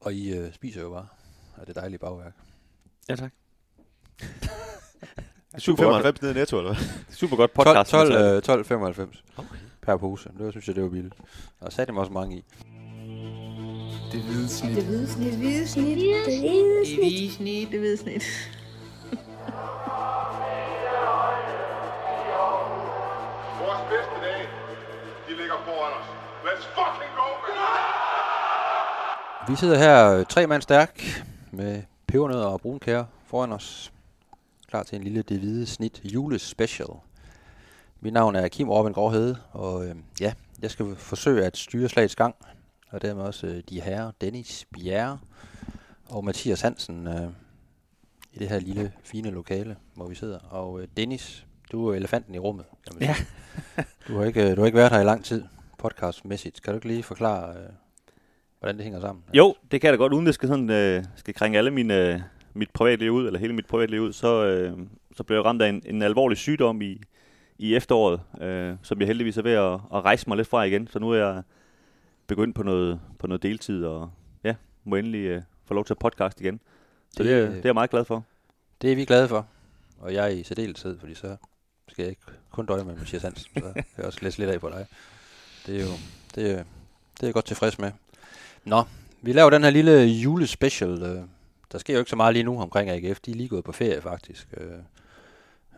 Og I øh, spiser jo bare af det dejlige bagværk. Ja, tak. 795 ned i netto, eller hvad? Super godt 12, podcast. 12, øh, 12 95 per pose. Det var, synes jeg, det var billigt. Og satte dem også mange i. Det hvide snit. Det hvide snit. Det hvide snit. Det hvide snit. Det hvide snit. Vores bedste dage, de ligger foran os. Let's fucking go, man! Vi sidder her øh, tre mand stærk med pebernødder og brunkær foran os. Klar til en lille Det Hvide Snit julespecial. Mit navn er Kim Orben Gråhede, og øh, ja, jeg skal forsøge at styre slagets gang. Og dermed også øh, de herrer Dennis Bjerre og Mathias Hansen øh, i det her lille, fine lokale, hvor vi sidder. Og øh, Dennis, du er elefanten i rummet. Kan man Ja. Du har, ikke, øh, du har ikke været her i lang tid, podcastmæssigt. Kan du ikke lige forklare, øh, hvordan det hænger sammen? Jo, det kan jeg da godt, uden det skal, sådan, øh, skal krænge alle mine, øh, mit privatliv ud, eller hele mit privatliv ud, så, øh, så blev jeg ramt af en, en alvorlig sygdom i, i efteråret, øh, som jeg heldigvis er ved at, at rejse mig lidt fra igen. Så nu er jeg begyndt på noget, på noget deltid, og ja, må endelig øh, få lov til at podcast igen. Så det, det, er, det er jeg meget glad for. Det er vi glade for. Og jeg er i særdeleshed, fordi så skal jeg ikke kun døje med Mathias Hansen, så kan jeg også læse lidt af på dig. Det er jo det er, det er jeg godt tilfreds med. Nå, vi laver den her lille julespecial. Øh, der sker jo ikke så meget lige nu omkring AGF. De er lige gået på ferie faktisk. Øh,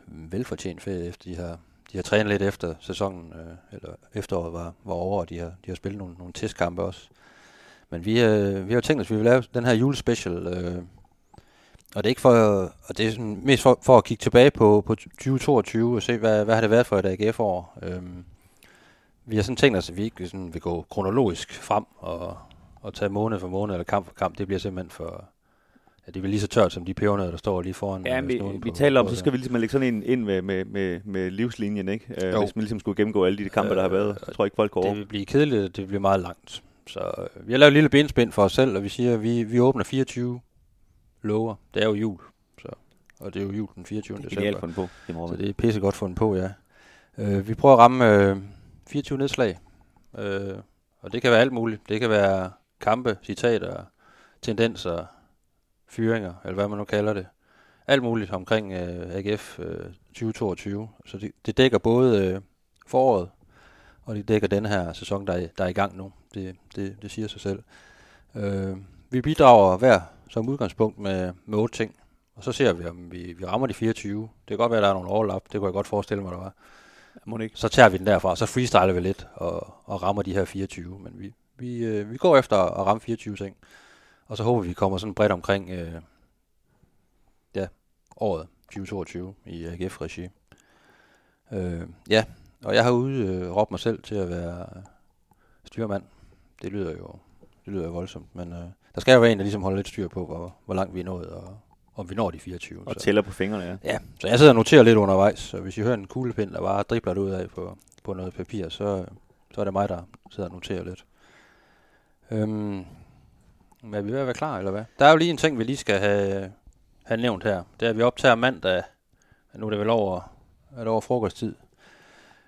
velfortjent ferie, efter de har, de har trænet lidt efter sæsonen, øh, eller efteråret var, var over, og de har, de har spillet nogle, nogle testkampe også. Men vi, øh, vi har jo tænkt os, at vi vil lave den her julespecial, øh, og det er ikke for, og det er sådan mest for, for at kigge tilbage på, på 2022 og se, hvad, hvad har det været for et AGF-år. Øhm, vi har sådan tænkt os, at vi ikke sådan vil gå kronologisk frem og, og tage måned for måned eller kamp for kamp. Det bliver simpelthen for, ja, det bliver lige så tørt som de pebernødder, der står lige foran. Ja, øh, vi, vi på taler om, så skal vi ligesom lægge sådan en ind med, med, med, med livslinjen, ikke? Øh, hvis man ligesom skulle gennemgå alle de kampe, der har været, så tror jeg ikke, folk går Det vil blive kedeligt, det bliver meget langt. Så øh, vi har lavet et lille benspænd for os selv, og vi siger, at vi, vi åbner 24 lover. Det er jo jul, så, og det er jo jul den 24. Det er december. fundet på. Kim Så det er pisse godt fundet på, ja. Øh, vi prøver at ramme øh, 24 nedslag. Øh, og det kan være alt muligt. Det kan være kampe, citater, tendenser, fyringer, eller hvad man nu kalder det. Alt muligt omkring øh, AGF øh, 2022. Så det, det dækker både øh, foråret, og det dækker den her sæson, der er, der er i gang nu. Det, det, det siger sig selv. Øh, vi bidrager hver som udgangspunkt med, med otte ting. Og så ser vi, om vi, vi rammer de 24. Det kan godt være, at der er nogle overlap. Det kunne jeg godt forestille mig, der var. Må ikke? Så tager vi den derfra, så freestyler vi lidt og, og rammer de her 24. Men vi, vi, øh, vi går efter at ramme 24 ting. Og så håber vi, vi kommer sådan bredt omkring øh, ja, året 2022 i AGF-regi. Øh, ja, og jeg har ude øh, råbt mig selv til at være styrmand. Det lyder jo det lyder jo voldsomt, men øh, der skal jo være en, der ligesom holder lidt styr på, hvor, hvor langt vi er nået, og om vi når de 24. Og så. tæller på fingrene, ja. Ja, så jeg sidder og noterer lidt undervejs, så hvis I hører en kuglepind, der bare dribler det ud af på, på noget papir, så, så er det mig, der sidder og noterer lidt. Øhm, men er vi ved at være klar, eller hvad? Der er jo lige en ting, vi lige skal have, have nævnt her. Det er, at vi optager mandag. Nu er det vel over, er det over frokosttid.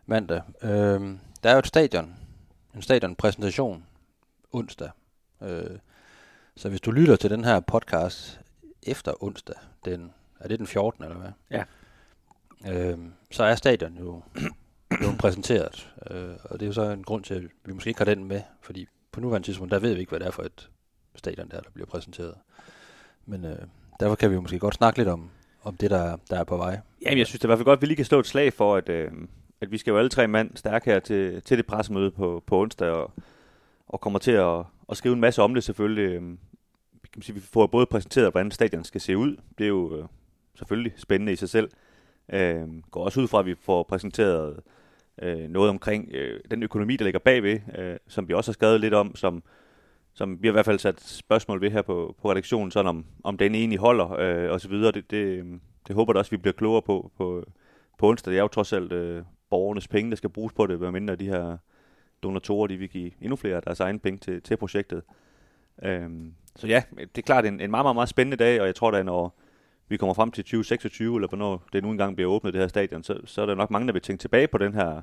Mandag. Øhm, der er jo et stadion. En stadionpræsentation onsdag. Øh, så hvis du lytter til den her podcast efter onsdag, den, er det den 14. eller hvad? Ja. Øhm, så er stadion jo blevet præsenteret. Øh, og det er jo så en grund til, at vi måske ikke har den med, fordi på nuværende tidspunkt, der ved vi ikke, hvad det er for et stadion, der, der bliver præsenteret. Men øh, derfor kan vi jo måske godt snakke lidt om, om det, der, der er på vej. Jamen, jeg synes det er i hvert fald godt, at vi lige kan slå et slag for, at, øh, at vi skal jo alle tre mand stærke her til, til det pressemøde på, på onsdag, og, og kommer til at, at skrive en masse om det selvfølgelig. Øh, vi kan sige, vi får både præsenteret, hvordan stadion skal se ud. Det er jo øh, selvfølgelig spændende i sig selv. Øh, går også ud fra, at vi får præsenteret øh, noget omkring øh, den økonomi, der ligger bagved, øh, som vi også har skrevet lidt om, som, som vi har i hvert fald sat spørgsmål ved her på, på redaktionen, sådan om, om den egentlig holder, øh, og så videre. Det, det, øh, det håber jeg også, vi bliver klogere på, på på onsdag. Det er jo trods alt øh, borgernes penge, der skal bruges på det, medmindre de her donatorer, de vil give endnu flere af deres egne penge til, til projektet. Øhm, så ja, det er klart en, en meget, meget, meget spændende dag, og jeg tror da, når vi kommer frem til 2026, eller hvornår det nu engang bliver åbnet, det her stadion, så, så er der nok mange, der vil tænke tilbage på den her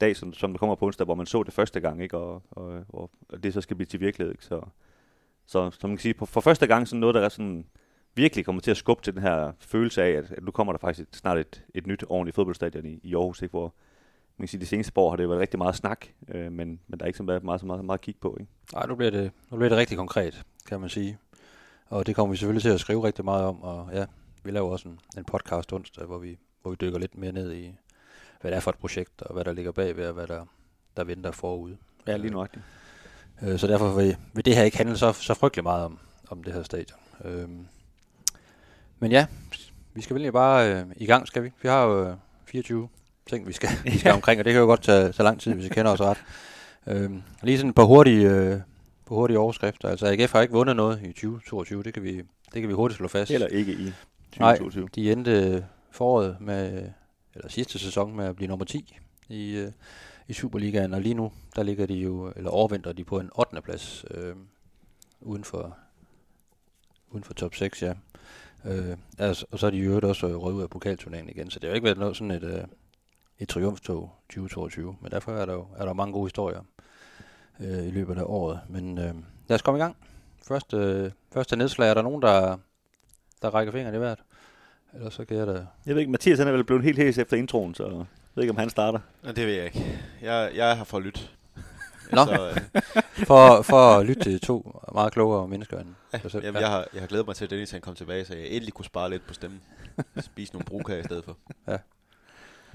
dag, som, som der kommer på onsdag, hvor man så det første gang, ikke? Og, og, og, og det så skal blive til virkelighed. Ikke? Så Så som man kan sige, på, for første gang sådan noget, der er sådan virkelig kommer til at skubbe til den her følelse af, at, at nu kommer der faktisk snart et, et nyt ordentligt fodboldstadion i, i Aarhus, ikke? hvor man kan sige, de seneste år har det været rigtig meget snak, øh, men, men der er ikke så meget, meget, meget, meget at kigge på. Ikke? Nej, nu bliver, det, nu bliver det rigtig konkret, kan man sige. Og det kommer vi selvfølgelig til at skrive rigtig meget om, og ja, vi laver også en, en podcast onsdag, hvor vi, hvor vi dykker lidt mere ned i, hvad det er for et projekt, og hvad der ligger bagved, og hvad der, der venter forude. Ja, lige nøjagtigt. Øh, så derfor vil, vil det her ikke handle så, så frygtelig meget om, om det her stadion. Øh, men ja, vi skal vel egentlig bare øh, i gang, skal vi? Vi har jo øh, 24 ting, vi skal, vi skal omkring, og det kan jo godt tage så lang tid, hvis vi kender os ret. Øh, lige sådan et par hurtige, øh, på hurtige overskrifter. Altså AGF har ikke vundet noget i 2022, det kan vi, det kan vi hurtigt slå fast. Eller ikke i Nej, 2022. de endte foråret med, eller sidste sæson med at blive nummer 10 i, øh, i Superligaen, og lige nu, der ligger de jo, eller overvintrer de på en 8. plads, øh, uden for, uden for top 6, ja. Øh, altså, og så er de jo øvrigt også røget ud af pokalturneringen igen, så det har jo ikke været noget sådan et, øh, et triumftog 2022, men derfor er der jo er der mange gode historier øh, i løbet af året. Men øh, lad os komme i gang. Første, øh, første nedslag, er der nogen, der, der rækker fingrene i hvert? Eller så kan jeg da... Jeg ved ikke, Mathias han er vel blevet helt hæs efter introen, så jeg ved ikke, om han starter. Nå, det ved jeg ikke. Jeg, jeg er her for at lytte. Nå. Så, øh, For, for at lytte til to meget klogere mennesker end dig selv. jamen, jeg, har, jeg har glædet mig til, at Dennis han kom tilbage, så jeg endelig kunne spare lidt på stemmen. Spise nogle brukager i stedet for.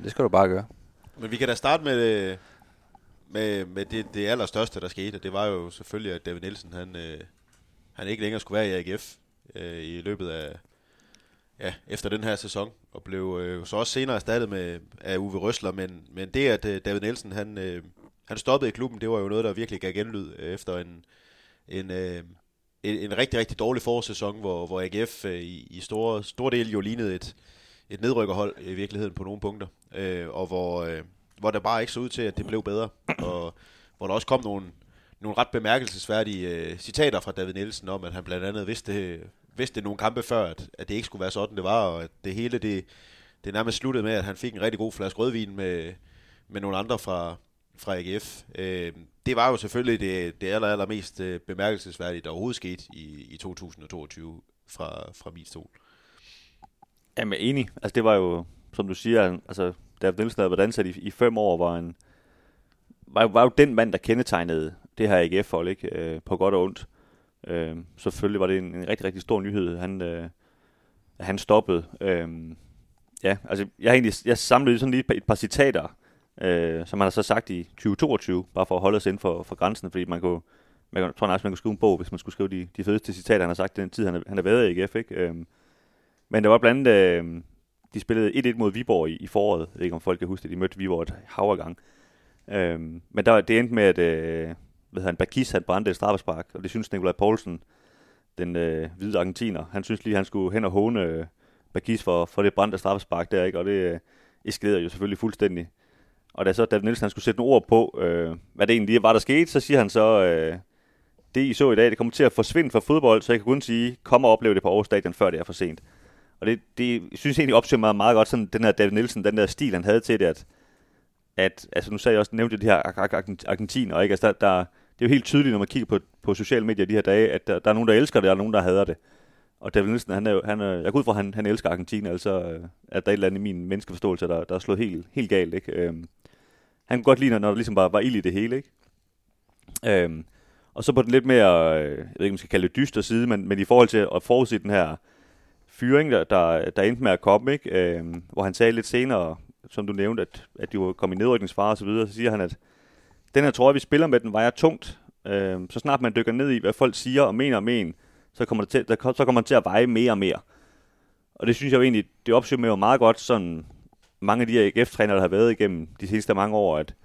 Det skal du bare gøre. Men vi kan da starte med, øh, med, med det, det allerstørste, der skete. Det var jo selvfølgelig, at David Nielsen, han, øh, han ikke længere skulle være i AGF øh, i løbet af, ja, efter den her sæson, og blev øh, så også senere erstattet med, af Uwe Røsler, men, men det, at øh, David Nielsen, han, øh, han stoppede i klubben, det var jo noget, der virkelig gav genlyd øh, efter en, en, øh, en, en rigtig, rigtig dårlig forårssæson, hvor, hvor AGF øh, i, i store, store del jo lignede et, et nedrykkerhold i virkeligheden på nogle punkter, øh, og hvor, øh, hvor der bare ikke så ud til, at det blev bedre, og hvor der også kom nogle, nogle ret bemærkelsesværdige øh, citater fra David Nielsen om, at han blandt andet vidste, vidste nogle kampe før, at, at det ikke skulle være sådan, det var, og at det hele, det, det nærmest sluttede med, at han fik en rigtig god flaske rødvin med, med nogle andre fra, fra AGF. Øh, det var jo selvfølgelig det, det aller, aller mest øh, bemærkelsesværdige, der overhovedet skete i, i 2022 fra, fra min stol. Jamen, enig. Altså, det var jo, som du siger, altså, David Nielsen havde været ansat i, i fem år, var, en, var, var jo den mand, der kendetegnede det her AGF-hold, ikke? Øh, på godt og ondt. Øh, selvfølgelig var det en, en rigtig, rigtig stor nyhed, han, øh, han stoppede. Øh, ja, altså, jeg har egentlig, jeg samlede sådan lige et par, et par citater, øh, som han har så sagt i 2022, bare for at holde os inden for, for grænsen, fordi man kunne, man, jeg tror næsten, man kunne skrive en bog, hvis man skulle skrive de, de fedeste citater, han har sagt i den tid, han har, han har været i AGF, ikke? Øh, men der var blandt andet, øh, de spillede 1-1 mod Viborg i, i foråret. Jeg ved ikke, om folk kan huske det. De mødte Viborg et hav. Øhm, men der, det endte med, at øh, hvad han, Bakis han brændte et straffespark, og det synes Nikolaj Poulsen, den øh, hvide argentiner, han synes lige, han skulle hen og håne øh, Bakis for, for det brændte straffespark der, ikke? og det øh, eskalerede jo selvfølgelig fuldstændig. Og da så David Nielsen han skulle sætte nogle ord på, øh, hvad det egentlig var, der skete, så siger han så, øh, det I så i dag, det kommer til at forsvinde fra fodbold, så jeg kan kun sige, kom og opleve det på Aarhus Stadion, før det er for sent. Og det, det jeg synes jeg egentlig opsøger meget, meget godt, sådan den her David Nielsen, den der stil, han havde til det, at, at altså nu sagde jeg også, nævnte jeg de her Ar- og argentiner, ikke? Altså der, der, det er jo helt tydeligt, når man kigger på, på sociale medier de her dage, at der, der er nogen, der elsker det, og der er nogen, der hader det. Og David Nielsen, han er, jo- han er, jeg går ud fra, at han, han elsker Argentina, altså øh, at der er et eller andet i min menneskeforståelse, der, der er slået helt, helt galt, ikke? Øhm, han kunne godt lide, når der ligesom bare var ild i det hele, ikke? Øhm, og så på den lidt mere, øh, jeg ved ikke, om man skal kalde det dyster side, men, men i forhold til at forudse den her fyring, der, der, der endte med at komme, ikke? Øhm, hvor han sagde lidt senere, som du nævnte, at, at de var kommet i nedrykningsfare og så videre, så siger han, at den her trøje, vi spiller med, den vejer tungt. Øhm, så snart man dykker ned i, hvad folk siger og mener om en, så kommer, det til, der, så kommer man til at veje mere og mere. Og det synes jeg jo egentlig, det opsøger jo meget godt sådan mange af de her AGF-trænere, der har været igennem de seneste mange år, at,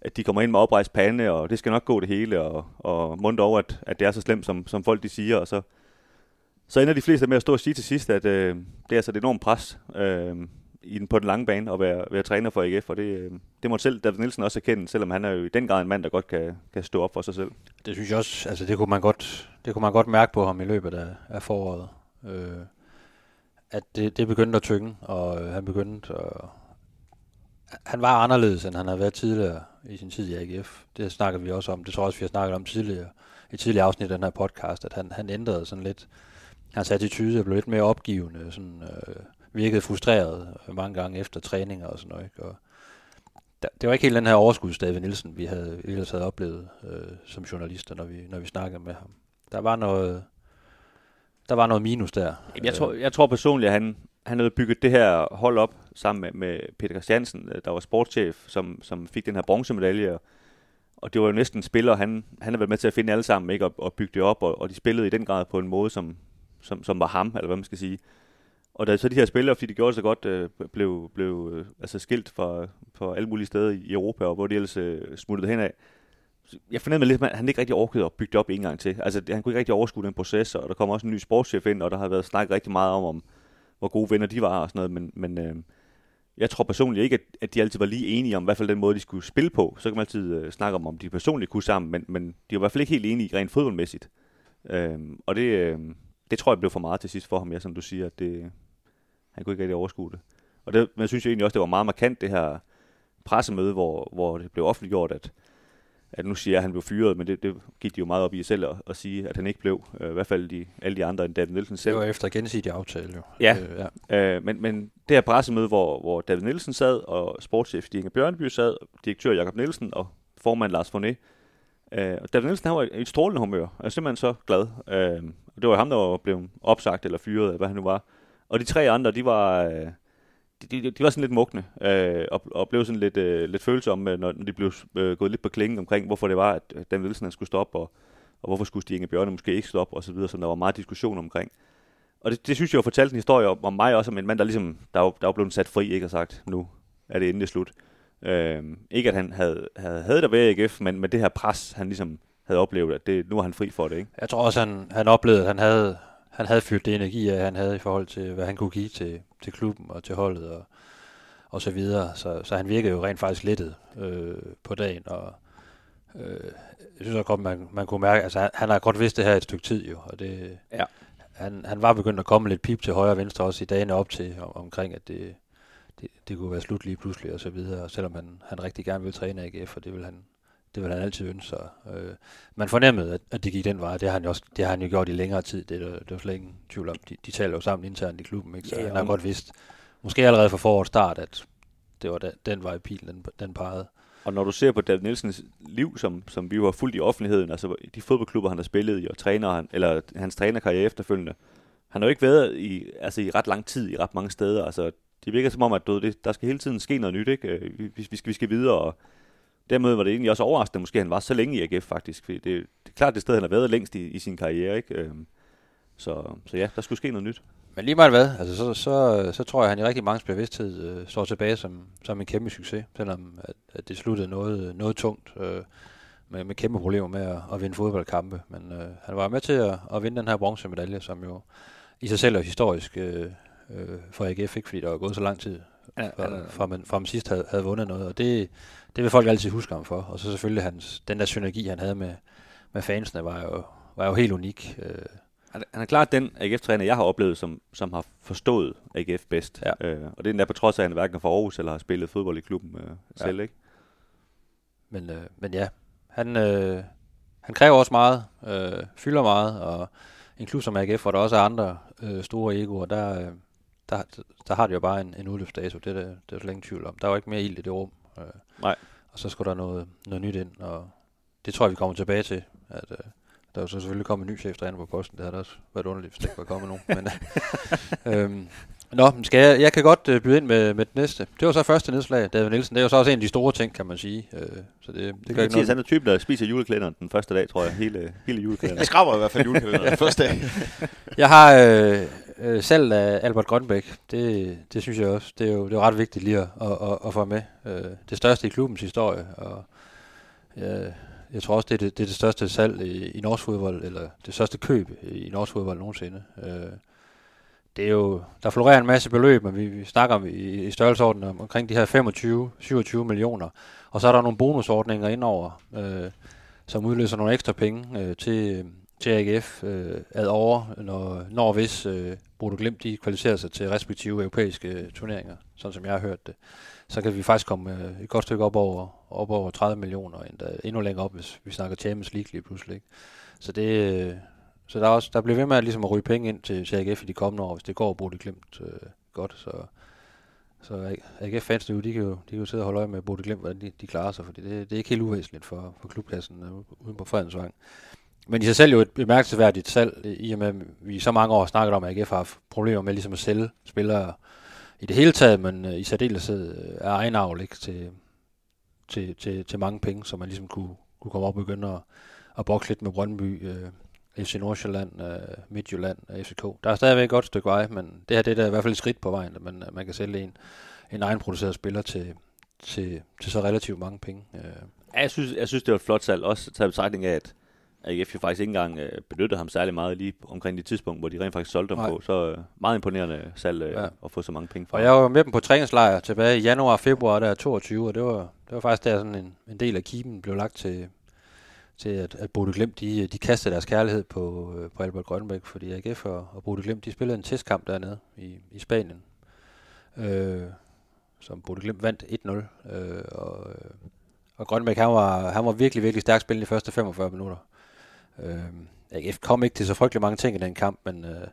at de kommer ind med oprejst pande, og det skal nok gå det hele, og, og mundt over, at, at det er så slemt, som, som folk de siger, og så, så ender de fleste med at stå og sige til sidst, at øh, det er altså et enormt pres øh, i den, på den lange bane at være, være træner for AGF, og det, øh, det må selv David Nielsen også erkende, selvom han er jo i den grad en mand, der godt kan, kan stå op for sig selv. Det synes jeg også, altså det kunne man godt, det kunne man godt mærke på ham i løbet af, af foråret. Øh, at det, det begyndte at tynge, og øh, han begyndte at... Han var anderledes, end han havde været tidligere i sin tid i AGF. Det snakker vi også om. Det tror jeg også, vi har snakket om tidligere i tidligere afsnit af den her podcast, at han, han ændrede sådan lidt, hans attitude blev lidt mere opgivende, sådan, øh, virkede frustreret øh, mange gange efter træninger og sådan noget. Ikke? Og der, det var ikke helt den her overskudsdag Nielsen, vi havde, vi havde oplevet øh, som journalister, når vi, når vi snakkede med ham. Der var noget, der var noget minus der. Jamen, jeg, tror, jeg tror personligt, at han, han havde bygget det her hold op sammen med, med Peter Christiansen, øh, der var sportschef, som, som fik den her bronzemedalje. Og det var jo næsten en spiller, han, han havde været med til at finde alle sammen ikke? Og, og bygge det op, og, og de spillede i den grad på en måde, som, som, som var ham, eller hvad man skal sige. Og da så de her spillere, fordi de gjorde det så godt, øh, blev, blev øh, altså skilt fra, fra alle mulige steder i Europa, og hvor de ellers øh, smuttede henad, jeg fornemmede lidt, at han ikke rigtig orkede at bygge det op en gang til. Altså, han kunne ikke rigtig overskue den proces, og der kom også en ny sportschef ind, og der har været snakket rigtig meget om, om hvor gode venner de var og sådan noget, men, men øh, jeg tror personligt ikke, at, at de altid var lige enige om, i hvert fald den måde, de skulle spille på. Så kan man altid øh, snakke om, om de personligt kunne sammen, men, men de var i hvert fald ikke helt enige rent fodboldmæssigt. Øh, og det, øh, det tror jeg blev for meget til sidst for ham, ja, som du siger, at det, han kunne ikke rigtig overskue det. Og det, men jeg synes egentlig også, det var meget markant, det her pressemøde, hvor, hvor det blev offentliggjort, at, at nu siger jeg, at han blev fyret, men det, det gik de jo meget op i selv at, at sige, at han ikke blev. Øh, I hvert fald de, alle de andre end David Nielsen selv. Det var efter gensidig aftale jo. Ja, øh, ja. Øh, men, men det her pressemøde, hvor, hvor David Nielsen sad, og sportschef Inge Bjørneby sad, direktør Jakob Nielsen og formand Lars Forné. Øh, og David Nielsen han var i et strålende humør. Jeg er simpelthen så glad. Øh, og det var ham, der var blevet opsagt eller fyret, eller hvad han nu var. Og de tre andre, de var... Øh, de, de, de var sådan lidt mugne, øh, og, og blev sådan lidt, øh, lidt følsomme, når, når de blev øh, gået lidt på klingen omkring, hvorfor det var, at Dan Nielsen skulle stoppe, og, og hvorfor skulle Stig Inge Bjørne måske ikke stoppe, og så videre, som der var meget diskussion omkring. Og det, det synes jeg jo fortalte en historie om, om mig også, om en mand, der ligesom, der var, der er blevet sat fri, ikke har sagt, nu er det endelig slut. Øh, ikke at han havde, havde, havde der i AGF, men med det her pres, han ligesom havde oplevet, at det, nu er han fri for det, ikke? Jeg tror også, han, han oplevede, at han havde, han havde fyldt det energi, han havde i forhold til, hvad han kunne give til, til klubben og til holdet og, og så videre. Så, så han virkede jo rent faktisk lettet øh, på dagen, og øh, jeg synes også godt, man, man kunne mærke, altså han, han har godt vidst det her et stykke tid jo, og det, ja. han, han var begyndt at komme lidt pip til højre og venstre også i dagene op til, om, omkring, at det, det, det kunne være slut lige pludselig og så videre, selvom han, han rigtig gerne vil træne AGF, og det vil han, det vil han altid ønske sig. Øh, man fornemmede, at, at det gik den vej. Det har han jo, også, det har han jo gjort i længere tid. Det er der, det er slet ingen tvivl om. De, de taler jo sammen internt i klubben, ikke? så ja, han har godt vidst, måske allerede fra forårets start, at det var den, den vej pilen, den, den pegede. Og når du ser på David Nielsens liv, som, som vi jo har fulgt i offentligheden, altså de fodboldklubber, han har spillet i, og træner, han, eller hans trænerkarriere efterfølgende, han har jo ikke været i, altså i ret lang tid i ret mange steder. Altså, det virker som om, at du, det, der skal hele tiden ske noget nyt. Ikke? Øh, vi, vi, skal, vi skal videre, og dermed var det egentlig også overraskende, måske han var så længe i AGF faktisk. Fordi det, det er klart det sted, han har været længst i, i sin karriere. Ikke? Øhm, så, så ja, der skulle ske noget nyt. Men lige meget hvad, altså så, så, så tror jeg, at han i rigtig mange bevidsthed øh, står tilbage som, som en kæmpe succes, selvom at, at det sluttede noget, noget tungt øh, med, med kæmpe problemer med at, at vinde fodboldkampe. Men øh, han var med til at, at vinde den her bronzemedalje, som jo i sig selv er historisk øh, øh, for AGF, ikke fordi der var gået så lang tid, ja, fra, ja, ja. fra, man, fra man sidst havde, havde vundet noget. Og det, det vil folk altid huske ham for. Og så selvfølgelig hans, den der synergi, han havde med, med fansene, var jo, var jo helt unik. Øh, han, er klart den AGF-træner, jeg har oplevet, som, som har forstået AGF bedst. Ja. Øh, og det er endda på trods af, at han hverken for Aarhus eller har spillet fodbold i klubben øh, ja. selv. Ikke? Men, øh, men ja, han, øh, han kræver også meget, øh, fylder meget, og en klub som AGF, hvor der også er andre øh, store egoer, der, øh, der, der har det jo bare en, en udløbsdato, det er det, det er slet ingen tvivl om. Der er jo ikke mere ild i det rum. Øh, Nej. Og så skulle der noget, noget nyt ind, og det tror jeg, vi kommer tilbage til, at øh, der er jo så selvfølgelig kommet en ny cheftræner på posten. Det har da også været underligt, hvis det ikke var kommet nogen. Men, øhm, Nå, skal jeg, jeg kan godt øh, byde ind med, med det næste. Det var så første nedslag, David Nielsen. Det er jo så også en af de store ting, kan man sige. Øh, så det, det gør ikke noget. Han er typen, der spiser juleklæderen den første dag, tror jeg. Hele, hele juleklæderen. jeg skraber i hvert fald juleklæderen den første dag. jeg har øh, øh, selv af Albert Grønbæk. Det, det synes jeg også. Det er jo det er ret vigtigt lige at, at, at, at få med. Øh, det største i klubbens historie. Og, øh, jeg tror også, det er det, det, er det største salg i, i norsk fodbold, eller det største køb i norsk fodbold nogensinde. Øh, det er jo, der florerer en masse beløb, men vi, vi snakker om i, i størrelsesordenen om, omkring de her 25-27 millioner. Og så er der nogle bonusordninger indover, øh, som udløser nogle ekstra penge øh, til, til AGF øh, ad over, når, når hvis øh, Bodo Glimt de kvalificerer sig til respektive europæiske øh, turneringer, sådan som jeg har hørt det så kan vi faktisk komme øh, et godt stykke op over, op over 30 millioner, endda endnu længere op, hvis vi snakker Champions League lige pludselig. Ikke? Så det, øh, så der, er også, der bliver ved med at, ligesom at ryge penge ind til, til AGF i de kommende år, hvis det går Bodø Glimt øh, godt. Så, så AGF-fans de kan, jo, de kan jo sidde og holde øje med Bodø Glimt, hvordan de, de klarer sig, fordi det, det er ikke helt uvæsentligt for, for klubpladsen øh, uden på Fredensvang. Men i sig selv jo et bemærkelsesværdigt salg, i og med, at vi i så mange år har snakket om, at AGF har haft problemer med ligesom at sælge spillere i det hele taget, men øh, i særdeleshed øh, er egenavl ikke til, til, til, til mange penge, så man ligesom kunne, kunne komme op og begynde at, at bokse lidt med Brøndby, øh, FC Nordsjælland, øh, Midtjylland øh, og FCK. Der er stadigvæk et godt stykke vej, men det her det er i hvert fald et skridt på vejen, at man, at man kan sælge en, en egenproduceret spiller til, til, til så relativt mange penge. Øh. Ja, jeg synes, jeg synes, det var et flot salg, også taget betragtning af, at AGF jo faktisk ikke engang øh, benyttede ham særlig meget lige omkring det tidspunkt, hvor de rent faktisk solgte ham Nej. på. Så øh, meget imponerende salg øh, ja. at få så mange penge for. Og jeg var med dem på træningslejr tilbage i januar februar der 22, og det var, det var faktisk der sådan en, en del af kimen blev lagt til, til at, at Bodø Glimt, de, de kastede deres kærlighed på, øh, på Albert Grønbæk, fordi AGF og, og Bodø Glimt, de spillede en testkamp dernede i, i Spanien, øh, som Bodø Glimt vandt 1-0, øh, og, øh, og Grønbæk, han var, han var virkelig, virkelig stærkt spillende de første 45 minutter. Øh, AGF kom ikke til så frygtelig mange ting i den kamp, men, øh,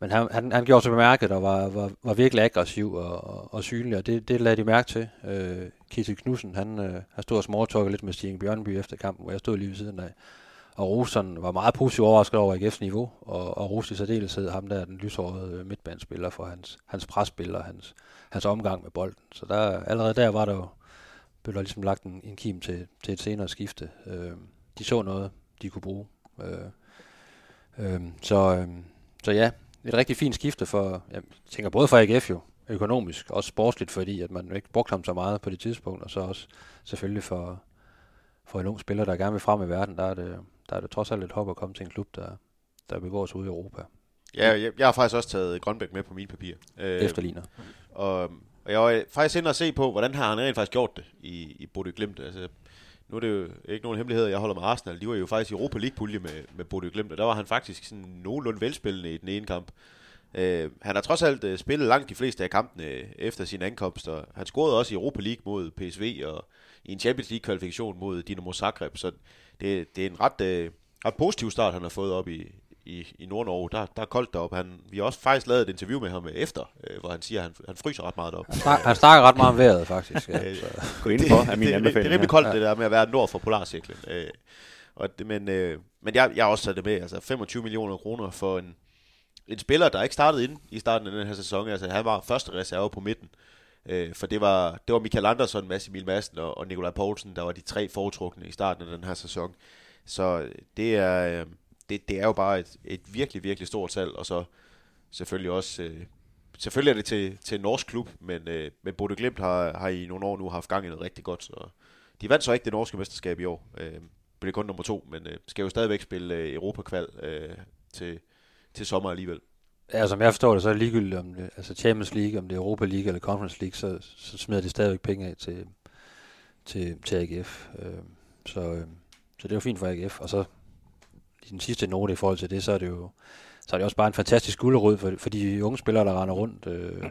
men han, han, han gjorde sig bemærket og var, var, var virkelig aggressiv og, og, og synlig, og det, det lagde de mærke til. Øh, Kissel Knudsen, han, øh, han stod og småtalkede lidt med Stig Bjørnby efter kampen, hvor jeg stod lige ved siden af. Og Rosen var meget positivt overrasket over AGF's niveau, og, og Rose i særdeleshed ham der, den lyshårede øh, midtbandspiller for hans, hans presspiller, hans, hans omgang med bolden. Så der, allerede der var der jo, blev der ligesom lagt en, en kim til, til et senere skifte. Øh, de så noget, de kunne bruge. Øh, øh, så, øh, så ja, et rigtig fint skifte for, jeg tænker både for AGF jo, økonomisk, også sportsligt, fordi at man ikke brugte ham så meget på det tidspunkt, og så også selvfølgelig for, for en ung spiller, der gerne vil frem i verden, der er det, der er det trods alt et hop at komme til en klub, der, der begår sig ude i Europa. Ja, jeg, jeg har faktisk også taget Grønbæk med på mine papir. Øh, Efterligner. Og, og jeg var faktisk inde og se på, hvordan har han rent faktisk gjort det i, i Bodø Glimt. Altså, nu er det jo ikke nogen hemmelighed, jeg holder med Arsenal. De var jo faktisk i Europa League-pulje med, med Bodø Glimt, og der var han faktisk sådan nogenlunde velspillende i den ene kamp. Øh, han har trods alt øh, spillet langt de fleste af kampene øh, efter sin ankomst, og han scorede også i Europa League mod PSV, og i en Champions League-kvalifikation mod Dinamo Zagreb, så det, det er en ret, øh, ret positiv start, han har fået op i, i, i Nord-Norge, der, der er koldt deroppe. Han, vi har også faktisk lavet et interview med ham efter, øh, hvor han siger, at han, han fryser ret meget deroppe. Han, snak, han snakker ret meget om vejret, faktisk. Ja, så. Gå ind for, er min det, det, det, er rimelig koldt, ja. det der med at være nord for polarcirklen. Øh, og det, men øh, men jeg, jeg har også taget det med, altså 25 millioner kroner for en, en spiller, der ikke startede ind i starten af den her sæson. Altså han var første reserve på midten. Øh, for det var, det var Michael Andersson, Mads Emil Madsen og, og Nikolaj Poulsen, der var de tre foretrukne i starten af den her sæson. Så det er... Det, det er jo bare et, et virkelig, virkelig stort salg, og så selvfølgelig også, øh, selvfølgelig er det til, til en norsk klub, men, øh, men Bodø Glimt har, har i nogle år nu haft gang i noget rigtig godt, så de vandt så ikke det norske mesterskab i år, øh, blev kun nummer to, men øh, skal jo stadigvæk spille øh, Europakval øh, til, til sommer alligevel. Ja, som jeg forstår det, så er det ligegyldigt, om det, altså Champions League, om det er Europa League eller Conference League, så, så smider de stadigvæk penge af til, til, til AGF. Øh, så, øh, så det er jo fint for AGF. Og så den sidste note i forhold til det, så er det jo så er det også bare en fantastisk guldrød for, for de unge spillere, der render rundt øh,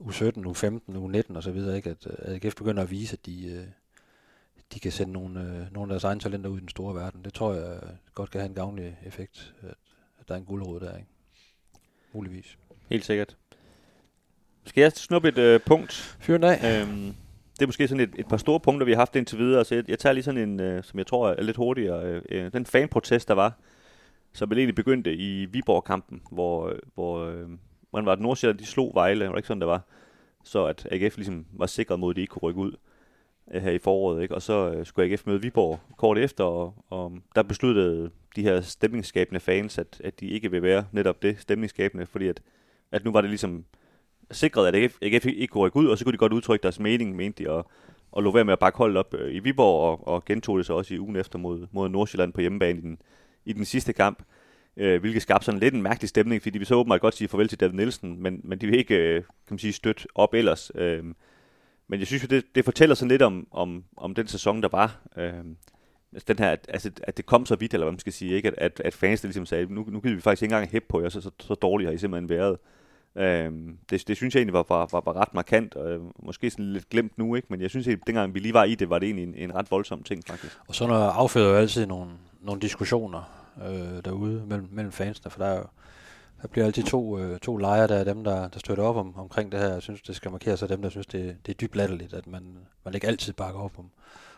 U17, U15, U19 og så videre, ikke? at øh, AGF begynder at vise, at de, øh, de kan sende nogle, øh, nogle af deres egne talenter ud i den store verden. Det tror jeg godt kan have en gavnlig effekt, at, at der er en guldrød der, ikke? Muligvis. Helt sikkert. Skal jeg snuppe et øh, punkt? Fyr af. Øhm, det er måske sådan et, et par store punkter, vi har haft indtil videre. Så jeg, jeg tager lige sådan en, øh, som jeg tror er lidt hurtigere. Øh, øh den fanprotest, der var, som vel egentlig begyndte i Viborg-kampen, hvor, øh, hvor øh, man var, at Nordsjælland, de slog Vejle, var det ikke sådan, det var? Så at AGF ligesom var sikret mod, at de ikke kunne rykke ud øh, her i foråret, ikke? Og så øh, skulle AGF møde Viborg kort efter, og, og der besluttede de her stemningsskabende fans, at, at de ikke vil være netop det stemningsskabende, fordi at, at nu var det ligesom sikrede, at AGF, AGF ikke kunne rykke ud, og så kunne de godt udtrykke deres mening, mente de, og, og lå være med at bakke holdet op øh, i Viborg, og, og gentog det så også i ugen efter mod, mod Nordsjælland på hjemmebane i den, i den sidste kamp, øh, hvilket skabte sådan lidt en mærkelig stemning, fordi vi så åbenbart godt sige farvel til David Nielsen, men, men de vil ikke øh, kan man sige, støtte op ellers. Øh, men jeg synes jo, det, det fortæller sådan lidt om, om, om den sæson, der var. Øh, altså den her, altså, at det kom så vidt, eller hvad man skal sige, ikke? At, at, at fans ligesom sagde, nu, nu gider vi faktisk ikke engang hæppe på jer, så, så, så dårligt har I simpelthen været. Øh, det, det synes jeg egentlig var, var, var, var ret markant, og øh, måske sådan lidt glemt nu, ikke? men jeg synes, at dengang vi lige var i det, var det egentlig en, en ret voldsom ting faktisk. Og så når afføder jo altid nogle, nogle diskussioner, øh, derude mellem, mellem fansene, for der er jo der bliver altid to, øh, to lejre, der er dem, der, der støtter op om, omkring det her. Jeg synes, det skal markeres af dem, der synes, det, det er dybt latterligt, at man, man ikke altid bakker op om,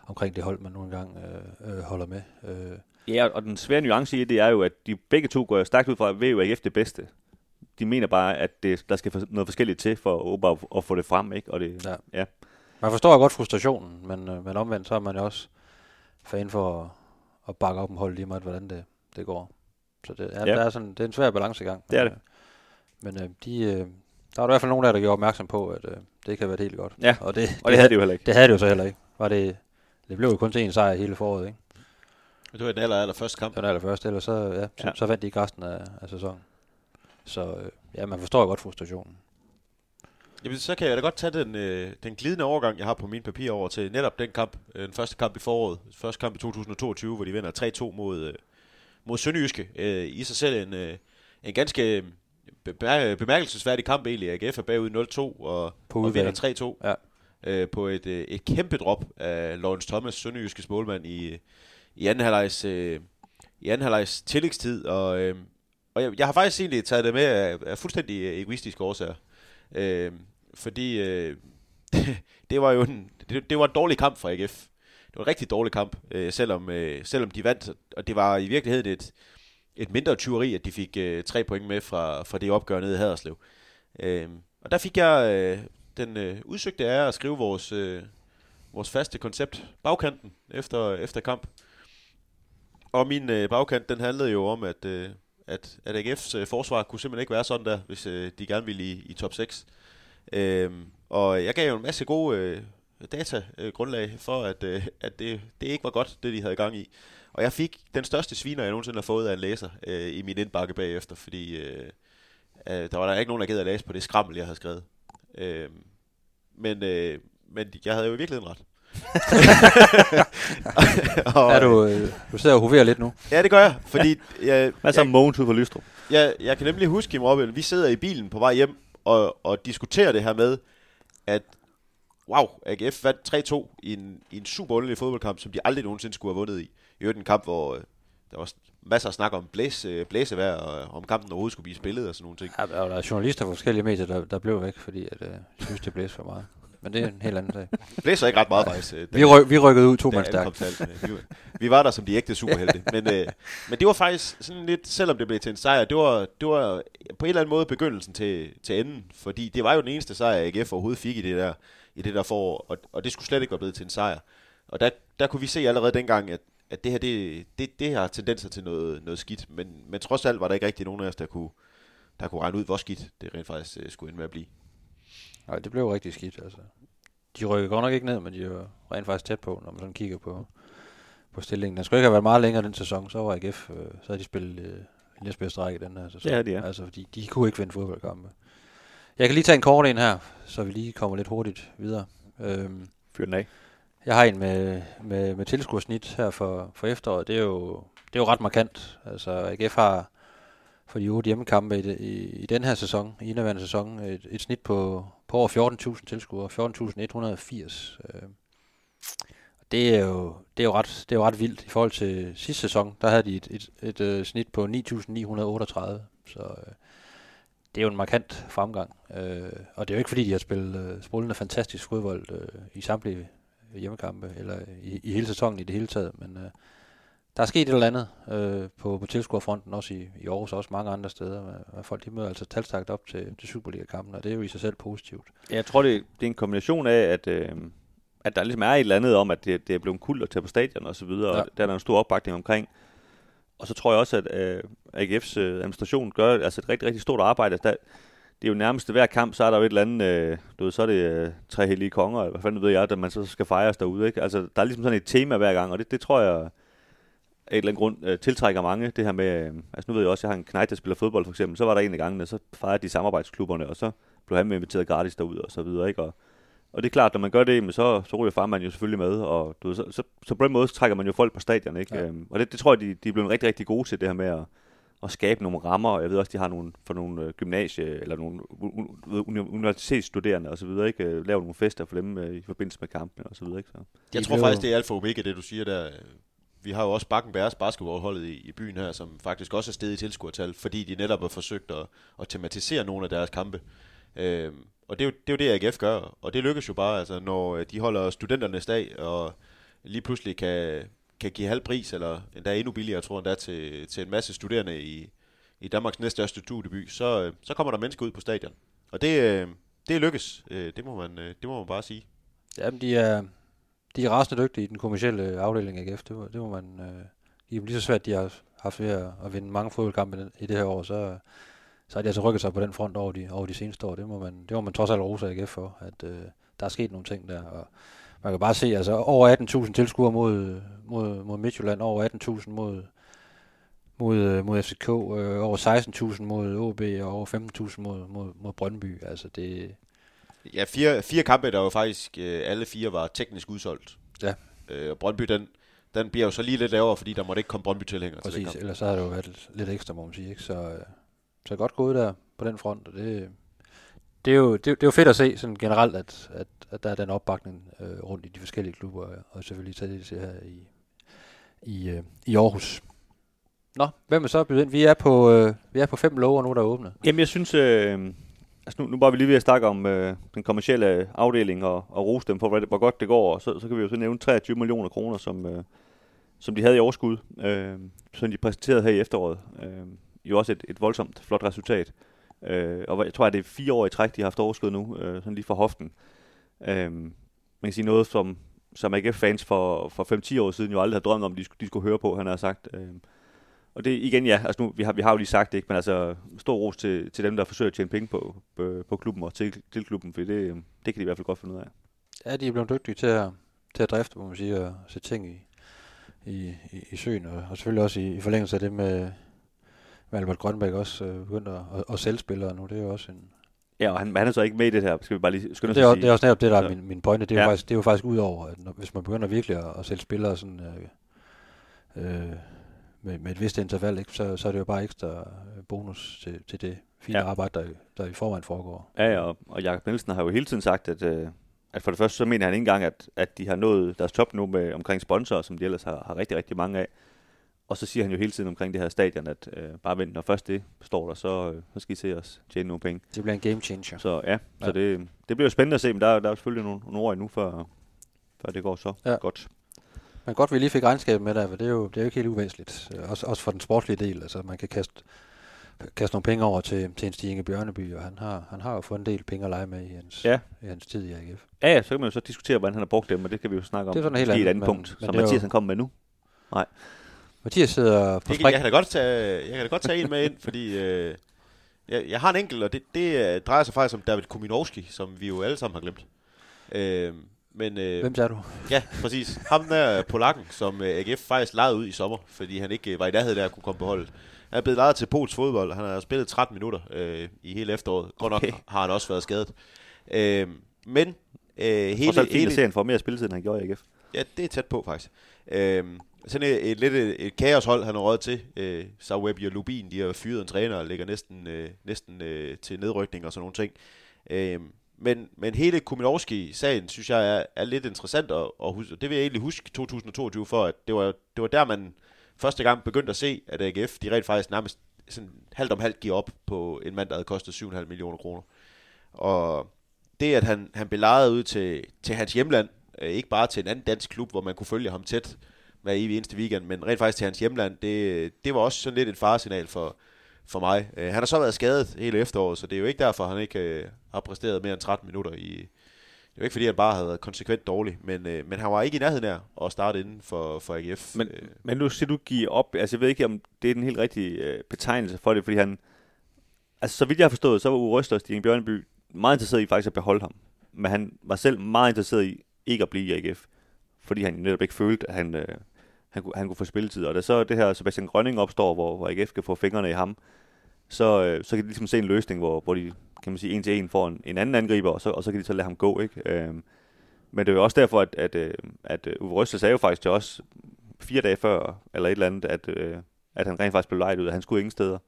omkring det hold, man nogle gange øh, øh, holder med. Øh, Ja, og den svære nuance i det er jo, at de begge to går stærkt ud fra, at VUAF det bedste. De mener bare, at det, der skal noget forskelligt til for at, op og få det frem, ikke? Og det, Ja. ja. Man forstår godt frustrationen, men, øh, men omvendt så er man jo også fan for at, at bakke op om holdet lige meget, hvordan det, det går. Så det er, Ja. ja. der er sådan, det er en svær balancegang. Det er Men, øh, Men øh, de, øh, der var i hvert fald nogen der, der gjorde opmærksom på, at øh, det kan være helt godt. Ja, og det, Og det havde de jo heller ikke. det havde det jo så heller ikke. Var det, det blev jo kun til en sejr hele foråret, ikke? Det var den aller, aller første kamp. Den allerførste, ellers så, ja, så, Ja. ja. så vandt de ikke resten af, af sæsonen. Så øh, ja, man forstår jo godt frustrationen. Jamen, så kan jeg da godt tage den, øh, den glidende overgang, jeg har på min papir over til netop den kamp, øh, den første kamp i foråret, første kamp i 2022, hvor de vinder 3-2 mod, øh, mod Sønderjyske. Øh, I sig selv en, øh, en ganske øh, bemær- bemærkelsesværdig kamp egentlig. AGF er bagud 0-2 og, og vinder 3-2 Ja. øh, på et, øh, et kæmpe drop af Lawrence Thomas, Sønderjyskes målmand i, i anden halvlejs, øh, i anden halvlejs tillægstid. Og, øh, og jeg, jeg har faktisk egentlig taget det med af, af fuldstændig øh, egoistiske årsager. Øh, fordi øh, det var jo en, det, det var en dårlig kamp for AGF. Det var en rigtig dårlig kamp, øh, selvom, øh, selvom de vandt. Og det var i virkeligheden et, et mindre tyveri, at de fik øh, tre point med fra, fra det opgør nede i Haderslev. Øh, og der fik jeg øh, den øh, udsøgte ære at skrive vores, øh, vores faste koncept, bagkanten, efter, efter kamp. Og min øh, bagkant, den handlede jo om, at, øh, at, at AGF's øh, forsvar kunne simpelthen ikke være sådan der, hvis øh, de gerne ville i, i top 6. Øhm, og jeg gav jo en masse gode øh, datagrundlag øh, for, at, øh, at det, det ikke var godt, det de havde gang i. Og jeg fik den største sviner, jeg nogensinde har fået af en læser øh, i min indbakke bagefter, fordi øh, øh, der var der ikke nogen, der gad at læse på det skrammel, jeg havde skrevet. Øh, men, øh, men jeg havde jo i virkeligheden ret. og, Er du, øh, du sidder og hoverer lidt nu. Ja, det gør jeg, fordi jeg, Hvad så Mogens ud for Lystrup? jeg, jeg kan nemlig huske, Kim Robin, vi sidder i bilen på vej hjem og, og diskuterer det her med, at wow, AGF vandt 3-2 i en, i en super underlig fodboldkamp, som de aldrig nogensinde skulle have vundet i. I øvrigt en kamp, hvor øh, der var masser af snak om blæs, øh, blæsevejr, og om kampen overhovedet skulle blive spillet og sådan nogle ting. Ja, der var journalister fra forskellige medier, der, der blev væk, fordi at, øh, de synes, det blæste for meget. Men det er en helt anden sag. Det blæser ikke ret meget faktisk. øh, Vi, ryk, vi rykkede ud to mand stærkt. Vi, var- vi var der som de ægte superhelte. men, øh, men det var faktisk sådan lidt, selvom det blev til en sejr, det var, det var på en eller anden måde begyndelsen til, til enden. Fordi det var jo den eneste sejr, AGF overhovedet fik i det der, i det der forår. Og, og det skulle slet ikke være blevet til en sejr. Og der, der kunne vi se allerede dengang, at, at det her, det, det, det har tendenser til noget, noget skidt. Men, men trods alt var der ikke rigtig nogen af os, der kunne, der kunne regne ud, hvor skidt det rent faktisk øh, skulle ende med at blive. Nej, det blev rigtig skidt. Altså. De rykker godt nok ikke ned, men de var rent faktisk tæt på, når man sådan kigger på, på stillingen. Den skulle ikke have været meget længere den sæson, så var AGF, øh, så havde de spillet øh, næstbedste række den her sæson. Det havde de, ja. Altså, fordi de kunne ikke vinde fodboldkampe. Jeg kan lige tage en kort en her, så vi lige kommer lidt hurtigt videre. Øhm, Fyr den af. jeg har en med, med, med tilskuersnit her for, for efteråret. Det er, jo, det er jo ret markant. Altså, AGF har for de otte hjemmekampe i, det, i, i den her sæson, i indeværende sæson, et, et snit på, på over 14.000 tilskuere. 14.180. Øh. Det er, jo, det, er jo ret, det er jo ret vildt i forhold til sidste sæson. Der havde de et, et, et, et snit på 9.938. Så øh, det er jo en markant fremgang. Øh, og det er jo ikke fordi, de har spillet øh, sprullende fantastisk fodbold øh, i samtlige hjemmekampe, eller i, i hele sæsonen i det hele taget, men øh, der er sket et eller andet øh, på, på tilskuerfronten, også i, i Aarhus og også mange andre steder. Med, folk de møder altså talstagt op til, til Superliga-kampen, og det er jo i sig selv positivt. Ja, Jeg tror, det, det er en kombination af, at, øh, at der ligesom er et eller andet om, at det, det er blevet kult at tage på stadion og så videre, ja. Og der er der en stor opbakning omkring. Og så tror jeg også, at øh, AGF's øh, administration gør altså et rigtig, rigtig stort arbejde. Der, det er jo nærmest hver kamp, så er der jo et eller andet, øh, du ved, så er det øh, tre hellige konger, eller hvad fanden ved jeg, der man så skal fejres derude, ikke? Altså, der er ligesom sådan et tema hver gang, og det, det tror jeg af en eller anden grund øh, tiltrækker mange, det her med, øh, altså nu ved jeg også, jeg har en knægt, der spiller fodbold for eksempel, så var der en af gangene, så fejrede de samarbejdsklubberne, og så blev han med inviteret gratis derud og så videre, ikke? Og, og det er klart, når man gør det, men så, så ryger farmand jo selvfølgelig med, og du ved, så, så, så, på den måde så trækker man jo folk på stadion, ikke? Ja. Øhm, og det, det tror jeg, de, de er blevet rigtig, rigtig gode til, det her med at, at skabe nogle rammer, og jeg ved også, de har nogle, for nogle øh, gymnasie- eller nogle universitetsstuderende og så videre, ikke? Øh, Laver nogle fester for dem øh, i forbindelse med kampene og så videre, ikke? Så. Jeg tror faktisk, det er alfa og omega, det du siger der vi har jo også Bakken Bærs basketballholdet i, i byen her, som faktisk også er steget i tilskuertal, fordi de netop har forsøgt at, at tematisere nogle af deres kampe. Øh, og det er, jo, det er jo det, AGF gør, og det lykkes jo bare, altså, når øh, de holder studenternes dag, og lige pludselig kan, kan give halv pris, eller endda endnu billigere, jeg endda, til, til en masse studerende i, i Danmarks næststørste studieby, så, øh, så kommer der mennesker ud på stadion. Og det, øh, det lykkes, det, må man, det må man bare sige. Jamen, de er, de er rasende dygtige i den kommercielle øh, afdeling af AGF. Det, må- det må man øh, give dem lige så svært, de har haft ved at, at vinde mange fodboldkampe i det her år, så, så har de altså rykket sig på den front over de, over de seneste år. Det må man, det må man trods alt rose AGF for, at øh, der er sket nogle ting der. Og man kan bare se, altså over 18.000 tilskuere mod, mod, mod Midtjylland, over 18.000 mod, mod, øh, mod FCK, øh, over 16.000 mod OB og over 15.000 mod, mod, mod Brøndby. Altså det, Ja, fire, fire kampe, der jo faktisk øh, alle fire var teknisk udsolgt. Ja. Øh, og Brøndby, den, den bliver jo så lige lidt lavere, fordi der måtte ikke komme Brøndby-tilhængere til den Præcis, kamp. ellers så har det jo været lidt- ekstra, må man sige. Ikke? Så, øh, så godt gået der på den front, og det, det, er jo, det, det er jo fedt at se sådan generelt, at, at, at der er den opbakning øh, rundt i de forskellige klubber, og- selvfølgelig taget det her i, i, øh, i Aarhus. Nå, hvem er så bydet ind? Vi er på, øh, vi er på fem lover nu, der er åbnet. Jamen, jeg synes... Øh, altså nu, nu var vi lige ved at snakke om øh, den kommercielle afdeling og, og rose dem for, hvor, hvor godt det går. Og så, så kan vi jo så nævne 23 millioner kroner, som, øh, som de havde i overskud, øh, som de præsenterede her i efteråret. Øh, jo også et, et voldsomt flot resultat. Øh, og jeg tror, at det er fire år i træk, de har haft overskud nu, øh, sådan lige for hoften. Øh, man kan sige noget, som, som AGF-fans for, for 5-10 år siden jo aldrig havde drømt om, de, skulle- de skulle høre på, han har sagt. Øh, og det igen, ja, altså nu, vi har, vi har jo lige sagt det, ikke, men altså stor ros til, til dem, der forsøger at tjene penge på, på, på klubben og til, til klubben, for det, det kan de i hvert fald godt finde ud af. Ja, de er blevet dygtige til at, til at drifte, må man sige, og sætte ting i, i, i, i søen, og, og selvfølgelig også i, i forlængelse af det med, med Albert Grønberg også øh, begyndt at, at, at sælge spillere nu. Det er jo også en, Ja, og han, han er så ikke med i det her, skal vi bare lige skynde os det, er, at sige. det er også netop det, der er min, min pointe. Det er. Ja. jo faktisk, det er jo faktisk ud over, at når, hvis man begynder virkelig at, at sælge spillere sådan, øh, øh, med, med et vist interval, ikke, så, så er det jo bare ekstra øh, bonus til, til det fine ja. Arbejde, der, der i forvejen foregår. Ja, ja, og, og Jakob Nielsen har jo hele tiden sagt, at, øh, at for det første så mener han ikke engang, at, at de har nået deres top nu med omkring sponsorer, som de ellers har, har rigtig, rigtig mange af. Og så siger han jo hele tiden omkring det her stadion, at øh, bare vent, når først det står der, så, øh, så skal I se os tjene nogle penge. Det bliver en game changer. Så ja, ja. Så det, det bliver jo spændende at se, men der, er- der er selvfølgelig nogle, nogle år endnu, før, før det går så ja. godt. Men godt, vi lige fik regnskabet med der, for det er jo, det er jo ikke helt uvæsentligt. Øh, Også, også for den sportslige del. Altså, man kan kaste, kaste nogle penge over til, til en Stig Bjørneby, og han har, han har jo fået en del penge at lege med i hans, Ja. i hans tid i AGF. Ja, ja, så kan man jo så diskutere, hvordan han har brugt dem, og det kan vi jo snakke om Det er sådan helt i et andet, andet men- punkt, men som er jo- Mathias han kommer med nu. Mathias sidder på spring. jeg, kan da godt tage, jeg kan da godt tage en med ind, fordi øh, jeg, jeg har en enkelt, og det, det øh, drejer sig faktisk om David Kuminowski, som vi jo alle sammen har glemt. Øh, men øh, Hvem er du? ja, præcis. Ham der polakken, som øh, AGF faktisk lejede ud i sommer, fordi han ikke øh, var i nærheden af at kunne komme på holdet. Han er blevet lejet til Pols fodbold, han har spillet 13 minutter øh, i hele efteråret. Godt nok Okay. har han også været skadet. Øh, men øh, Hele, og så hele, at se, han får mere spilletid, end han gjorde i AGF. Ja, det er tæt på, faktisk. Øhm, sådan et, et lidt et, et kaoshold, han har råd til. Øh, så Webby og Lubin, de har fyret en træner og ligger næsten, øh, næsten øh, til nedrykning og sådan nogle ting. Øhm, men, men hele Kuminowski-sagen, synes jeg, er, er lidt interessant at, at huske. Det vil jeg egentlig huske 2022 for, at det var, det var der, man første gang begyndte at se, at AGF, de rent faktisk nærmest sådan halvt om halvt giver op på en mand, der havde kostet 7,5 millioner kroner. Og det, at han, han blev lejet ud til, til hans hjemland, øh, ikke bare til en anden dansk klub, hvor man kunne følge ham tæt hver evig eneste weekend, men rent faktisk til hans hjemland, det, det var også sådan lidt et faresignal for, for mig. Øh, han har så været skadet hele efteråret, så det er jo ikke derfor, han ikke øh, har præsteret mere end 13 minutter i... Det er jo ikke fordi, han bare havde været konsekvent dårlig, men, øh, men han var ikke i nærheden af at starte inden for, for AGF. Men, øh, men nu siger du give op. Altså, jeg ved ikke, om det er den helt rigtige øh, betegnelse for det, fordi han... Altså, så vidt jeg har forstået, så var Uwe Røster og Stine Bjørneby meget interesseret i faktisk at beholde ham. Men han var selv meget interesseret i ikke at blive i AGF. Fordi han netop ikke følte, at han, øh, han, kunne, han kunne få spilletid. Og da så det her Sebastian Grønning opstår, hvor, hvor AGF kan få fingrene i ham, så, øh, så kan de ligesom se en løsning, hvor, hvor de kan man sige, en til en får en, en anden angriber, og så, og så kan de så lade ham gå. Ikke? Øh, men det er jo også derfor, at, at, øh, at øh, Uwe Røster sagde jo faktisk til os fire dage før, eller et eller andet, at, øh, at han rent faktisk blev lejet ud, at han skulle ingen steder.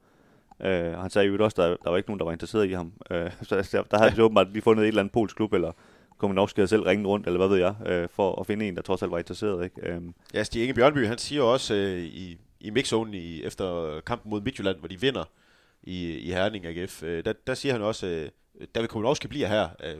Øh, og han sagde jo også, at der, der var ikke nogen, der var interesseret i ham. Øh, så der, der havde de åbenbart lige fundet et eller andet polsk klub, eller Kominovski havde selv ringet rundt, eller hvad ved jeg, øh, for at finde en, der trods alt var interesseret. Ikke? Øhm, Ja, Stig Inge Bjørnby, han siger også øh, i, i mixzonen i, efter kampen mod Midtjylland, hvor de vinder i, i Herning AGF, øh, der, der siger han også, øh, David Kominovski bliver her. Øh,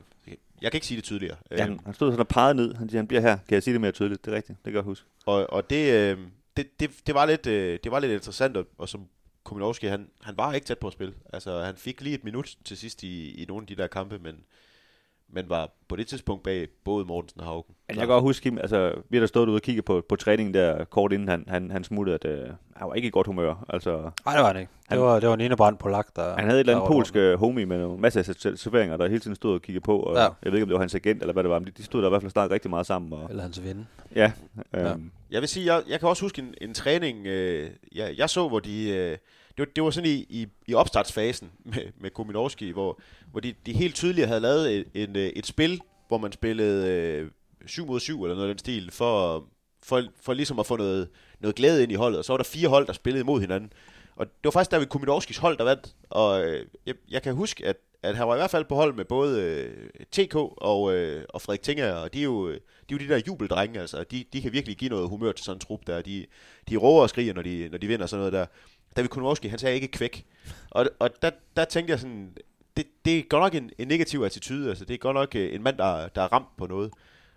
jeg kan ikke sige det tydeligere. ja, han, han stod sådan og pegede ned. Han siger, han bliver her. Kan jeg sige det mere tydeligt? Det er rigtigt. Det kan jeg huske. Og, og det, øh, det, det, det, var lidt, øh, det var lidt interessant, og, og som Kominovski, han, han var ikke tæt på at spille. Altså, han fik lige et minut til sidst i, i nogle af de der kampe, men, men var på det tidspunkt bag både Mortensen og Haugen. Men jeg kan godt huske, Kim, altså, vi har da stået ude og kigget på, på træningen der kort inden han, han, han smuttede, at øh, han var ikke i godt humør. Altså, Nej, det var han ikke. Det Han- var, det var en enebrand på lagt, der... han havde et eller andet polsk øh, homie med nogle masser af serveringer, der hele tiden stod og kiggede på. Og Ja. Jeg ved ikke, om det var hans agent eller hvad det var, men de, de stod der i hvert fald snart rigtig meget sammen. Og, Eller hans ven. ja, øhm, Ja. ja. Jeg vil sige, jeg, jeg kan også huske en, en træning, øh, jeg, jeg så, hvor de... Øh, det, var, det var sådan i, i, i opstartsfasen med, med Kominovski, hvor, hvor de, de helt tydeligt havde lavet et, en, øh, et spil, hvor man spillede øh, 7 mod 7 eller noget af den stil, for, for, for ligesom at få noget, noget glæde ind i holdet. Og så var der fire hold, der spillede imod hinanden. Og det var faktisk der ved Kominovskis hold, der vandt. Og øh, jeg, jeg kan huske, at, at han var i hvert fald på hold med både øh, TK og, øh, og Frederik Tinger, og de er jo, de er jo de der jubeldrenge, altså. De, de kan virkelig give noget humør til sådan en trup der. De, de råber og skriger, når de, når de vinder sådan noget der. David Kominovski, han sagde ikke kvæk. Og, og der, der tænkte jeg sådan, det, det er godt nok en, en negativ attitude, altså det er godt nok øh, en mand, der, der er ramt på noget.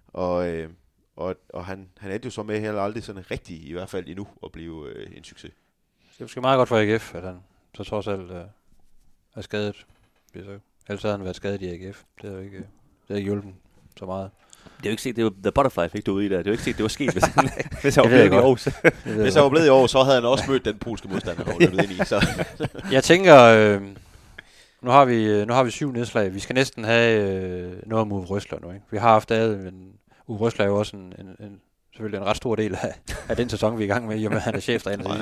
Og, øh, og, og han, han endte jo så med heller aldrig sådan rigtig, i hvert fald endnu, at blive øh, en succes. Det er måske meget godt for AGF, at han så trods alt øh, er skadet. Så, ellers havde han været skadet i AGF. Det har jo ikke, øh, det har ikke hjulpet så meget. Det er jo ikke set, det var The Butterfly fik du ude i der. Det er jo ikke set, det var sket, hvis han, hvis han var blevet i. Aarhus. Hvis han var blevet i år, så havde han også mødt den polske modstander, han var løbet ind i. Så. Jeg tænker, øh, nu, har vi, øh, nu har vi syv nedslag. Vi skal næsten have øh, noget om Uwe Røsler nu. Ikke? Vi har haft ad, men Uwe Røsler er jo også en, en, en, selvfølgelig en ret stor del af, af den sæson, vi er i gang med, i og med, at han er cheftræner.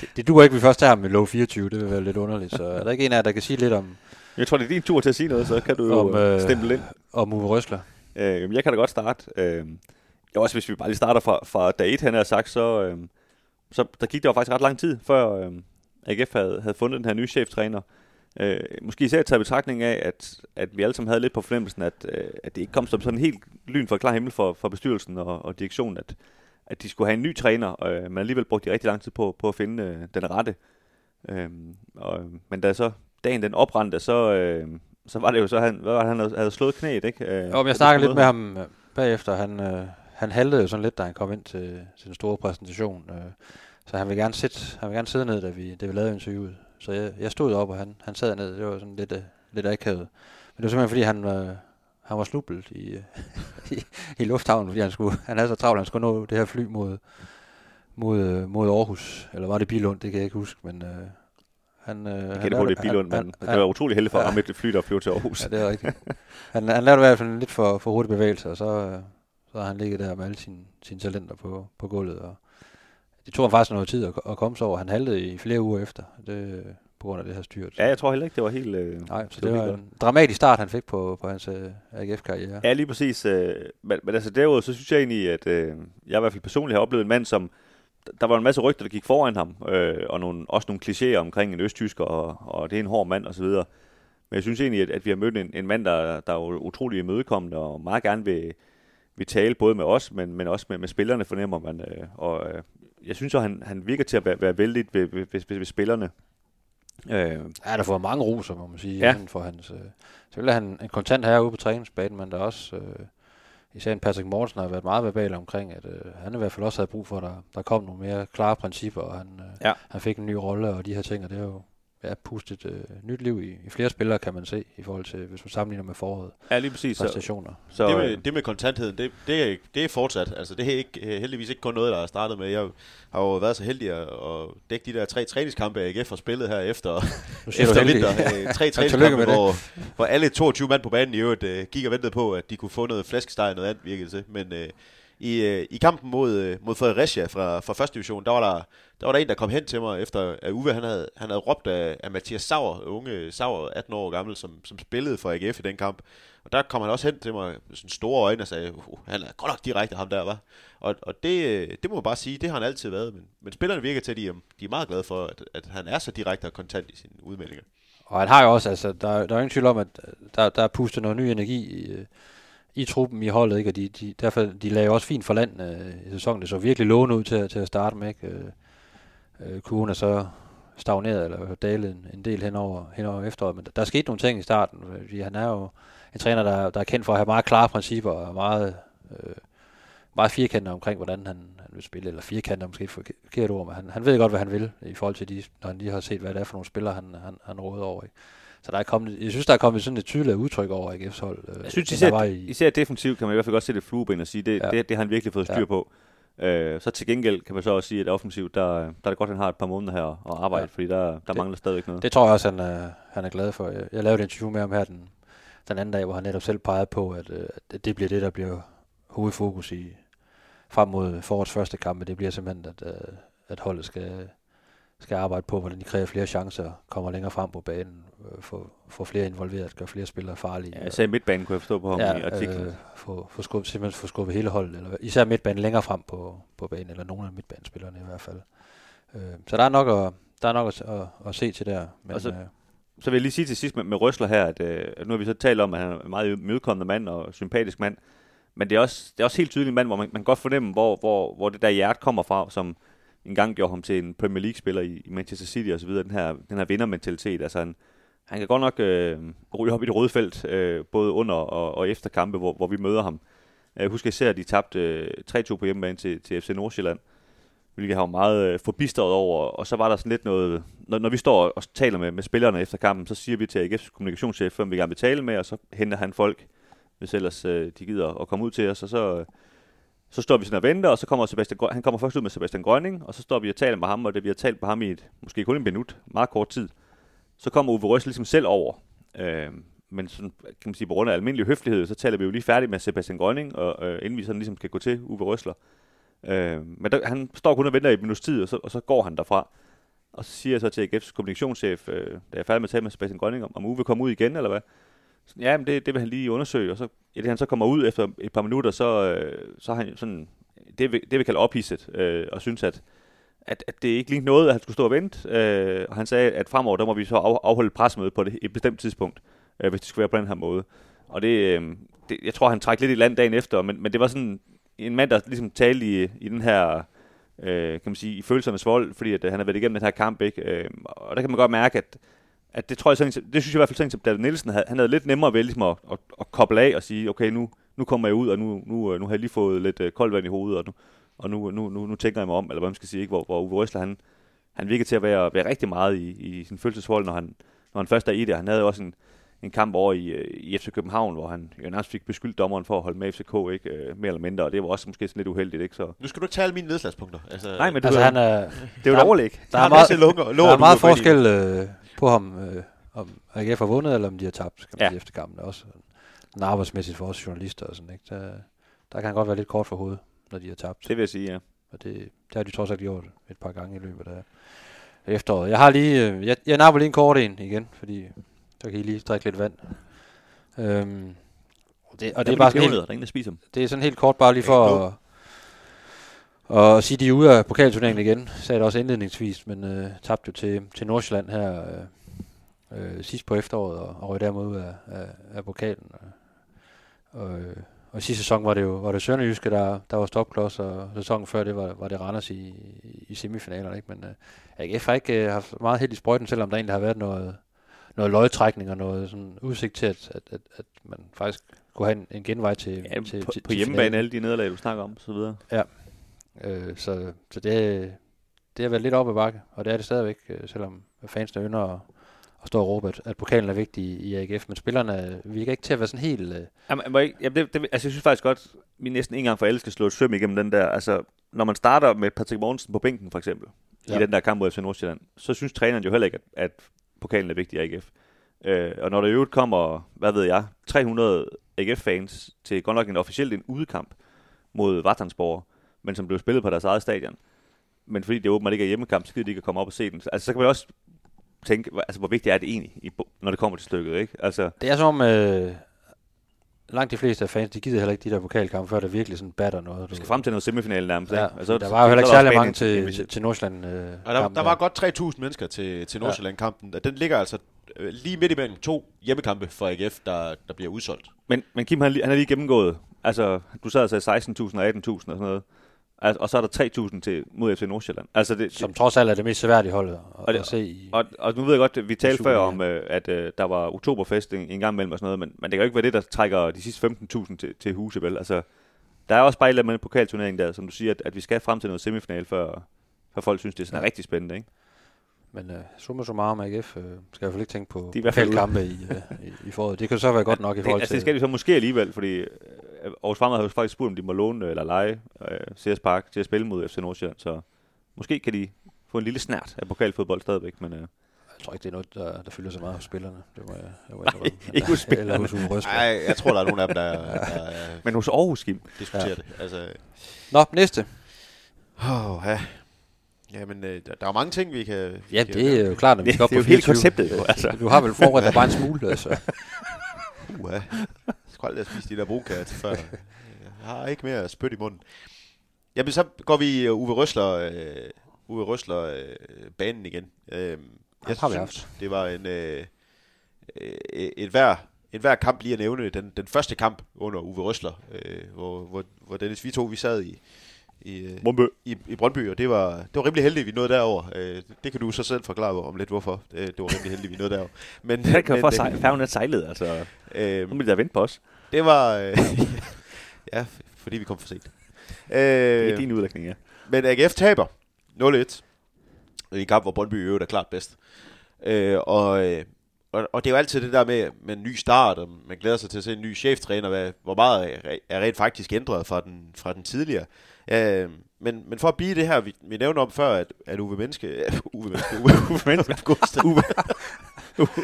Det, det, duer ikke, vi først tager ham med low 24. Det vil være lidt underligt. Så er der ikke en af jer, der kan sige lidt om, Jeg tror, det er din tur til at sige noget, så kan du jo Om, øh, øh, stemple ind. om Uwe Røsler? Øh, jeg kan da godt starte. Øh, jeg også hvis vi bare lige starter fra, fra dag 1, han har sagt, så, øh, så der gik der jo faktisk ret lang tid, før øh, AGF havde, havde fundet den her nye cheftræner. Øh, måske især taget betragtning af, at, at vi alle sammen havde lidt på fornemmelsen, at, øh, at det ikke kom som sådan helt lyn for klar himmel for, for bestyrelsen og, og direktionen, at, at de skulle have en ny træner, øh, men alligevel brugte de rigtig lang tid på, på at finde øh, den rette. Øh, og, men da så dagen den oprændte, så, øh, så var det jo så, han, hvad var det, han havde, havde slået knæet, ikke? Øh, Jo, men jeg de snakkede lidt med ham øh, bagefter. Han, øh, han haltede jo sådan lidt, da han kom ind til, til den store præsentation. Øh, så han vil gerne sidde, han vil gerne sidde ned, da vi, da vi lavede interviewet. Så jeg, jeg stod op, og han, han sad ned. Det var sådan lidt, øh, lidt akavet. Men det var simpelthen, fordi han, øh, han var snublet i, øh, i, i lufthavnen, fordi han, skulle, han havde så travlt, han skulle nå det her fly mod, mod, øh, mod Aarhus. Eller var det Bilund, det kan jeg ikke huske, men... Øh, han, øh, Jeg han kender på det lavede- Bilund, men han- det var utrolig heldigt for ja. at ramme et fly, der flyver til Aarhus. Ja, det er rigtigt. han, han lavede i hvert fald en lidt for, for hurtig bevægelse, og så, øh, så har han ligget der med alle sine, sine talenter på, på gulvet. Og det tog ham faktisk noget tid at, at komme sig over. Han haltede i flere uger efter, det, øh, på grund af det her styrt. Ja, jeg tror heller ikke, det var helt... Øh, Nej, så det det var en dramatisk start, han fik på, på hans øh, AGF-karriere. Ja, lige præcis. Øh, men, men altså derudover, så synes jeg egentlig, at øh, jeg i hvert fald personligt har oplevet en mand, som... Der var en masse rygter, der gik foran ham, øh, og nogle, også nogle klichéer omkring en østtysker, og, og det er en hård mand osv. Men jeg synes egentlig, at, at vi har mødt en, en mand, der, der er utrolig imødekommende, og meget gerne vil, vil tale både med os, men, men også med, med spillerne, fornemmer man. Øh, og øh, jeg synes jo, han, han virker til at være, være vældig ved, ved, ved, ved, ved spillerne. Øh, Ja, der får mange roser, må man sige, ja. for hans... Øh, selvfølgelig er han en kontant herude på træningsbanen, men der er også... Øh, især en Patrick Mortensen har været meget verbal omkring, at øh, han i hvert fald også havde brug for, at der, der kom nogle mere klare principper, og han, øh, Ja. han fik en ny rolle, og de her ting, og det har jo ja, pustet øh, nyt liv i, i flere spillere, kan man se, i forhold til, hvis man sammenligner med foråret ja, lige præcis. Så, præstationer. så, det, øh, med, det med kontantheden, det, det, er, det er fortsat. Altså, det er ikke, øh, heldigvis ikke kun noget, der er startet med. Jeg har jo været så heldig at, at dække de der tre træningskampe, AGF har spillet her efter, efter vinter. Øh, tre træningskampe, det. hvor, hvor alle 22 mand på banen i øvrigt øh, gik og ventede på, at de kunne få noget flæskesteg og noget andet, virkede det til. Men øh, i, øh, i kampen mod, øh, mod Fredericia fra, fra første division, der var der, der var der en, der kom hen til mig, efter at Uwe han havde, han havde råbt af, af Mathias Sauer, unge Sauer, 18 år gammel, som, som spillede for AGF i den kamp. Og der kom han også hen til mig med sådan store øjne og sagde, uh, han er godt nok direkte ham der, var. Og, og det, øh, det må man bare sige, det har han altid været. Men, men spillerne virker til, at de, er- de er meget glade for, at, at han er så direkte og kontant i sine udmeldinger. Og han har jo også, altså, der, der er ingen tvivl om, at øh, der, der er pustet noget ny energi i, øh, i truppen, i holdet, ikke? og de, de, derfor, de lagde også fint for land øh, i sæsonen. Det så virkelig lovende ud til, til at starte med. Ikke? Øh, øh kurven er så stagneret eller dalet en, en del henover, henover efteråret, men der, der skete nogle ting i starten, fordi han er jo en træner, der, der er kendt for at have meget klare principper og meget, øh, meget firkantet omkring, hvordan han, han vil spille, eller firkantet er måske et forkert ord, men han, han ved godt, hvad han vil i forhold til de, når han lige har set, hvad det er for nogle spillere, han, han, han råder over. Ikke? Så der er kommet, jeg synes, der er kommet sådan et tydeligt udtryk over AGF's hold. Øh, Jeg synes, især, i, især defensivt kan man i hvert fald godt sætte et flueben og sige, det, Ja. det, det har han virkelig fået styr Ja. på. Øh, så til gengæld kan man så også sige, at offensivt, der, der er det godt, at han har et par måneder her at arbejde, Ja. fordi der, der Det- mangler stadigvæk noget. Det tror jeg også, han er, han er glad for. Jeg, jeg lavede et interview med ham her den, den anden dag, hvor han netop selv pegede på, at, øh, at det bliver det, der bliver hovedfokus i frem mod forårets første kamp. Det bliver simpelthen, at, øh, at holdet skal, skal arbejde på, hvordan de kræver flere chancer, kommer længere frem på banen, øh, få, få flere involveret, gør flere spillere farlige. Ja, især midtbanen kunne jeg forstå på ham ja, i artiklen. Øh, få, få skubbet, simpelthen få skubbet hele holdet, eller især midtbanen længere frem på, på banen, eller nogle af midtbanespillerne i hvert fald. Øh, så der er nok at, der er nok at, at, at se til der. Men, Og så- øh, Så vil jeg lige sige til sidst med, med Røsler her, at, øh, at nu har vi så talt om, at han er en meget imødekommende mand og sympatisk mand, men det er også, det er også helt tydeligt en mand, hvor man, man kan godt fornemme, hvor, hvor, hvor det der hjerte kommer fra, som engang gjorde ham til en Premier League-spiller i, i Manchester City og så videre, den her, den her vindermentalitet. Altså han, han kan godt nok øh, ryge op i det røde felt, øh, både under og, og efter kampe, hvor, hvor vi møder ham. Jeg husker især, at de tabte øh, 3-2 på hjemmebane til, til FC Nordsjælland, hvilket jeg var meget øh, forbistret over, og så var der sådan lidt noget, når, når vi står og taler med, med spillerne efter kampen, så siger vi til AGF's kommunikationschef, hvem vi gerne vil tale med, og så henter han folk, hvis ellers øh, de gider at komme ud til os, og så, øh, så står vi sådan og venter, og så kommer Sebastian, han kommer først ud med Sebastian Grønning, og så står vi og taler med ham, og det vi har talt med ham i et, måske kun en minut, meget kort tid, så kommer Uwe Røs ligesom selv over, øh, men sådan, kan man sige, på grund af almindelig høflighed, så taler vi jo lige færdigt med Sebastian Grønning, og øh, inden vi sådan ligesom skal gå til Uwe Røsler. Øh, men der, han står kun og venter i et minuts tid, og så, og så går han derfra. Og så siger jeg så til AGF's kommunikationschef, øh, da jeg er færdig med at tale med Sebastian Grønning, om, om Uwe kommer ud igen, eller hvad? Så, ja, men det, det vil han lige undersøge, og så, ja, det han så kommer ud efter et par minutter, så, øh, så har han sådan, det, det vi kalder ophidset, øh, og synes, at, at, at det ikke lige noget, at han skulle stå og vente, øh, og han sagde, at fremover, der må vi så af, afholde pressemøde på det, et bestemt tidspunkt, øh, hvis det skulle være på den her måde. Og det, øh, det jeg tror, han trak lidt i land dagen efter, men, men det var sådan en mand, der ligesom talte i, i den her, øh, kan man sige, i følelsernes vold, fordi at, at han har været igennem den her kamp, ikke? Øh, og der kan man godt mærke, at, at det tror jeg, sådan, det synes jeg i hvert fald sådan, som David Nielsen havde, han havde lidt nemmere ved ligesom at, at, at koble af og sige, okay, nu, nu kommer jeg ud, og nu, nu, øh, nu har jeg lige fået lidt øh, koldt vand i hovedet, og nu, og nu, nu, nu, nu tænker jeg mig om, eller hvad man skal sige, ikke? Hvor, hvor Uwe Røsler, han, han virker til at være, være rigtig meget i, i sin følelsesvold, når han, når han først er i det. Han havde jo også en, en kamp over i, øh, i FC København, hvor han jo nærmest fik beskyldt dommeren for at holde med FCK, ikke? Øh, mere eller mindre, og det var også måske sådan lidt uheldigt, ikke? Så, Nu skal du ikke tale mine nedslagspunkter. Altså, nej, men det, altså, han er, det er jo et der- overlæg. der har er meget, lunger, der er du meget forskel øh, på ham, øh, om AGF har vundet, eller om de har tabt, kan man Ja. ja. sige, efter kampen. Også en arbejdsmæssigt for os journalister og sådan, ikke? Der, der kan han godt være lidt kort for hovedet, når de har tabt. Det vil jeg sige, ja. Og det, det har de trods alt gjort et par gange i løbet af efteråret. Jeg har lige, øh, jeg, jeg napper lige en kort en igen, fordi så kan I lige drikke lidt vand. Øhm, og det, og det er bare sådan helt, Der er ingen, der spiser dem. det er sådan helt kort bare lige for at, at sige, de er ude af pokalturneringen igen. Sagde det også indledningsvis, men øh, tabte jo til, til Nordsjælland her øh, øh, sidst på efteråret, og, og røg dermed ud af, af, af pokalen. Og, øh, og sidste sæson var det jo var det Sønderjyske, der, der var stopklods, og sæsonen før det var, var det Randers i, i semifinalerne. Ikke? Men øh, AGF har ikke øh, haft meget held i sprøjten, selvom der egentlig har været noget, noget løgtrækning og noget sådan udsigt til, at, at, at, at man faktisk kunne have en, en genvej til, Ja, til, på, til, på til hjemmebane, finalen. alle de nederlag, du snakker om, og så videre. Øh, så så det, det har været lidt op ad bakke, og det er det stadigvæk, øh, selvom fansene ynder at, at stå og råbe, at, at pokalen er vigtig i, AGF, men spillerne virker ikke til at være sådan helt... Øh, Jamen, må jeg, jamen det, det, altså, jeg synes faktisk godt, vi næsten en gang for alle skal slå et søm igennem den der. Altså, når man starter med Patrick Mogensen på bænken, for eksempel, ja. I den der kamp mod FC Nordsjælland, så synes træneren jo heller ikke, at, at pokalen er vigtig i AGF. Øh, og når der i øvrigt kommer, hvad ved jeg, 300 AGF-fans til godt nok en officielt en udekamp mod Vatensborg, men som blev spillet på deres eget stadion. Men fordi det åbenbart ikke er hjemmekamp, så gider de ikke at komme op og se den. Altså, så kan man også tænke, altså, hvor vigtigt er det egentlig, når det kommer til stykket, ikke? Altså, det er som om, øh, langt de fleste af fans, de gider heller ikke de der pokalkampe, før der virkelig sådan batter noget. vi skal frem til noget semifinale nærmest, Ja, ikke? altså, der var jo heller ikke er særlig mange til, til, til Nordsjælland. Øh, Og der, der var godt 3.000 mennesker til, til Nordsjælland-kampen. Den ligger altså øh, lige midt imellem to hjemmekampe for AGF, der, der bliver udsolgt. Men, men Kim, han, han har lige gennemgået, altså, du sad sagde 16.000 og 18.000 og sådan noget, altså, og så er der 3.000 til mod FC Nordsjælland. Altså, det, Som trods alt er det mest seværdige hold at, Og det- at se i. Og, og nu ved jeg godt, at vi talte før om, øh, at øh, der var oktoberfest en, en gang imellem og sådan noget, men, men det kan jo ikke være det, der trækker de sidste 15.000 til, til huse, vel? Altså, der er også bare et eller andet pokalturnering der, som du siger, at, at vi skal frem til noget semifinal, før, før folk synes, det er sådan Ja. rigtig spændende, ikke? Men uh, summa summarum AGF uh, skal i hvert fald ikke tænke på De er i uh, i, i foråret. Det kan så være godt nok i Det, forhold altså, til... det skal de så måske alligevel, fordi øh, Aarhus Fremad har jo faktisk spurgt, om de må låne eller lege øh, CS Park til at spille mod FC Nordsjælland, så måske kan de få en lille snært af pokalfodbold stadigvæk, men øh, Jeg tror ikke, det er noget, der, der fylder så meget hos spillerne. Det må jeg, jeg må Nej, indrømme. ikke hos spillerne. Eller hos Uwe. Nej, jeg tror, der er nogen af dem, der, der øh, men hos Aarhus, Kim, diskuterer Ja. det. Altså, Nå, næste. åh, ja. Jamen, øh, der, der er jo mange ting, vi kan... vi Ja, kan det er jo klart, når vi skal op det er på jo hele 24. konceptet jo, altså. Du har vel forberedt dig bare en smule, altså. Uh, skal aldrig have spist de der til før. Jeg har ikke mere spyt i munden. Jamen, så går vi i Uwe Røsler, øh, Uwe Røsler øh, banen igen. Øh, jeg har vi synes, det var en, øh, øh, et hver, en hver kamp lige at nævne. Den, den første kamp under Uwe Røsler, øh, hvor, hvor, hvor Dennis, vi to, vi sad i, i, øh, Brøndby. i, i Brøndby, og det var, det var rimelig heldigt, vi nåede derover. Øh, det kan du så selv forklare om lidt, hvorfor. Øh, det var rimelig heldigt, vi nåede derover. Men, Det kan for sej, færgen er sejlet, altså. øh, Nu de da vente på os. det var... Øh, ja, fordi vi kom for sent. Øh, Det er din udlægning, ja. men AGF taber 0-1 i kamp, hvor Brøndby i øvrigt er klart bedst. Øh, og, øh, og, og det er jo altid det der med, med en ny start, og man glæder sig til at se en ny cheftræner, hvad, hvor meget er, er rent faktisk ændret fra den, fra den tidligere. Øh, men, men for at blive det her, vi, vi nævner om før, at, at Uwe Menneske... Uwe Menneske... Uwe, Uwe Menneske... Uwe,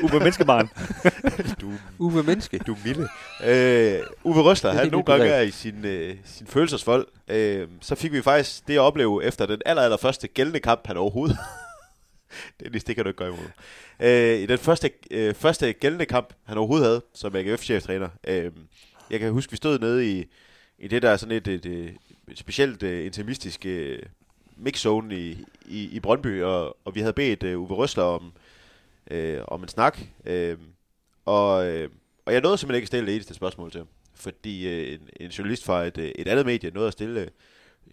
Uwe Menneskebarn. du Uwe Menneske. Du er milde. Øh, Uwe Røsler, Det er han nogle gange er i sin, øh, sin følelsesvold. Øh, så fik vi faktisk det at opleve efter den aller, aller første gældende kamp, han overhovedet. det, det kan du ikke gøre imod. Øh, I den første, øh, første gældende kamp, han overhovedet havde som AGF-cheftræner. Øh, jeg kan huske, vi stod nede i, i det der sådan et, et, et, et specielt øh, intimistisk øh, mixzone i, i, i Brøndby, og, og vi havde bedt øh, Uwe Røsler om, øh, om en snak. øh, og, øh, og jeg nåede simpelthen ikke at stille det eneste spørgsmål til ham. Fordi øh, en, en journalist fra et, øh, et andet medie nåede at stille øh,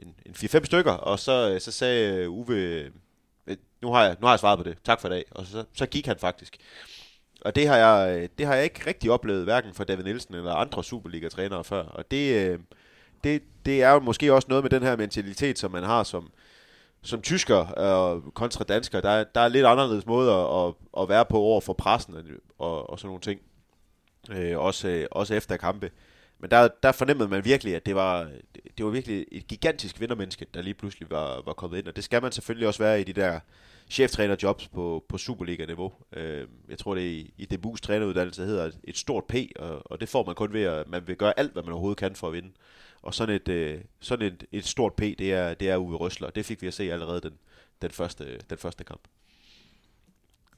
en, en 4-5 stykker, og så, øh, så sagde øh, Uwe, øh, nu har, jeg, nu har jeg svaret på det, tak for i dag. Og så, så gik han faktisk. Og det har, jeg, øh, det har jeg ikke rigtig oplevet, hverken for David Nielsen eller andre Superliga-trænere før. Og det, øh, det, det er jo måske også noget med den her mentalitet, som man har som, som tysker og kontra dansker. Der, er- der er lidt anderledes måde at, at, at være på over for pressen og, og sådan nogle ting øh, også, øh, også efter kampe. Men der, der fornemmede man virkelig, at det var, det, var virkelig et gigantisk vindermenneske, der lige pludselig var, var kommet ind. Og det skal man selvfølgelig også være i de der cheftrænerjobs på, på Superliga-niveau. Øh, jeg tror, det er i, i DBU's træneruddannelse hedder et, et stort P, og, og det får man kun ved, at man vil gøre alt, hvad man overhovedet kan for at vinde. Og sådan et, øh, sådan et, et stort P, det er, det er Uwe Røsler. Det fik vi at se allerede den, den, første, den første kamp.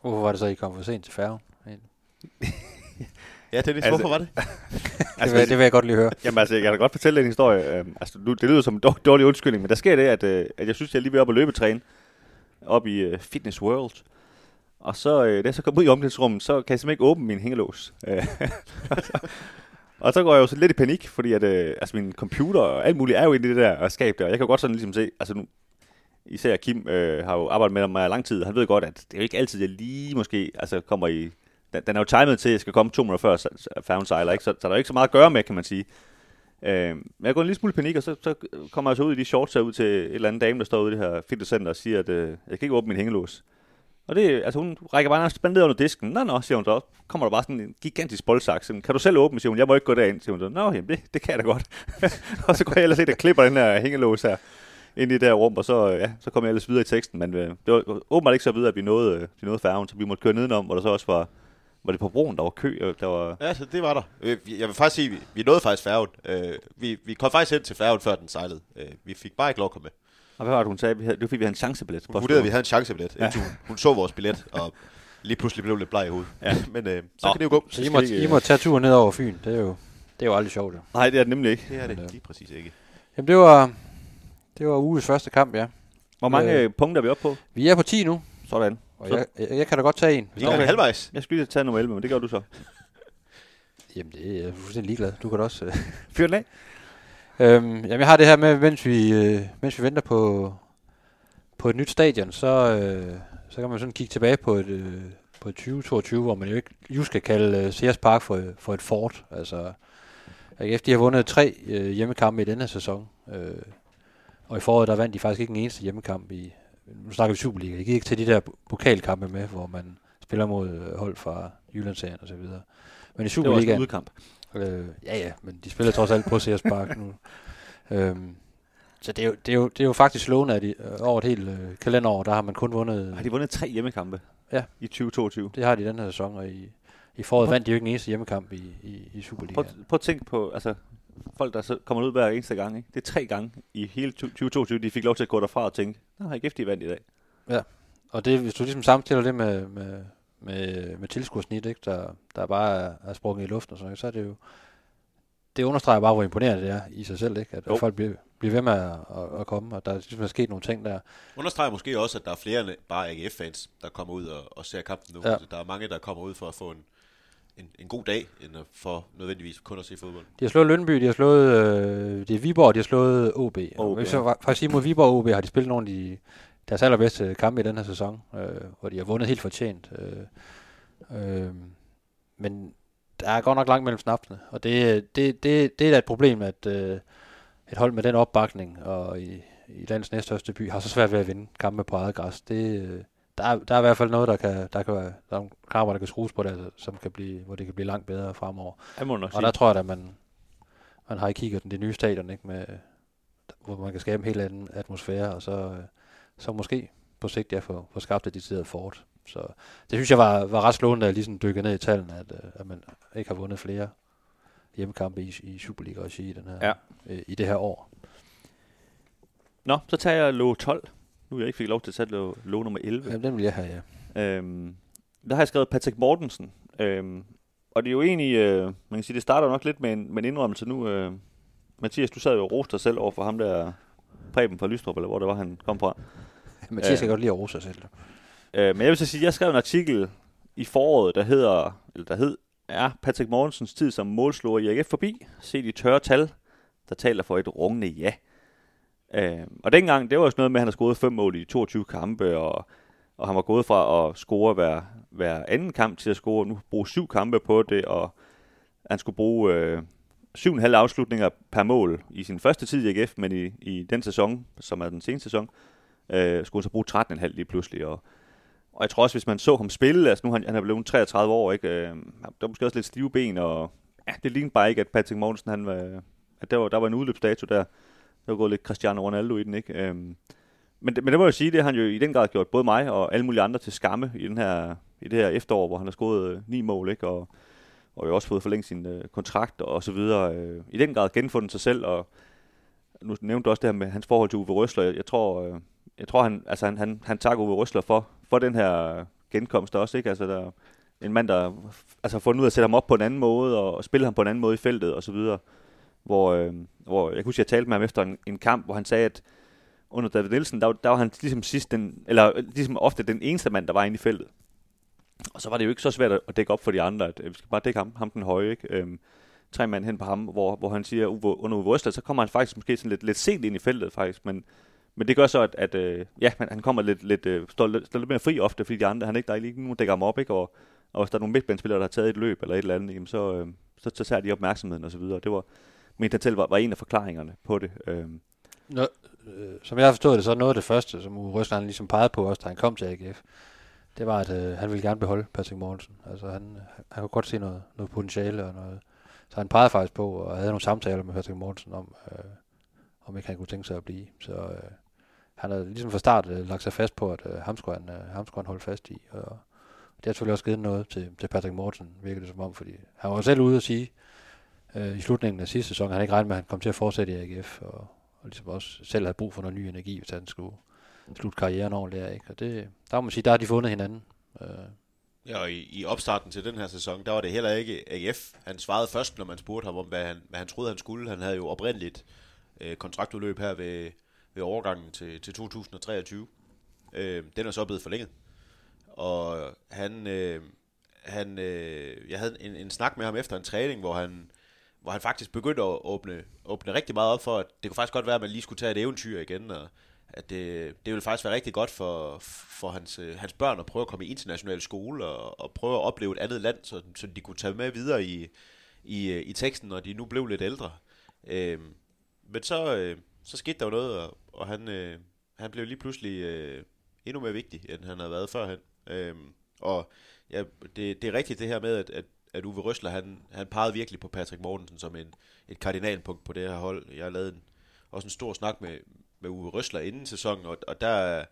Hvorfor var det så, I kom for sent til færgen? Ja, Dennis, Altså- hvorfor var det? Det vil, det vil jeg godt lige høre. Jamen altså, jeg kan da godt fortælle en historie. Øhm, altså, nu, det lyder som en dår- dårlig undskyldning, men der sker det, at, øh, at jeg synes, jeg er lige ved op at løbetræne op i øh, Fitness World. Og så, øh, da jeg så kommer ud i omklædningsrummet, så kan jeg simpelthen ikke åbne min hængelås. Øh, og så går jeg jo så lidt i panik, fordi at, øh, altså, min computer og alt muligt er jo inde i det der skab der. Jeg kan jo godt sådan ligesom se, altså nu, især Kim øh, har jo arbejdet med mig i lang tid. Han ved godt, at det er jo ikke altid, jeg lige måske altså, kommer i... Den, den er jo timet til, at jeg skal komme to minutter før færgen sejler, ikke? Så, så der er jo ikke så meget at gøre med, kan man sige. Øh, men jeg går en lille smule i panik, og så, så kommer jeg så ud i de shorts her ud til et eller andet dame, der står ude i det her fitnesscenter og siger, at øh, jeg kan ikke åbne min hængelås. Og det, altså hun rækker bare nærmest ned under disken. Nå, nå, siger hun så. Kommer der bare sådan en gigantisk boldsaks. Sådan, Kan du selv åbne, siger hun. Jeg må ikke gå derind, siger hun så. Nå, jamen, det, det kan jeg da godt. og så går jeg ellers ind og klipper den her hængelås her ind i det her rum, og så, ja, så kommer jeg ellers videre i teksten. Men øh, det var åbenbart ikke så videre, at vi nåede, øh, vi nåede færgen, så vi måtte køre nedenom, hvor der så også var, var det på broen, der var kø, øh, der var... Ja, så det var der. Øh, jeg vil faktisk sige, at vi, vi nåede faktisk færgen. Øh, vi, vi kom faktisk ind til færgen, før den sejlede. Øh, vi fik bare ikke lov at komme med. Og hvad var det, hun sagde? Vi havde, det var fordi, vi havde en chancebillet. Hun vurderede, at vi havde en chancebillet, Ja. hun, hun så vores billet, og lige pludselig blev lidt bleg i hovedet. Ja. Men øh, så Nå. kan det jo gå. Så I må, vi I øh, må tage turen ned over Fyn. Det er jo, det er jo aldrig sjovt. Jo. Nej, det er det nemlig ikke. Det er det Men, øh, lige præcis ikke. Jamen, det var, det var uges første kamp, ja. Hvor mange Øh. øh, punkter er vi oppe på? Vi er på 10 nu, Sådan. Og Så- jeg, jeg, jeg, kan da godt tage en. Hvis Ikke der- okay. halvvejs. Jeg skulle lige tage nummer 11, men det gør du så. Jamen, det er jeg fuldstændig ligeglad. Du kan da også... øh, Fyr den af. Øhm, jamen, jeg har det her med, mens vi, øh, mens vi venter på, på et nyt stadion, så, øh, så kan man sådan kigge tilbage på et, øh, på et 2022, hvor man jo ikke just skal kalde øh, Sears Park for, for et fort. Altså, AGF de har vundet tre øh, hjemmekampe i denne sæson, øh, og i foråret der vandt de faktisk ikke en eneste hjemmekamp i, nu snakker vi Superliga, jeg gik ikke til de der pokalkampe med, hvor man spiller mod øh, hold fra Jyllandsserien og så videre. Men i Det var også en Superligaen, udkamp. Øh, ja, ja, men de spiller trods alt på Sears Park nu. Øhm, så det er, jo, det, er jo, det er jo faktisk slående, at de, øh, over et helt øh, kalenderår, der har man kun vundet... Har de vundet tre hjemmekampe Ja. i 2022? Det har de i den her sæson, og i, i foråret vandt de jo ikke en eneste hjemmekamp i, i, i Superligaen. Prøv, prøv at tænke på, altså, folk, der så kommer ud hver eneste gang. Ikke? Det er tre gange i hele 2022, de fik lov til at gå derfra og tænke, nå, har ikke de vandt i dag. Og det, hvis du ligesom sammenstiller det med, med, med, med tilskuersnit, ikke, der, der bare er, er sprunget i luften og sådan noget, så er det jo... Det understreger bare, hvor imponerende det er i sig selv, ikke? At, Jo. folk bliver, bliver ved med at, at, at komme, og der er ligesom er sket nogle ting der. Understreger måske også, at der er flere bare AGF-fans, der kommer ud og, og ser kampen nu. Ja. Ja. Der er mange, der kommer ud for at få en, en, en god dag, end for nødvendigvis kun at se fodbold. De har slået Lønby, de har slået øh, de har Viborg, de har slået OB. Og OB, hvis jeg fa- faktisk sige mod Viborg og OB, har de spillet nogle af de, deres allerbedste kampe i den her sæson, øh, hvor de har vundet helt fortjent. Øh, øh, men der er godt nok langt mellem snapsene, og det, det, det, det er da et problem, at øh, et hold med den opbakning og i, i landets næststørste by har så svært ved at vinde kampe på eget græs. Det, øh, der, er, der er i hvert fald noget, der kan, der kan være, der er nogle kamper, der kan skrues på det, som kan blive, hvor det kan blive langt bedre fremover. Jeg må nok Og sige. der tror jeg, at man, man har i kigget det nye stadion, ikke, med, hvor man kan skabe en helt anden atmosfære, og så, øh, så måske på sigt ja, få, få skabt et decideret fort. Så det synes jeg var, var ret slående, da jeg ligesom dykkede ned i tallene, at, øh, at man ikke har vundet flere hjemmekampe i, i Superliga også i, den her, Ja. øh, i det her år. Nå, så tager jeg lå 12. Nu jeg ikke fik lov til at tage lå, lå nummer 11. Jamen, den vil jeg have, ja. Øhm, der har jeg skrevet Patrick Mortensen. Øhm, og det er jo egentlig, øh, man kan sige, det starter nok lidt med en, med en indrømmelse nu. Øh, Mathias, du sad jo og roste dig selv over for ham der, Preben fra Lystrup, eller hvor det var, han kom fra. Mathias Øh. kan godt lide at rose sig selv. Øh, men jeg vil så sige, jeg skrev en artikel i foråret, der hedder, eller der hed, er Patrick Mortensens tid som målslår i AGF forbi? Se de tørre tal, der taler for et rungende ja. Øh, og dengang, det var jo sådan noget med, at han har scoret fem mål i 22 kampe, og, og han var gået fra at score hver, hver anden kamp til at score, nu bruge syv kampe på det, og han skulle bruge øh, syv og en halv afslutninger per mål i sin første tid i AGF, men i, i den sæson, som er den seneste sæson, øh, skulle han så bruge 13,5 lige pludselig, og og jeg tror også, hvis man så ham spille, altså nu han, han er blevet 33 år, ikke? Øh, der var måske også lidt stive ben, og ja, det lignede bare ikke, at Patrick Mortensen, han var, at der var, der var en udløbsdato der. Der var gået lidt Cristiano Ronaldo i den, ikke? Øh, men, det, men det må jeg sige, det har han jo i den grad gjort både mig og alle mulige andre til skamme i, den her, i det her efterår, hvor han har scoret øh, ni mål, ikke? Og, og jo også fået forlænget sin øh, kontrakt og så videre. Øh, I den grad genfundet sig selv, og nu nævnte du også det her med hans forhold til Uwe Røsler. Jeg, jeg tror, øh, jeg tror han, altså han, han, han takker Uwe Røsler for, for den her genkomst også, ikke? Altså der, en mand, der altså, har fundet ud af at sætte ham op på en anden måde, og, og spille ham på en anden måde i feltet, og så videre. Hvor, øh, hvor jeg kunne huske, at jeg talte med ham efter en, en kamp, hvor han sagde, at under David Nielsen, der, var- der var han ligesom sidst den, eller ligesom ofte den eneste mand, der var inde i feltet. Og så var det jo ikke så svært at- dække op for de andre, at øh, vi skal bare dække ham, ham den høje, ikke? Øhm, tre mand hen på ham, hvor, hvor han siger, Uwe, under Uwe Røsler, så kommer han faktisk måske sådan lidt, lidt sent ind i feltet, faktisk, men, men det gør så, at, at øh, ja, men han kommer lidt, lidt, øh, står, lidt, står lidt mere fri ofte, fordi de andre, han ikke, der er ikke nogen, der dækker ham op, ikke? Og, og hvis der er nogle midtbanespillere, der har taget et løb eller et eller andet, jamen, så, øh, så, så tager de opmærksomheden og så videre. Det var, men den var, var en af forklaringerne på det. Øhm, Nå, øh, som jeg har forstået det, så er noget af det første, som Uwe Røsland ligesom pegede på også, da han kom til AGF, det var, at øh, han ville gerne beholde Patrick Mortensen. Altså han, han, kunne godt se noget, noget potentiale og noget. Så han pegede faktisk på, og havde nogle samtaler med Patrick Mortensen om, øh, om ikke han kunne tænke sig at blive. Så øh, han har ligesom fra start øh, lagt sig fast på, at øh, ham, skulle han, øh, ham skulle han holde fast i. Og det har selvfølgelig også givet noget til, til Patrick Mortensen, virker det som om, fordi han var selv ude at sige, øh, i slutningen af sidste sæson, at han ikke regnede med, at han kom til at fortsætte i AGF, og, og ligesom også selv havde brug for noget ny energi, hvis han skulle slutte karrieren ordentligt af. Ikke? Og det, der må man sige, der har de fundet hinanden. Øh, Ja, og i, i opstarten til den her sæson, der var det heller ikke AGF. Han svarede først, når man spurgte ham om, hvad han, hvad han troede, han skulle. Han havde jo oprindeligt øh, kontraktudløb her ved, ved overgangen til, til 2023. Øh, den er så blevet forlænget. og han, øh, han øh, jeg havde en, en snak med ham efter en træning, hvor han, hvor han faktisk begyndte at åbne, åbne rigtig meget op for, at det kunne faktisk godt være, at man lige skulle tage et eventyr igen, og at det, det ville faktisk være rigtig godt for, for hans, øh, hans børn at prøve at komme i international skole og, og prøve at opleve et andet land, så, så de kunne tage med videre i, i, øh, i teksten, når de nu blev lidt ældre. Øh, men så, øh, så skete der jo noget, og, og han, øh, han blev lige pludselig øh, endnu mere vigtig, end han havde været førhen. Øh, og ja, det, det er rigtigt det her med, at, at, at Uwe Røsler, han, han pegede virkelig på Patrick Mortensen som en, et kardinalpunkt på det her hold. Jeg har lavet en, også en stor snak med, med Uwe Røsler inden sæsonen, og, og der,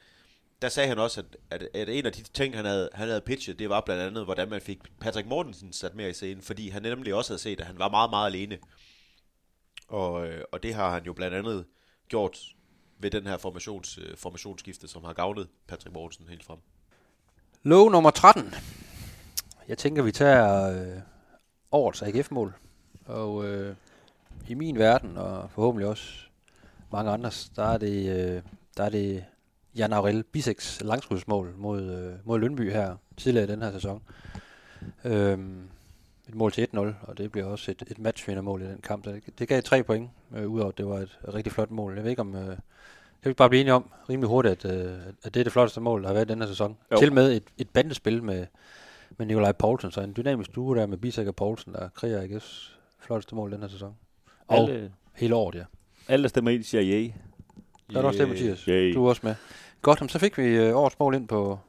der sagde han også, at, at, at en af de ting, han havde, han havde pitchet, det var blandt andet, hvordan man fik Patrick Mortensen sat mere i scenen, fordi han nemlig også havde set, at han var meget, meget alene. Og, øh, og det har han jo blandt andet gjort ved den her formations, øh, formationsskifte, som har gavnet Patrick Mortensen helt frem. Lov nummer 13. Jeg tænker, vi tager øh, årets AGF-mål. Og øh, i min verden, og forhåbentlig også mange andres, der er det, øh, der er det Jan Aurel Biseks langskudsmål mod, øh, mod Lønby her tidligere i den her sæson. Øhm, et mål til 1-0, og det bliver også et, et matchvindermål i den kamp. Så det, det gav tre point, øh, udover at det var et, rigtig flot mål. Jeg ved ikke om... Øh, jeg vil bare blive enige om rimelig hurtigt, at, øh, at det er det flotteste mål, der har været i den her sæson. Jo. Til med et, et bandespil med, med Nikolaj Poulsen, så en dynamisk duo der med Bisek og Poulsen, der kriger AGF's flotteste mål i den her sæson. Og Alle, hele året, ja. Alle der stemmer i, de siger yay. Der er du også det, Mathias. Yay. Du er også med. Godt, så fik vi øh, årets mål ind på...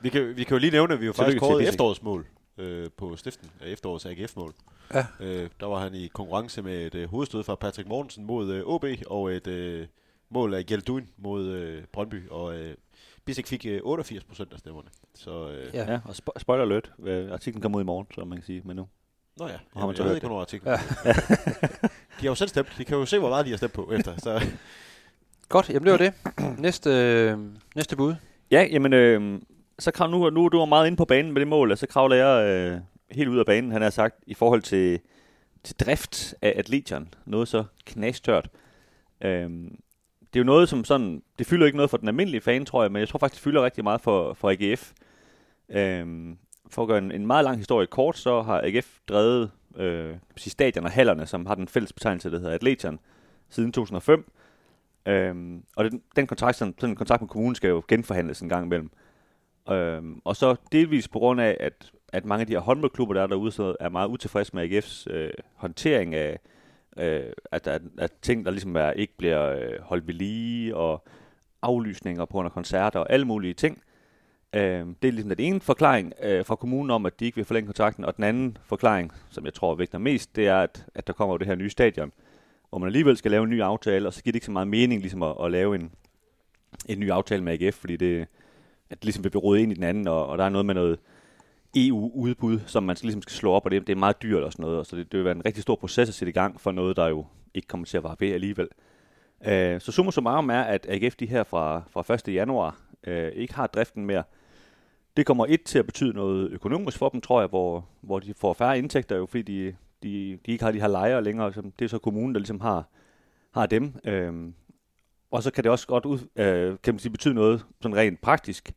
Vi kan, vi kan jo lige nævne, at vi jo faktisk kårede Bissek. efterårsmål øh, på stiften af efterårets AGF-mål. Ja. Øh, der var han i konkurrence med et øh, hovedstød fra Patrick Mortensen mod øh, OB, og et øh, mål af Gjelduin mod øh, Brøndby, og øh, Bissek fik øh, 88 procent af stemmerne. Så, øh, Ja. Ja, og spo- spoiler alert. Øh, Artiklen kommer ud i morgen, så man kan sige. Men nu. Nå ja, har Jamen, man så jeg ved hørt ikke, det. hvornår artiklen ja. De har jo selv stemt. De kan jo se, hvor meget de har stemt på efter. Så Godt, jamen det var det. næste, øh, næste bud. Ja, jamen, øh, så krav, nu, nu er du meget inde på banen med det mål, og så kravler jeg øh, helt ud af banen, han har sagt, i forhold til, til drift af Atletion. Noget så knastørt. Øh, det er jo noget, som sådan, det fylder ikke noget for den almindelige fan, tror jeg, men jeg tror faktisk, det fylder rigtig meget for, for AGF. Øh, for at gøre en, en meget lang historie kort, så har AGF drevet øh, stadion og hallerne, som har den fælles betegnelse, der hedder Atletion, siden 2005. Øhm, og den, den kontrakt, sådan, sådan en kontrakt med kommunen skal jo genforhandles en gang imellem. Øhm, og så delvis på grund af, at, at mange af de her håndboldklubber, der er derude, så er meget utilfredse med AGF's øh, håndtering af, øh, at, at, at ting, der ligesom er, ikke bliver øh, holdt ved lige, og aflysninger på grund af koncerter og alle mulige ting. Øh, det er ligesom den ene forklaring øh, fra kommunen om, at de ikke vil forlænge kontrakten, og den anden forklaring, som jeg tror vægter mest, det er, at, at der kommer jo det her nye stadion, hvor man alligevel skal lave en ny aftale, og så giver det ikke så meget mening ligesom at, at lave en, en ny aftale med AGF, fordi det, at det ligesom vil blive rodet ind i den anden, og, og der er noget med noget EU-udbud, som man ligesom skal slå op, og det, det er meget dyrt og sådan noget, og så det, det vil være en rigtig stor proces at sætte i gang for noget, der jo ikke kommer til at vare ved alligevel. Øh, så summa summarum er, at AGF de her fra, fra 1. januar øh, ikke har driften mere. Det kommer et til at betyde noget økonomisk for dem, tror jeg, hvor, hvor de får færre indtægter, jo, fordi de, de, de ikke har de her lejre længere. Så det er så kommunen, der ligesom har, har dem. Øhm, og så kan det også godt ud, øh, kan man sige, betyde noget sådan rent praktisk.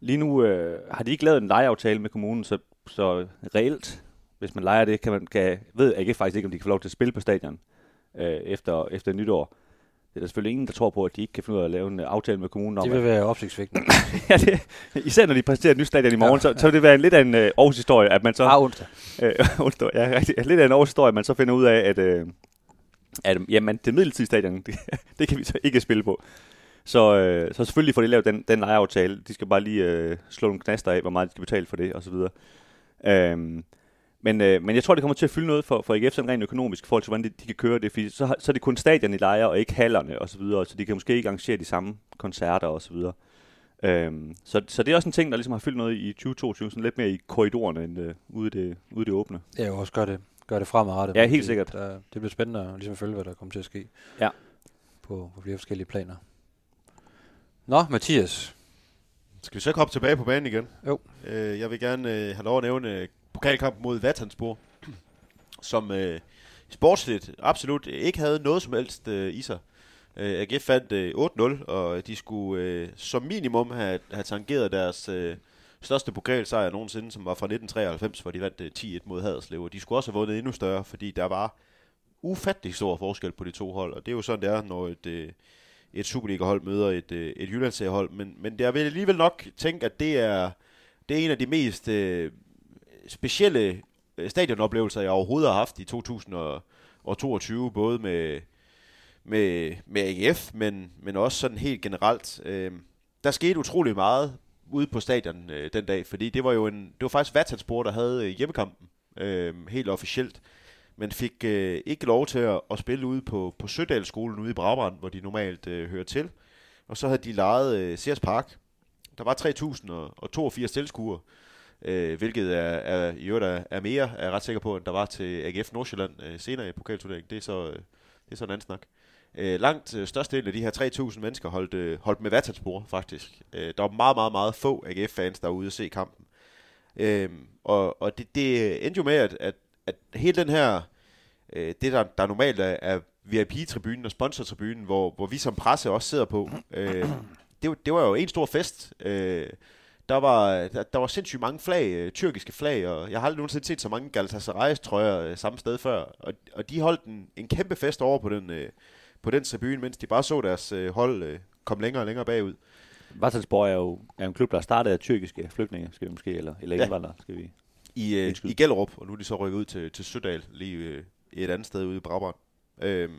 Lige nu øh, har de ikke lavet en lejeaftale med kommunen, så, så reelt, hvis man lejer det, kan man, kan, ved AGF faktisk ikke, om de kan få lov til at spille på stadion øh, efter, efter nytår. Det er der selvfølgelig ingen, der tror på, at de ikke kan finde ud af at lave en øh, aftale med kommunen om, Det at- vil være opsigtsvækkende. ja, det, især når de præsenterer et nyt stadion i morgen, ja. så, så vil det være en lidt af en øh, Aarhus historie, at man så... Ah, onsdag. Øh, onsdag, ja, rigtig, lidt af en Aarhus historie, at man så finder ud af, at, øh, at jamen, det midlertidige stadion, det, det kan vi så ikke spille på. Så, øh, så selvfølgelig får de lavet den, den lejeaftale. De skal bare lige øh, slå nogle knaster af, hvor meget de skal betale for det, og så videre. Øhm, men, øh, men jeg tror, det kommer til at fylde noget for, for AGF sådan rent økonomisk, i forhold til, hvordan de, de kan køre det. Fordi så, så er det kun stadion i lejer, og ikke hallerne og så videre. Så de kan måske ikke arrangere de samme koncerter og så videre. Øhm, så, så det er også en ting, der ligesom har fyldt noget i 2022, sådan lidt mere i korridorerne end øh, ude, i det, ude i det åbne. Ja, jo også gør det, gør det fremadrettet. Ja, helt det, sikkert. Der, det bliver spændende at ligesom følge, hvad der kommer til at ske. Ja. På, på flere forskellige planer. Nå, Mathias. Skal vi så ikke hoppe tilbage på banen igen? Jo. Øh, jeg vil gerne øh, have lov at nævne pokalkamp mod Vatanspor, som øh, sportsligt absolut ikke havde noget som helst øh, i sig. Øh, AGF fandt øh, 8-0, og de skulle øh, som minimum have, have tangeret deres øh, største pokalsejr nogensinde, som var fra 1993, hvor de vandt øh, 10-1 mod Haderslev. Og de skulle også have vundet endnu større, fordi der var ufattelig stor forskel på de to hold. Og det er jo sådan, det er, når et, øh, et Superliga-hold møder et, øh, et Jyllandsseriehold. Men, men jeg vil alligevel nok tænke, at det er, det er en af de mest øh, specielle øh, stadionoplevelser, jeg overhovedet har haft i 2022, både med, med, med AGF, men, men også sådan helt generelt. Øh, der skete utrolig meget ude på stadion øh, den dag, fordi det var jo en, det var faktisk Vatanspor, der havde øh, hjemmekampen, øh, helt officielt, men fik øh, ikke lov til at, at spille ude på, på Sødalsskolen ude i Brabrand, hvor de normalt øh, hører til. Og så havde de lejet øh, Sears Park. Der var 3.082 tilskuere, øh, Øh, hvilket er, er, i øvrigt er, er mere, er jeg ret sikker på, end der var til AGF Nordsjælland øh, senere i pokalturneringen. Det er så, øh, det er så en anden snak. Øh, langt øh, størstedelen af de her 3.000 mennesker holdt, øh, holdt med Vatanspor, faktisk. Øh, der var meget, meget, meget få AGF-fans, der var ude at se kampen. Øh, og og det, det endte jo med, at, at, at hele den her, øh, det der, der normalt er, er VIP-tribunen og sponsortribunen, hvor, hvor vi som presse også sidder på, øh, det, det var jo en stor fest. Øh, der var, der, der var sindssygt mange flag, øh, tyrkiske flag, og jeg har aldrig nogensinde set så mange Galatasaray's trøjer øh, samme sted før. Og, og de holdt en, en kæmpe fest over på den, øh, på den tribune, mens de bare så deres øh, hold øh, komme længere og længere bagud. Vatanspor er jo er en klub, der er startet af tyrkiske flygtninge, skal vi måske, eller, eller Ja. indvandrere, skal vi. i, øh, i Gellerup, og nu er de så rykket ud til, til Sødal, lige øh, et andet sted ude i Brabrand. Øhm,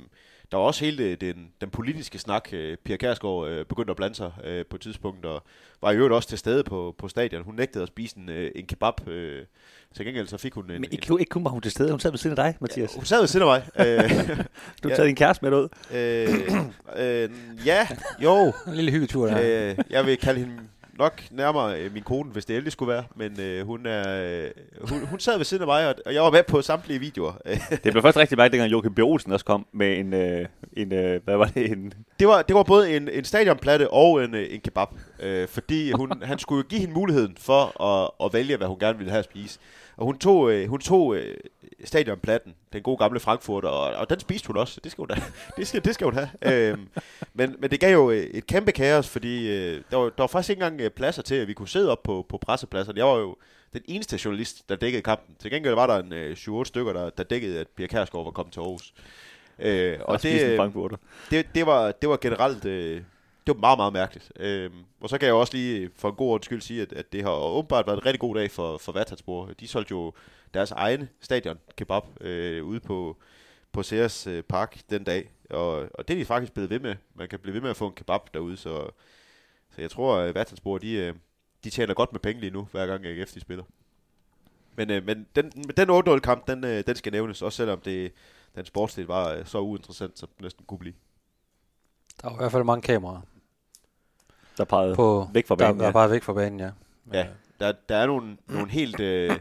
der var også hele øh, den, den politiske snak. Øh, Pia Kærsgaard øh, begyndte at blande sig øh, på et tidspunkt, og var i øvrigt også til stede på, på stadion. Hun nægtede at spise en, øh, en kebab. Øh, til gengæld så fik hun en... Men en ikke, ikke kun var hun til stede, hun sad ved siden af dig, Mathias. hun sad ved siden af mig. Øh, Du har ja. taget din kæreste med ud. øh, øh, ja, jo. En lille hyggetur der. Øh, jeg vil kalde hende nok nærmere øh, min kone, hvis det endelig skulle være. Men øh, hun, er, øh, hun, hun sad ved siden af mig, og, og jeg var med på samtlige videoer. Det blev først rigtig mærkeligt, dengang Joachim B. Olsen også kom med en, øh, en øh, hvad var det, en, det var, det var både en, en stadionplatte og en, øh, en kebab. Øh, fordi hun, han skulle jo give hende muligheden for at, at vælge, hvad hun gerne ville have at spise. Og hun tog, øh, hun tog øh, stadionplatten, den gode gamle Frankfurt, og, og den spiste hun også. Det skal hun, da, det skal, det skal hun have. øhm, men, men det gav jo øh, et kæmpe kaos, fordi øh, der, var, der var faktisk ikke engang øh, pladser til, at vi kunne sidde op på, på pressepladserne. Jeg var jo den eneste journalist, der dækkede kampen. Til gengæld var der en øh, 7-8 stykker, der, der dækkede, at Pia Kærsgaard var kommet til Aarhus. Øh, og det, Frankfurter. det, det, var, det var generelt øh, det var meget, meget mærkeligt. Øhm, og så kan jeg også lige for en god ordens skyld sige, at, at det har åbenbart været en rigtig god dag for, for Vatanspor. De solgte jo deres egen stadion kebab øh, ude på, på Sears øh, Park den dag. Og, og det er de faktisk blevet ved med. Man kan blive ved med at få en kebab derude, så, så jeg tror, at Vatanspor, de, øh, de tjener godt med penge lige nu, hver gang AGF de spiller. Men, øh, men den, den 8-0-kamp, den, øh, den skal nævnes, også selvom det, den sportsdel var øh, så uinteressant, som næsten kunne blive. Der var i hvert fald mange kameraer Der pegede på, væk fra der, banen. der er bare væk fra banen, ja. Men, Ja, der, der er nogle, nogle helt, øh,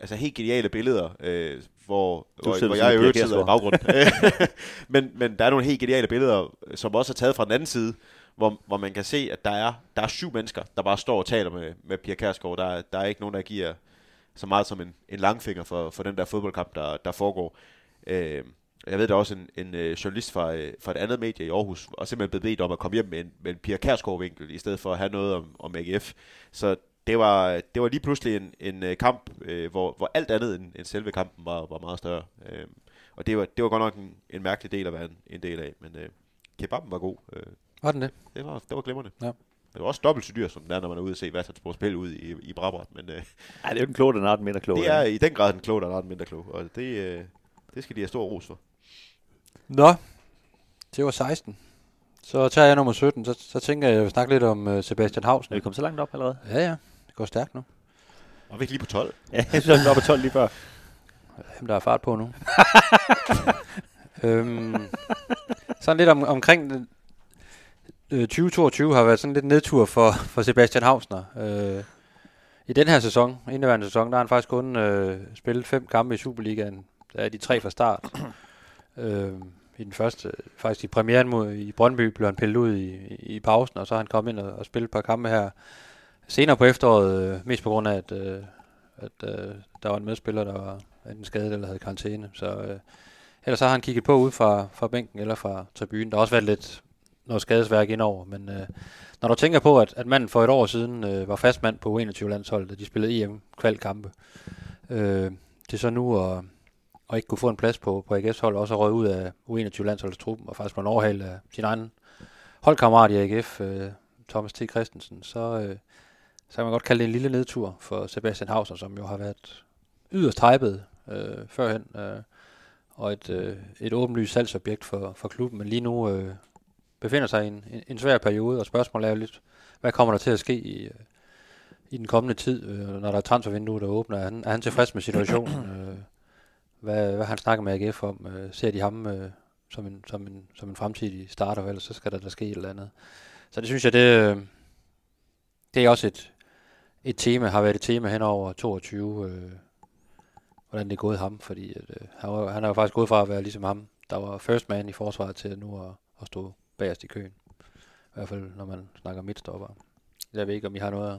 altså helt geniale billeder, øh, hvor, hvor, hvor jeg i øvrigt sidder i baggrunden. men, men der er nogle helt geniale billeder, som også er taget fra den anden side, hvor, hvor man kan se, at der er, der er syv mennesker, der bare står og taler med, med Pia Kærsgaard. Der, er- der er ikke nogen, der giver så meget som en, en langfinger for, for den der fodboldkamp, der, der foregår. Øh, jeg ved, der er også en, en øh, journalist fra, øh, fra et andet medie i Aarhus, og simpelthen blevet bedt om at komme hjem med en, med en Pia Kærsgaard-vinkel, i stedet for at have noget om, om AGF. Så det var, det var lige pludselig en, en øh, kamp, øh, hvor, hvor alt andet end, end selve kampen var, var meget større. Øh, og det var, det var godt nok en, en mærkelig del at være en, en del af, men øh, kebaben var god. Øh, var den det? det, var, det var glimrende. Ja. Det var også dobbelt så dyr, som det er, når man er ude at se Vatanspor spille ud i, i Brabrand, men øh, Ej, det er jo den kloge, den er den mindre kloge. det er i den grad den kloge, der er den mindre klog, og det, øh, det skal de have stor ros for. Nå, det var 16. Så tager jeg nummer 17. Så, så tænker jeg, at jeg vil snakke lidt om uh, Sebastian Hausen. Er vi kommet så langt op allerede? Ja, ja. Det går stærkt nu. Og vi er ikke lige på 12. Ja, jeg synes, vi oppe på 12 lige før. Jamen, der er fart på nu. øhm, sådan lidt om, omkring den- øh, 2022 har været sådan lidt nedtur for, for Sebastian Hausner. Øh, I den her sæson, indeværende sæson, der har han faktisk kun øh, spillet fem kampe i Superligaen. Der er de tre fra start. øh, I den første, faktisk i premieren mod, i Brøndby, blev han pillet ud i, i, pausen, og så har han kommet ind og, og spillet et par kampe her senere på efteråret, øh, mest på grund af, at, øh, at øh, der var en medspiller, der var enten skadet eller havde karantæne. Så øh, ellers så har han kigget på ud fra, fra bænken eller fra tribunen. Der har også været lidt noget skadesværk indover. Men øh, når du tænker på, at, at manden for et år siden øh, var fastmand på U21-landsholdet, da de spillede EM-kvalkampe, øh, det er så nu at, og ikke kunne få en plads på, på AGF's hold, også røget ud af U21-landsholdstruppen, og faktisk på overhalet af øh, sin egen holdkammerat i AGF, øh, Thomas T. Christensen, så, øh, så kan man godt kalde det en lille nedtur for Sebastian Hauser, som jo har været yderst hypet øh, førhen, øh, og et, øh, et åbenlyst salgsobjekt for, for klubben, men lige nu øh, befinder sig i en, en, en svær periode, og spørgsmålet er jo lidt, hvad kommer der til at ske i, øh, i den kommende tid, øh, når der er transfervinduet, der åbner? Er han, er han tilfreds med situationen? Øh, hvad, hvad han snakker med AGF om? Øh, ser de ham øh, som, en, som, en, som en fremtidig starter, eller så skal der, der ske et eller andet? Så det synes jeg, det, øh, det er også et, et tema, har været et tema hen over 22, øh, hvordan det er gået ham, fordi at, øh, han, var, han er jo faktisk gået fra at være ligesom ham, der var first man i forsvaret til nu at, at stå bagerst i køen. I hvert fald, når man snakker midtstopper. Jeg ved ikke, om I har noget at...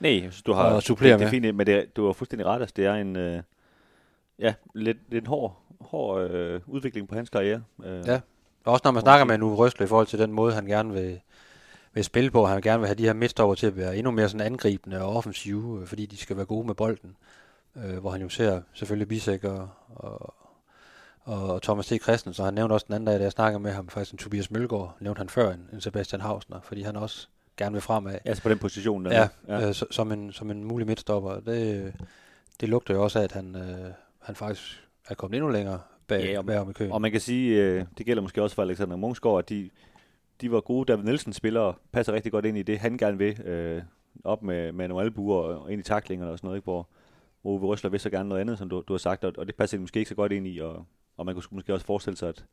Nej, jeg synes, du har Og supplere det, det er med. fint, men det, du har fuldstændig ret. Altså, det er en, øh, ja, lidt, lidt hård, hård øh, udvikling på hans karriere. Øh, Ja. Og også når man snakker med nu Røsler i forhold til den måde, han gerne vil, vil spille på. Han vil gerne vil have de her midtstopper til at være endnu mere sådan angribende og offensive, øh, fordi de skal være gode med bolden. Øh, hvor han jo ser selvfølgelig Bisek og, og, og Thomas T. Christensen, så han nævnte også den anden dag, da jeg snakkede med ham, faktisk en Tobias Mølgaard, nævnte han før en, en Sebastian Hausner, fordi han også gerne vil fremad. Altså på den position der. Ja, ja. Øh, som, en, som en mulig midtstopper. Det, det lugter jo også af, at han, øh, han faktisk er kommet endnu længere bag, Ja, og- bagom i køen. Og man kan sige, øh, det gælder måske også for Alexander Mungsgaard, at de, de var gode David Nielsen spillere, passer rigtig godt ind i det, han gerne vil. Øh, op med, med nogle albuer og ind i taklingerne og sådan noget, ikke? hvor hvor Uwe Røsler vil så gerne noget andet, som du, du har sagt, og, og det passer de måske ikke så godt ind i, og, og man kunne måske også forestille sig, at,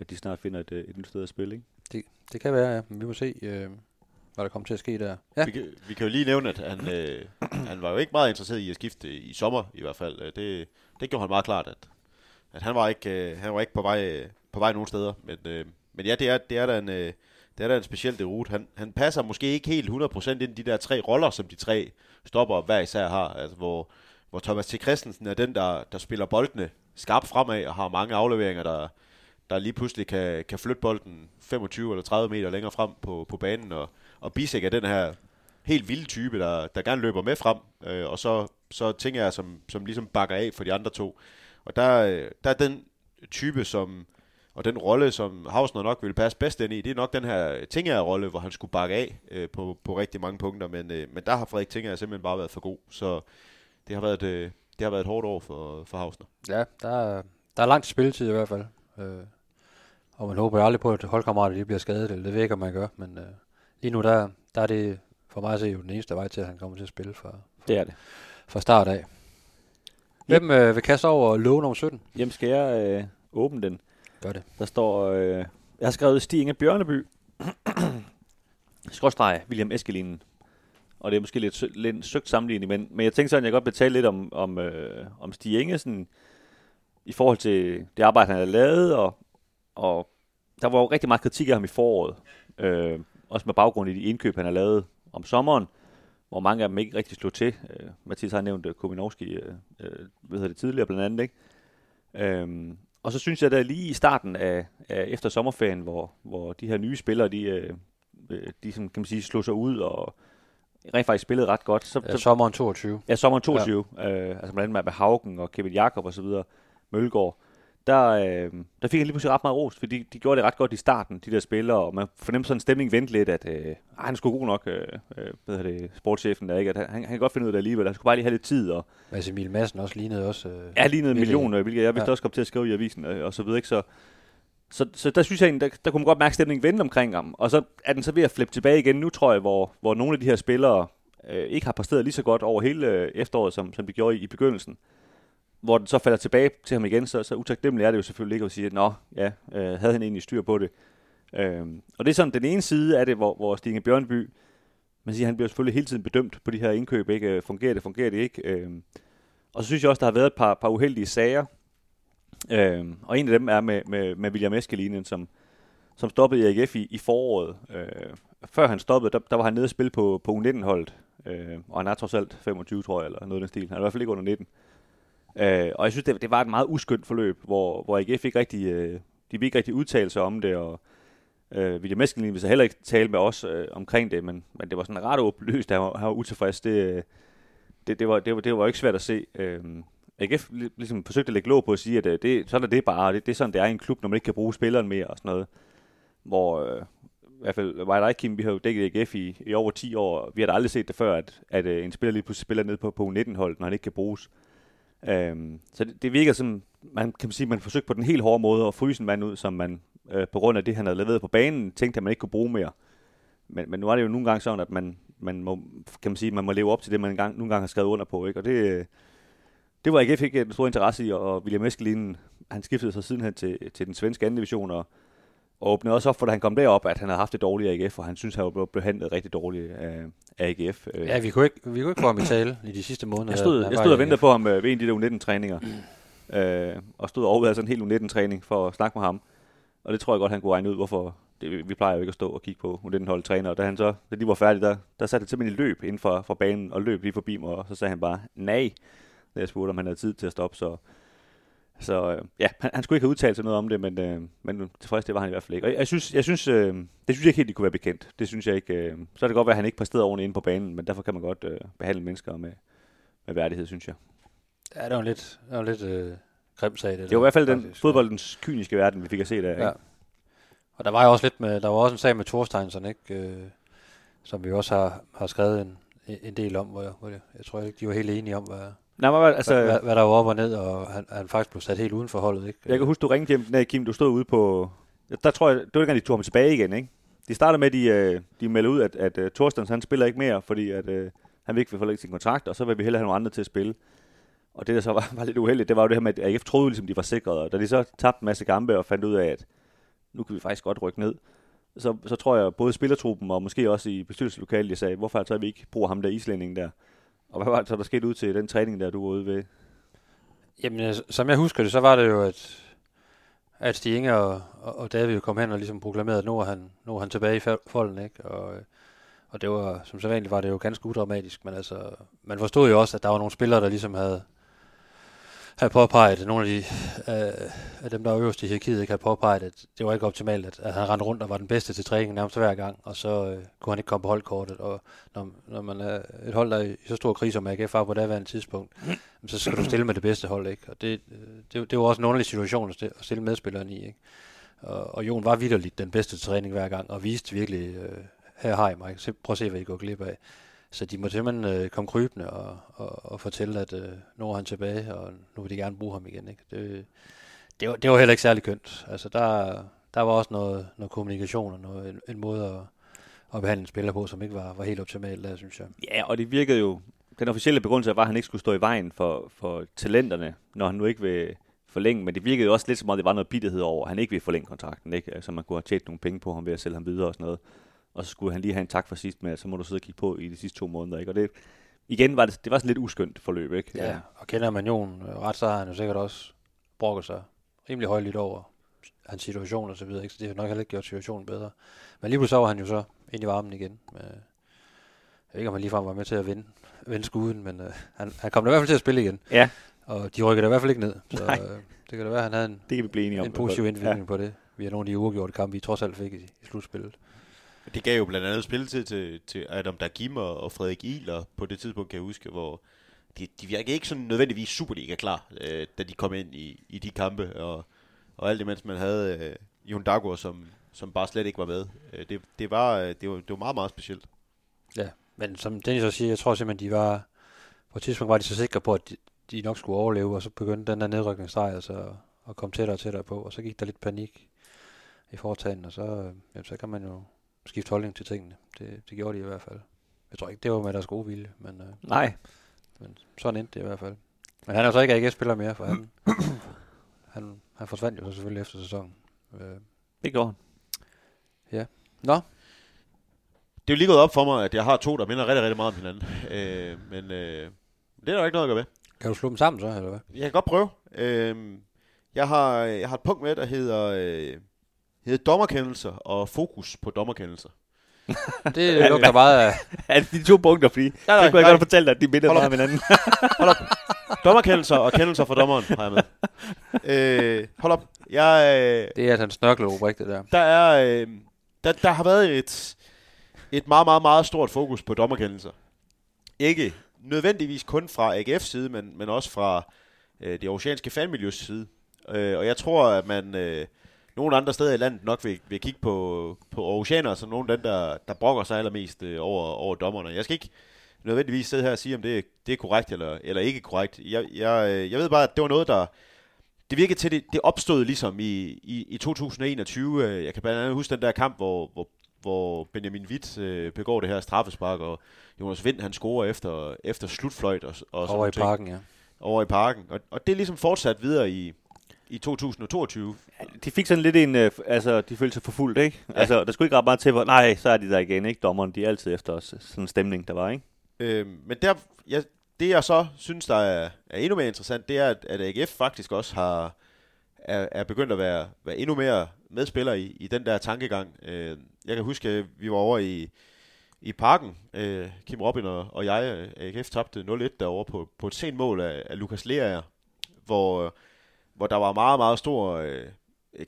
at de snart finder et, øh, et nyt sted at spille. Ikke? Det kan være, ja. Men vi må se, øh, hvad der kommer til at ske der. Ja, Vi, kan, vi kan jo lige nævne, at han, øh, han var jo ikke meget interesseret i at skifte i sommer i hvert fald. Øh, Det, det gjorde han meget klart, at, at han var ikke, øh, han var ikke på vej, øh, på vej nogen steder. Men, øh, men ja, det er, det er da en, øh, det er da en speciel derute. Han, han passer måske ikke helt 100% ind i de der tre roller, som de tre stopper hver især har. Altså, hvor, hvor Thomas T. Christensen er den, der, der spiller boldene skarpt fremad og har mange afleveringer, der, der lige pludselig kan, kan flytte bolden 25 eller 30 meter længere frem på, på banen. Og, og Bisek er den her helt vilde type, der, der gerne løber med frem. Øh, og så, så tænker jeg, som, som ligesom bakker af for de andre to. Og der, øh, der er den type, som, og den rolle, som Hausner nok ville passe bedst ind i, det er nok den her Tinger-rolle, hvor han skulle bakke af øh, på, på rigtig mange punkter. Men, øh, men der har Frederik Tinger simpelthen bare været for god. Så det har været, øh, det har været et hårdt år for, for Hausner. ja der, er, der er langt spilletid i hvert fald. Øh, og man håber jo aldrig på, at holdkammerater de bliver skadet, eller det ved jeg ikke, om man gør. Men øh, lige nu, der, der er det for mig at se jo den eneste vej til, at han kommer til at spille fra, Det er det. Fra start af. Hvem øh, vil kaste over låge nummer 17? Jamen skal jeg øh, åbne den? Gør det. Der står, øh, jeg har skrevet Stig Inge Bjørneby, skråstreg William Eskelinen. Og det er måske lidt, lidt søgt sammenligning, men, men jeg tænkte sådan, at jeg godt vil tale lidt om, om, øh, om Stig Inge, sådan, i forhold til det arbejde, han har lavet, og, og der var jo rigtig meget kritik af ham i foråret. Øh, også med baggrund i de indkøb, han har lavet om sommeren, hvor mange af dem ikke rigtig slog til. Øh, Mathias har nævnt øh, Kominowski øh, øh, ved det tidligere blandt andet, ikke? Øhm, og så synes jeg, da lige i starten af, af efter sommerferien, hvor, hvor de her nye spillere, de, øh, øh, de som, kan man sige, slog sig ud og rent faktisk spillede ret godt. Så, Ja, sommeren 22. ja, sommeren 22, ja. øh, altså blandt andet med Haugen og Kevin Jakob og så videre, Mølgaard, der, øh, der fik han lige pludselig ret meget rost, fordi de gjorde det ret godt i starten, de der spillere, og man fornemte sådan en stemning vente lidt, at øh, ej, han sgu god nok, øh, øh, hvad det, sportschefen der, ikke? At han, han kan godt finde ud af det alligevel, han skulle bare lige have lidt tid, og Mads Emil Madsen også lignede også. Øh, Ja, lige noget virkelig. million, øh, hvilket jeg vist Ja. også kom til at skrive i avisen øh, og så videre, ikke? Så, så, så der synes jeg egentlig, der, der kunne man godt mærke stemningen vende omkring ham. Og så er den så ved at flippe tilbage igen nu, tror jeg, hvor, hvor nogle af de her spillere øh, ikke har præsteret lige så godt over hele øh, efteråret, som, som de gjorde i, i begyndelsen. Hvor den så falder tilbage til ham igen, så, så utaknemmeligt er det jo selvfølgelig ikke at sige, at nå, ja, øh, havde han egentlig styr på det. Øh, og det er sådan den ene side af det, hvor, hvor Stine Bjørnby, man siger, han bliver selvfølgelig hele tiden bedømt på de her indkøb, ikke? Øh, fungerer det, fungerer det ikke? Øh, og så synes jeg også, der har været et par, par uheldige sager. Øh, og en af dem er med, med, med William Eskelinen, som, som stoppede i AGF i, i foråret. Øh, før han stoppede, der, der var han nede og spille på, på U19-holdet. Øh, og han er trods alt 25, tror jeg, eller noget af den stil. Han er i hvert fald ikke under 19. Øh, Øh, og jeg synes, det, det var et meget uskyndt forløb, hvor, hvor AGF ikke rigtig, øh, de vil ikke rigtig udtale sig om det, og Øh, William Eskelin ville så heller ikke tale med os øh, omkring det, men, men det var sådan ret åbenlyst, at han var, han var utilfreds. Det, øh, det, det, var, det, var, det var ikke svært at se. Øh, AGF ligesom forsøgte at lægge låg på at sige, at øh, det, sådan er det bare, det, det er sådan, det er i en klub, når man ikke kan bruge spilleren mere og sådan noget. Hvor, øh, i hvert fald, var dig, Kim, vi har jo dækket AGF i, i over 10 år, vi har da aldrig set det før, at, at øh, en spiller lige pludselig spiller ned på, på U19-holdet, når han ikke kan bruges. Øhm, så det, det virker som, man kan sige, man forsøgte på den helt hårde måde at fryse en mand ud, som man øh, på grund af det, han havde leveret på banen, tænkte, at man ikke kunne bruge mere. Men, men nu er det jo nogle gange sådan, at man, man må, kan man sige, man må leve op til det, man engang, nogle gange har skrevet under på. Ikke? Og det, øh, det var AGF ikke en stor interesse i, og William Eskelin, han skiftede sig sidenhen til, til den svenske anden division, og, og åbnede også op for, da han kom derop, at han havde haft det dårlige AGF, og han synes, han blevet behandlet rigtig dårligt af, af AGF. Øh, Ja, vi kunne, ikke, vi kunne ikke få ham i tale i de sidste måneder. jeg stod, jeg stod i og ventede på ham øh, ved en af de der U19-træninger, øh, og stod og overvejede sådan en helt U19-træning for at snakke med ham. Og det tror jeg godt, han kunne regne ud, hvorfor det, vi plejer jo ikke at stå og kigge på U19-hold træner. Og da han så, da de var færdige, der, der satte han simpelthen i løb inden for, for banen, og løb lige forbi mig, og så sagde han bare, nej, da jeg spurgte, om han havde tid til at stoppe. Så, så øh, ja, han, han skulle ikke have udtalt sig noget om det, men, øh, men tilfreds det var han i hvert fald ikke. Og jeg, jeg synes, jeg synes, øh, det synes jeg ikke helt, de kunne være bekendt. Det synes jeg ikke. Øh, så er det godt at han ikke præsterede ordentligt inde på banen, men derfor kan man godt øh, behandle mennesker med, med værdighed, synes jeg. Ja, det var en lidt, det var en lidt øh, grim sag, det Det var der, i hvert fald den faktisk. fodboldens kyniske verden, vi fik at se der. Ja. Og der var jo også lidt med, der var også en sag med Thorsteinsson, ikke? Øh, som vi også har, har skrevet en, en del om, hvor, jeg, hvor jeg, jeg tror ikke, de var helt enige om, hvad, Nej, men, altså, hvad, hvad, der var op og ned, og han, han faktisk blev sat helt uden for holdet, ikke? jeg kan huske, du ringede hjem, nej, Kim, du stod ude på... Der tror jeg, det var dengang, de tog ham tilbage igen, ikke? De starter med, at de, øh, de melder ud, at, at uh, Thorstens, han spiller ikke mere, fordi at, uh, han vil ikke forlænge sin kontrakt, og så vil vi hellere have nogle andre til at spille. Og det, der så var, var lidt uheldigt, det var jo det her med, at AGF troede ligesom, de var sikret, og da de så tabte en masse kampe og fandt ud af, at nu kan vi faktisk godt rykke ned, så, så tror jeg, både spillertruppen og måske også i bestyrelseslokalet, de sagde, hvorfor altså vi ikke bruger ham der islænding der? Og hvad var det så, der skete ud til den træning, der du var ude ved? Jamen, som jeg husker det, så var det jo, at, at Stig Inge og, og, David kom hen og ligesom proklamerede, at nu er han, nu er han tilbage i folden, ikke? Og, og det var, som så vanligt var det jo ganske udramatisk, men altså, man forstod jo også, at der var nogle spillere, der ligesom havde, have påpeget, at nogle af, de, øh, af dem, der var øverst i hierarkiet, ikke havde påpeget, at det var ikke optimalt, at, at han rendte rundt og var den bedste til træning nærmest hver gang, og så øh, kunne han ikke komme på holdkortet. Og når, når man er et hold, der er i så stor krise som AGF var på daværende tidspunkt, så skal du stille med det bedste hold, ikke? Og det, øh, det, det var også en underlig situation at stille, medspilleren i, ikke? Og, og Jon var vidderligt den bedste til træning hver gang, og viste virkelig, øh, her har I mig, prøv at se, hvad I går glip af. Så de må simpelthen øh, komme krybende og, og, og fortælle, at øh, nu er han tilbage, og nu vil de gerne bruge ham igen. Ikke? Det, det, var, det var heller ikke særlig kønt. Altså, der, der var også noget, noget kommunikation og noget, en, en måde at, at behandle en spiller på, som ikke var, var helt optimal der, synes jeg. Ja, og det virkede jo... Den officielle begrundelse var, at han ikke skulle stå i vejen for, for talenterne, når han nu ikke vil forlænge. Men det virkede jo også lidt som om, det var noget bitterhed over, at han ikke ville forlænge kontrakten. Ikke? Altså man kunne have tjent nogle penge på ham ved at sælge ham videre og sådan noget. Og så skulle han lige have en tak for sidst med, at så må du sidde og kigge på i de sidste to måneder. Ikke? Og det, igen var det, det var sådan lidt uskyndt forløb. Ikke? Ja, og kender man Jon øh, ret, så har han jo sikkert også brokket sig rimelig højligt over hans situation og så videre, ikke? så det har nok heller ikke gjort situationen bedre. Men lige pludselig så var han jo så ind i varmen igen. Med, jeg ved ikke, om han ligefrem var med til at vinde, vinde skuden, men øh, han, han kom da i hvert fald til at spille igen. Ja. Og de rykker da i hvert fald ikke ned. Så Nej. øh, det kan da være, at han havde en, Det kan vi blive enige om. en positiv indvirkning ja. på det. Vi har nogle af de uafgjorte kampe, vi trods alt fik i, i slutspillet. Det gav jo blandt andet spilletid til, til Adam Dagim og, og Frederik Iler på det tidspunkt, kan jeg huske, hvor de, de virkede ikke sådan nødvendigvis Superliga klar, øh, da de kom ind i, i de kampe, og, og alt imens man havde øh, Jon Dagur, som, som bare slet ikke var med. Øh, det, det, var, øh, det, var, det var meget, meget specielt. Ja, men som Dennis også siger, jeg tror simpelthen, de var, på et tidspunkt var de så sikre på, at de, de nok skulle overleve, og så begyndte den der nedrykningsstreg altså at, komme tættere og tættere på, og så gik der lidt panik i foretagen, og så, øh, jamen, så kan man jo skifte holdning til tingene. Det, det gjorde de i hvert fald. Jeg tror ikke, det var med deres gode vilje, men, øh, Nej, men sådan endte det i hvert fald. Men han er så ikke AGF-spiller mere, for han, han, han forsvandt jo så selvfølgelig efter sæsonen. Øh, det går han. Nå, Det er jo lige gået op for mig, at jeg har to, der minder rigtig, rigtig meget om hinanden. Øh, men øh, det er der ikke noget at gøre ved. kan du slå dem sammen så, eller hvad? Jeg kan godt prøve. Øh, jeg, har, jeg har et punkt med, der hedder, øh, hedder dommerkendelser og fokus på dommerkendelser. Det lugter meget af... Er det de to punkter, fordi Nej, nej, kunne jeg nej. godt fortælle dig, at de minder Hold meget om hinanden. Dommerkendelser og kendelser for dommeren har jeg med. Øh, hold op. Jeg, øh, Det er hans snørkelrubrik, det der. der er... Øh, der, der har været et, et meget, meget, meget stort fokus på dommerkendelser. Ikke nødvendigvis kun fra AGF's side, men, men også fra øh, det oceanske fanmiljøs side. Øh, og jeg tror, at man øh, nogle andre steder i landet nok vil, vil kigge på, på oceaner som nogle af dem, der, der brokker sig allermest øh, over, over dommerne. Jeg skal ikke nødvendigvis sidde her og sige, om det, det er korrekt eller, eller ikke korrekt. Jeg, jeg, øh, jeg ved bare, at det var noget, der... Det virkede til, det, det opstod ligesom i, i, i 2021. Øh, Jeg kan blandt andet huske den der kamp, hvor, hvor, hvor Benjamin Witt øh, begår det her straffespark, og Jonas Vind han scorer efter, efter slutfløjt. Og, og Over i ting parken, ja. over i parken. Og, og det er ligesom fortsat videre i, i 2022. De fik sådan lidt en, øh, altså, de følte sig forfulgt, ikke? Ja. Ja. Altså, der skulle ikke ret meget til, hvor, nej, så er de der igen, ikke? Dommeren, de er altid efter os. Sådan en stemning, der var, ikke? Øh, men der, ja, det jeg så synes, der er, er endnu mere interessant, det er, at, at AGF faktisk også har, er, er begyndt at være, være endnu mere medspiller i, i den der tankegang. Øh, jeg kan huske, at vi var over i, i parken, øh, Kim Robin og, og jeg, øh, AGF tabte 0-1 derovre på, på et sent mål af, af Lukas Lerager, hvor, hvor der var meget, meget stor øh,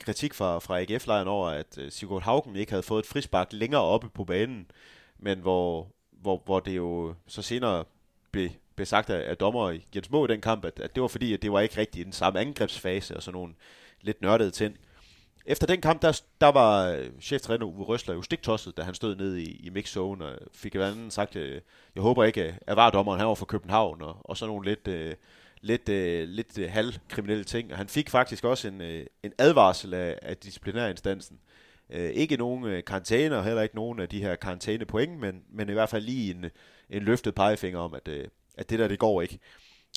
kritik fra, fra AGF-lejren over, at øh, Sigurd Haugen ikke havde fået et frispark længere oppe på banen, men hvor, hvor, hvor det jo så senere blev, blev sagt af, af dommer Jens Må i den kamp, at, at det var fordi, at det var ikke rigtigt i den samme angrebsfase og sådan nogle lidt nørdede ting. Efter den kamp, der, der var øh, cheftræner Uwe Røsler jo stiktosset, da han stod ned i, i mixzone og fik blandt andet sagt, øh, jeg håber ikke, at var dommeren han var fra København og, og sådan nogle lidt, øh, lidt, øh, lidt øh, halvkriminelle ting. Og han fik faktisk også en, øh, en advarsel af, af disciplinærinstansen. Øh, ikke nogen øh, karantæne, og heller ikke nogen af de her karantænepoint, men, men i hvert fald lige en, en løftet pegefinger om, at, øh, at det der, det går ikke.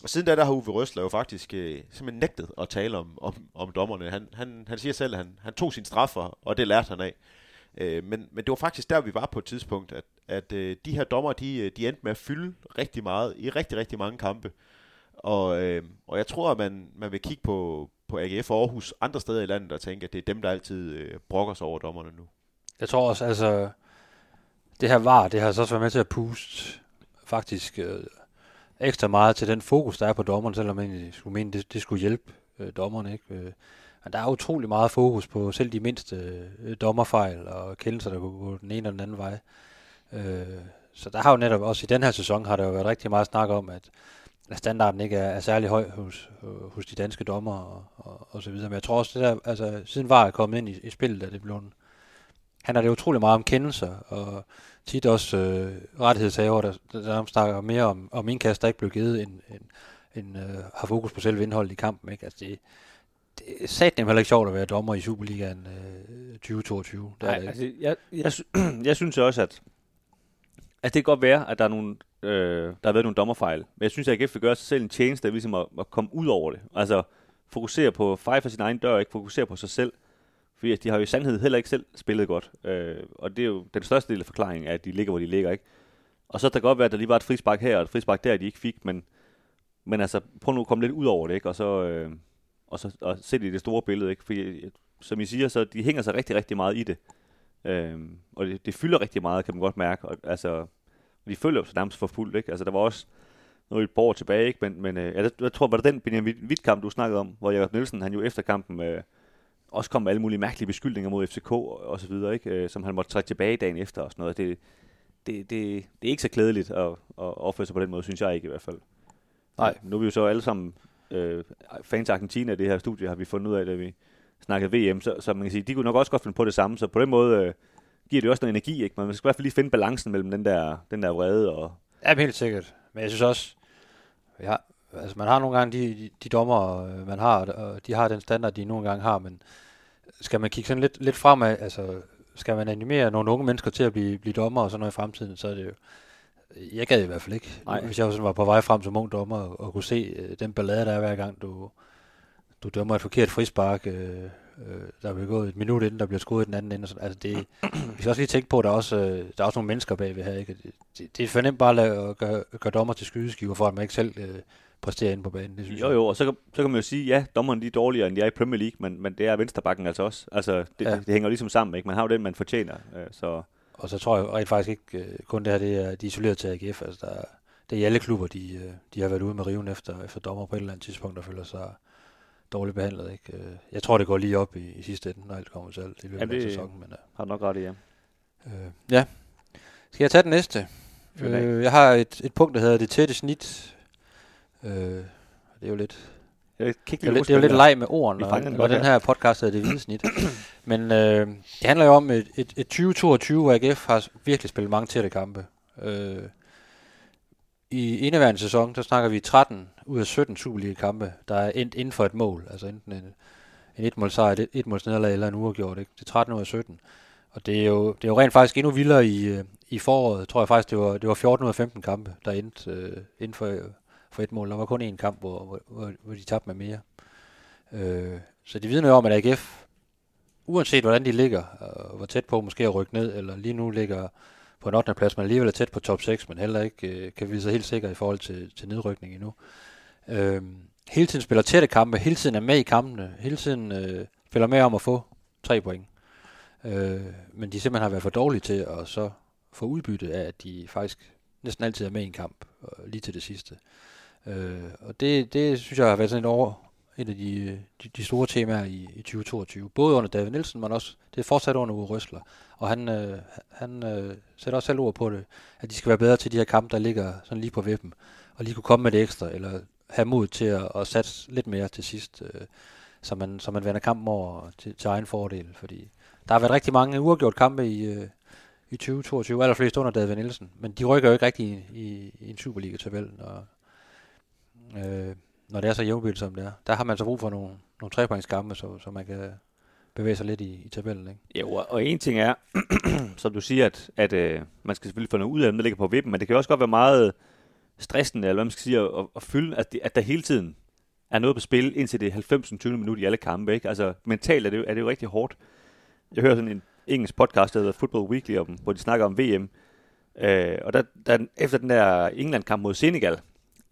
Og siden da, der har Uwe Røsler jo faktisk øh, simpelthen nægtet at tale om, om, om dommerne. Han, han, han siger selv, at han, han tog sin straffer, og det lærte han af. Øh, men, men det var faktisk der, vi var på et tidspunkt, at, at øh, de her dommer, de, øh, de endte med at fylde rigtig meget, i rigtig, rigtig mange kampe. Og, øh, og jeg tror, at man, man vil kigge på, på AGF og Aarhus andre steder i landet og tænke, at det er dem, der altid øh, brokker sig over dommerne nu. Jeg tror også, altså, det her var, det har så også været med til at puste faktisk øh, ekstra meget til den fokus, der er på dommerne, selvom man egentlig skulle mene, det, det skulle hjælpe øh, dommerne. Ikke? Øh, men der er utrolig meget fokus på selv de mindste øh, dommerfejl og kendelser, der kunne gå den ene eller den anden vej. Øh, så der har jo netop også i den her sæson, har der jo været rigtig meget snak om, at at standarden ikke er, er særlig høj hos, hos de danske dommer og, og, og så videre. Men jeg tror også, det der, altså, siden VAR er kommet ind i, i spillet, er det blevet, han er det utrolig meget om kendelser, og tit også øh, rettighedshaver, der, der, der snakker mere om, om indkast, der ikke blev givet, end, end, end øh, har fokus på selve indholdet i kampen. Ikke? Altså, det, det er satnem heller ikke sjovt at være dommer i Superligaen øh, 2022. Det er Nej, det ikke. altså, jeg, jeg, jeg synes også, at, Altså, det kan godt være, at der, er nogle, øh, der har været nogle dommerfejl. Men jeg synes, at AGF vil gøre sig selv en tjeneste af ligesom at, at komme ud over det. Altså fokusere på fejl for sin egen dør, ikke fokusere på sig selv. Fordi de har jo i sandhed heller ikke selv spillet godt. Øh, og det er jo den største del af forklaringen, at de ligger, hvor de ligger. ikke. Og så kan det godt være, at der lige var et frispark her og et frispark der, de ikke fik. Men, men altså, prøv nu at komme lidt ud over det, ikke? Og så, øh, og så og se det i det store billede. Ikke? Fordi, som I siger, så de hænger sig rigtig, rigtig meget i det. Øhm, og det, det fylder rigtig meget, kan man godt mærke. Og, altså, de følger jo sig nærmest for fuldt, ikke? Altså, der var også noget et år tilbage, ikke? Men, men øh, jeg, jeg tror, var det den Benjamin Witt-kamp, du snakkede om, hvor Jakob Nielsen, han jo efter kampen øh, også kom med alle mulige mærkelige beskyldninger mod FCK og, og så videre, ikke? Øh, som han måtte trække tilbage dagen efter og sådan noget. Det, det, det, det er ikke så klædeligt at, at opføre sig på den måde, synes jeg ikke i hvert fald. Nej. Nu er vi jo så alle sammen øh, fans af Argentina i det her studie, har vi fundet ud af, da vi snakkede VM, så, så man kan sige, de kunne nok også godt finde på det samme, så på den måde øh, giver det også noget energi, ikke? Man skal i hvert fald lige finde balancen mellem den der, den der vrede og... Ja, helt sikkert. Men jeg synes også, ja, altså man har nogle gange de, de, de dommer, øh, man har, og de har den standard, de nogle gange har, men skal man kigge sådan lidt, lidt fremad, altså skal man animere nogle unge mennesker til at blive, blive dommer og sådan noget i fremtiden, så er det jo, jeg gad i hvert fald ikke, Nej. hvis jeg sådan var på vej frem som ung dommer og, og kunne se øh, den ballade, der er hver gang, du, du dømmer et forkert frispark, øh, øh, der er begået et minut inden, der bliver skudt den anden ende. og Sådan. Altså det, vi skal også lige tænke på, at der er også, øh, der er også nogle mennesker bagved her. Ikke? Det, det, er for nemt bare at lade, gøre, gøre dommer til skydeskiver, for at man ikke selv øh, præsterer inde på banen. Det synes Jo jo, og så, kan- så kan man jo sige, ja, dommerne de er dårligere, end de er i Premier League, men, men det er venstrebakken altså også. Altså, det, Ja. det hænger ligesom sammen, ikke? Man har jo den, man fortjener, øh, så... Og så tror jeg rent faktisk ikke øh, kun det her, det er, de er isoleret til AGF. Altså der, er- det er i alle klubber, de, øh, de har været ude med riven efter, efter dommer på et eller andet tidspunkt, der føler sig dårligt behandlet. Ikke? Øh, Jeg tror, det går lige op i, i sidste ende, når alt kommer til alt i løbet af det- sæsonen. Men, øh, Har du nok ret i, ja. Øh, ja. Skal jeg tage den næste? Øh, jeg har et, et punkt, der hedder det tætte snit. Øh, det er jo lidt Jeg det er, lidt, det er jo lidt leg med ordene, og, den og den her. podcast er det hvide snit. Men øh, det handler jo om et, et, et 2022, hvor AGF har virkelig spillet mange tætte kampe. Øh, i indeværende sæson, der snakker vi 13 ud af 17 Superliga-kampe, der er endt inden for et mål. Altså enten en, en et-målsejr, et, et målsnederlag eller en uafgjort. Ikke? Det er 13 ud af 17. Og det er jo, det er jo rent faktisk endnu vildere i, øh, i foråret. Tror jeg faktisk, det var, det var 14 ud af 15 kampe, der endte øh, inden for, øh, for et mål. Der var kun én kamp, hvor, hvor, hvor, hvor de tabte med mere. Øh, så det vidner jo om, at AGF, uanset hvordan de ligger, og hvor tæt på måske at rykke ned, eller lige nu ligger på en 8. plads, men alligevel er tæt på top 6, men heller ikke øh, kan vide sig helt sikker i forhold til, til nedrykning endnu. Øh, hele tiden spiller tætte kampe, hele tiden er med i kampene, hele tiden øh, spiller med om at få tre point. Øh, men de simpelthen har været for dårlige til at så få udbytte af, at de faktisk næsten altid er med i en kamp, øh, lige til det sidste. Øh, og det, det synes jeg har været sådan et over, et af de, øh, de, de store temaer i, i 2022. Både under David Nielsen, men også det er fortsat under Uwe Røsler. Og han, øh, han øh, sætter også selv ord på det, at de skal være bedre til de her kampe, der ligger sådan lige på vippen, og lige kunne komme med det ekstra, eller have mod til at, at satse lidt mere til sidst, øh, så, man, så man vender kampen over til, til egen fordel. Fordi der har været rigtig mange uafgjort kampe i, øh, i 2022, allerflest under David Nielsen, men de rykker jo ikke rigtig i, i, i en Superliga-tabel, Og, øh, når det er så jævnbyrdigt, som det er. Der har man så brug for nogle, nogle trepointskampe, så, så man kan bevæge sig lidt i, i tabellen. Ikke? Jo, og- og en ting er, som du siger, at, at øh, man skal selvfølgelig få noget ud af dem, der ligger på vippen, men det kan også godt være meget stressende, eller hvad man skal sige, at, at, at fylde, at, det, at der hele tiden er noget på spil, indtil det 90. 20. minut i alle kampe. Ikke? Altså, mentalt er det, jo, er det jo rigtig hårdt. Jeg hører sådan en engelsk podcast, der hedder Football Weekly, om, hvor de snakker om VM. Øh, og der, der, efter den der England-kamp mod Senegal,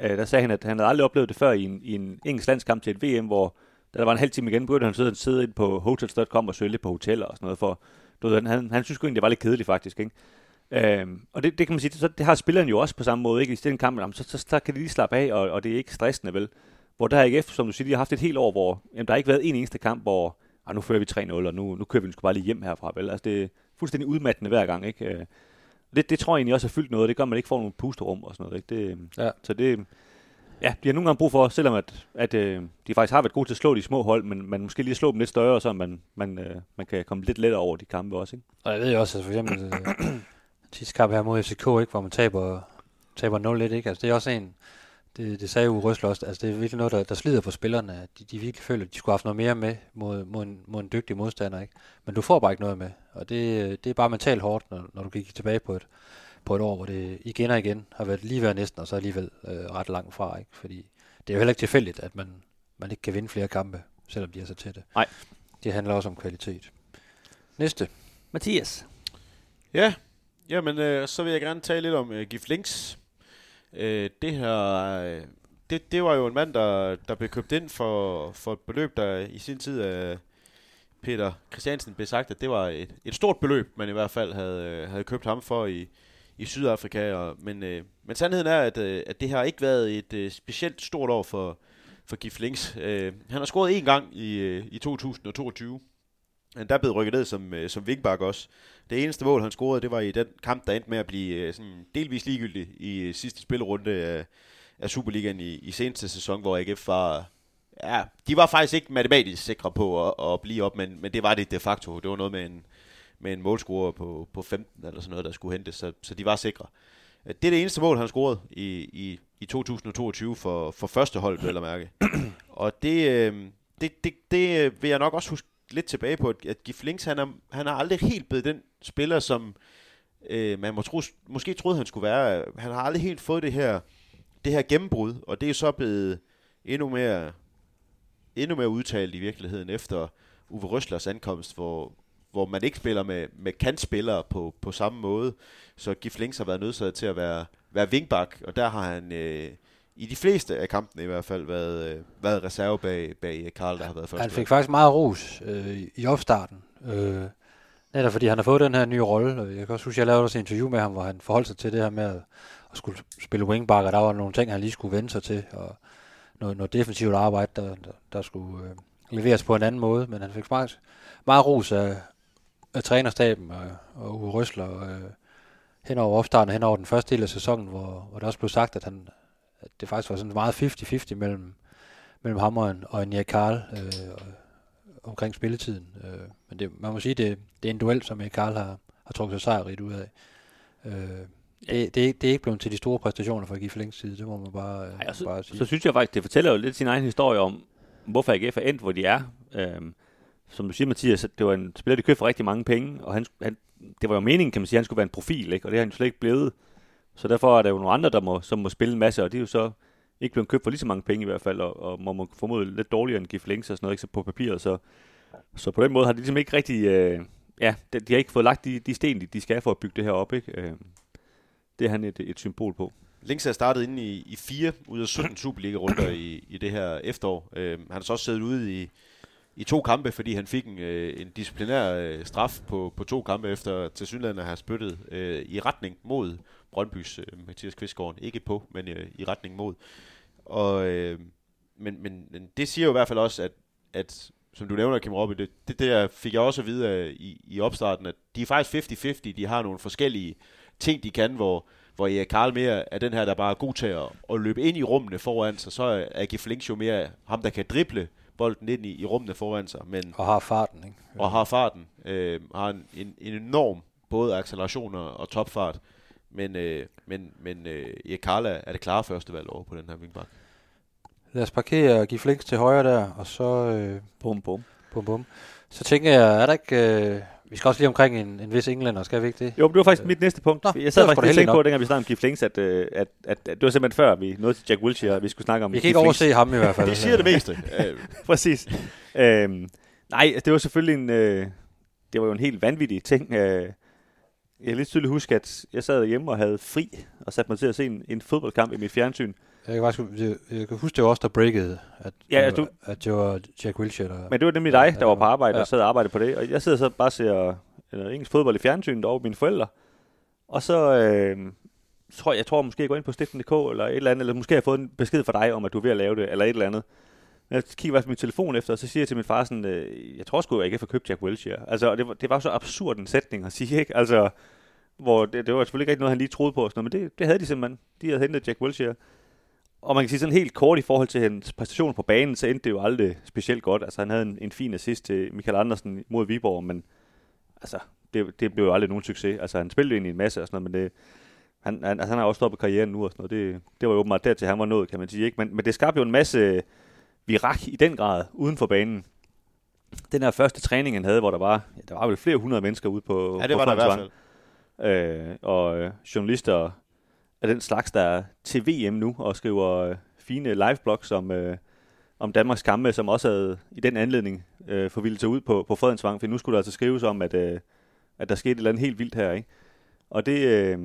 øh, der sagde han, at han havde aldrig oplevet det før i en, i en engelsk landskamp til et VM, hvor da der var en halv time igen, begyndte han at sidde ind på hotels.com og søge lidt på hoteller og sådan noget, for du ved, han, han, han synes jo egentlig, det var lidt kedeligt faktisk, ikke? Øhm, og det, det kan man sige, det, så, det har spilleren jo også på samme måde, ikke? I stedet kampen, så, så, så, kan de lige slappe af, og, og det er ikke stressende, vel? Hvor der er AGF, som du siger, de har haft et helt år, hvor jamen, der har ikke været en eneste kamp, hvor ah, nu fører vi 3-0, og nu, nu kører vi den sgu bare lige hjem herfra, vel? Altså, det er fuldstændig udmattende hver gang, ikke? Øh, det, det tror jeg egentlig også har fyldt noget, det gør, at man ikke får nogen pusterum og sådan noget, ikke? Det, Ja. Så det, ja, har nogle gange brug for, selvom at, at øh, de faktisk har været gode til at slå de små hold, men man måske lige slå dem lidt større, så man, man, øh, man kan komme lidt lettere over de kampe også, ikke? Og jeg ved jo også, at for eksempel øh, sidste kamp her mod FCK, ikke, hvor man taber, taber 0-1, ikke? Altså, det er også en, det, det sagde jo Røsler også, altså det er virkelig noget, der, der slider på spillerne, de, de virkelig føler, at de skulle have haft noget mere med mod, mod, en, mod en dygtig modstander, ikke? Men du får bare ikke noget med, og det, det er bare mentalt hårdt, når, når du kigger tilbage på et, på et år, hvor det igen og igen har været lige ved næsten, og så alligevel øh, ret langt fra, ikke? Fordi det er jo heller ikke tilfældigt, at man, man ikke kan vinde flere kampe, selvom de er så tætte. Nej. Det handler også om kvalitet. Næste. Mathias. Ja, jamen øh, så vil jeg gerne tale lidt om øh, Gif Links. Øh, det her, øh, det, det var jo en mand, der, der blev købt ind for, for et beløb, der i sin tid af Peter Christiansen blev sagt, at det var et, et stort beløb, man i hvert fald havde, øh, havde købt ham for i, i Sydafrika. Og, men, øh, men sandheden er, at, øh, at det har ikke været et øh, specielt stort år for, for Gif Links. Øh, han har scoret én gang i, øh, i 2022. Han der blev rykket ned som, øh, som wingback også. Det eneste mål, han scorede, det var i den kamp, der endte med at blive øh, sådan delvis ligegyldig i øh, sidste spillerunde af, af Superligaen i, i seneste sæson, hvor AGF var... Ja, de var faktisk ikke matematisk sikre på at, at blive op, men, men det var det de facto. Det var noget med en, med en målscorer på, på 15 eller sådan noget, der skulle hentes, så, så de var sikre. Øh, det er det eneste mål, han scorede i, i, i 2022 for, for første hold, vel at mærke. Og det, øh, det, det, det vil jeg nok også huske lidt tilbage på, at- at han, er, han har aldrig helt blevet den spiller, som øh, man må tro, måske troede, han skulle være. Han har aldrig helt fået det her, det her gennembrud, og det er så blevet endnu mere, endnu mere udtalt i virkeligheden efter Uwe Røslers ankomst, hvor, hvor man ikke spiller med, med kantspillere på, på samme måde. Så Giflinks har været nødsaget til at være, være wingback, og der har han øh, i de fleste af kampene i hvert fald været, øh, været reserve bag, bag Karl, der har været første. Han fik faktisk meget ros øh, i opstarten. Øh, netop fordi han har fået den her nye rolle. Og Jeg kan også huske, at jeg lavede også et interview med ham, hvor han forholdt sig til det her med at, at skulle spille wingback, og der var nogle ting, han lige skulle vende sig til, og noget, noget defensivt arbejde, der, der, der skulle øh, leveres på en anden måde. Men han fik faktisk meget ros af, af trænerstaben og, og Uwe Røsler øh, hen over opstarten, hen over den første del af sæsonen, hvor, hvor der også blev sagt, at, han, at det faktisk var sådan meget 50-50 mellem, mellem ham og en, Karl øh, omkring spilletiden. Øh, men det, man må sige, det, det er en duel, som Karl har, har trukket sig sejrigt ud af. Øh, det, det, er, ikke- det er ikke blevet til de store præstationer for at give forlængst side, det må man bare, Ej, så, bare sige. så synes jeg faktisk, det fortæller jo lidt sin egen historie om, hvorfor AGF er endt, hvor de er. Øhm, som du siger, Mathias, det var en spiller, de købte for rigtig mange penge, og han, han, det var jo meningen, kan man sige, at han skulle være en profil, ikke? og det har han slet ikke blevet. Så derfor er der jo nogle andre, der må, som må spille en masse, og de er jo så ikke blevet købt for lige så mange penge i hvert fald, og, og må, må formode lidt dårligere end Gif Links og sådan noget, ikke så på papiret. Så, så på den måde har de ligesom ikke rigtig, øh, ja, de, de har ikke fået lagt de, de sten, de, de skal for at bygge det her op. Ikke? Øh, det er han et, et symbol på. Links er startet inde i, i fire ud af 17 Superliga-runder i, i det her efterår. Øh, han har så også siddet ude i, i to kampe, fordi han fik en, øh, en disciplinær øh, straf på, på to kampe efter til synligheden at have spyttet øh, i retning mod Brøndbys øh, Mathias Kvistgaard. Ikke på, men øh, i retning mod. Og, øh, men, men, men det siger jo i hvert fald også, at, at som du nævner, Kim Robbe, det, det der fik jeg også at vide af, i, i opstarten, at de er faktisk 50-50. De har nogle forskellige ting, de kan, hvor, hvor Erik Karl mere er den her, der bare er god til at, at løbe ind i rummene foran sig. Så er Agi Flinks jo mere ham, der kan drible bolden ind i, i rummene foran sig, men, Og har farten, ikke? og har farten. Øh, har en, en, en enorm både acceleration og, og topfart. Men, øh, men, men øh, Erik Karl er, er det klare første valg over på den her vingbak. Lad os parkere og give flinks til højre der, og så øh, Bum, bum. bum bum. Så tænker jeg, er der ikke... Øh, vi skal også lige omkring en, en vis englænder, skal vi ikke det? Jo, men det var faktisk mit næste punkt. Nå, jeg sad faktisk lige tænkte på, dengang vi snakkede om Gif Links, at, øh, at, at, at, det var simpelthen før, vi nåede til Jack Wilshere, at vi skulle snakke om Vi kan Gif ikke overse ham i hvert fald. Det siger det meste. Øh, Præcis. øhm, nej, det var selvfølgelig en... Øh, det var jo en helt vanvittig ting. Øh, jeg kan lidt tydeligt huske, at jeg sad hjemme og havde fri, og satte mig til at se en, en fodboldkamp i mit fjernsyn. Jeg kan, faktisk, jeg, jeg kan huske, det var også der breakede, at, Ja, det du- at det var Jack Wilshere, der... Men det var nemlig dig, der var på arbejde Ja. og sad og arbejdede på det. Og jeg sidder så bare og ser eller, engelsk fodbold i fjernsynet over mine forældre. Og så øh, tror jeg, jeg tror måske, jeg går ind på stiften.dk eller et eller andet, eller måske har jeg fået en besked fra dig om, at du er ved at lave det, eller et eller andet. Men Jeg kigger faktisk på min telefon efter, og så siger jeg til min far sådan, øh, jeg tror sgu, jeg ikke har købt Jack Wilshere. Altså, det var, det var så absurd en sætning at sige, ikke? Altså, hvor det, det var selvfølgelig ikke rigtig noget, han lige troede på, og sådan noget, men det, det havde de simpelthen. De havde hentet Jack Wilshere. Og man kan sige sådan helt kort i forhold til hans præstation på banen, så endte det jo aldrig specielt godt. Altså han havde en, en fin assist til Michael Andersen mod Viborg, men altså, det, det blev jo aldrig nogen succes. Altså han spillede egentlig en masse og sådan noget, men det, han, han, altså, han har også stoppet karrieren nu og sådan noget. Det, det var jo åbenbart dertil, han var nået, kan man sige. Ikke? Men, men det skabte jo en masse virak i den grad uden for banen. Den her første træning, han havde, hvor der var, ja, der var vel flere hundrede mennesker ude på ja, det på var der i hvert fald. øh, og øh, journalister af den slags, der er til VM nu og skriver øh, fine liveblogs om, øh, om Danmarks kampe, som også havde i den anledning øh, forvildet sig ud på, på Fredensvang, for nu skulle der altså skrives om, at, øh, at der skete et eller andet helt vildt her. Ikke? Og det, øh,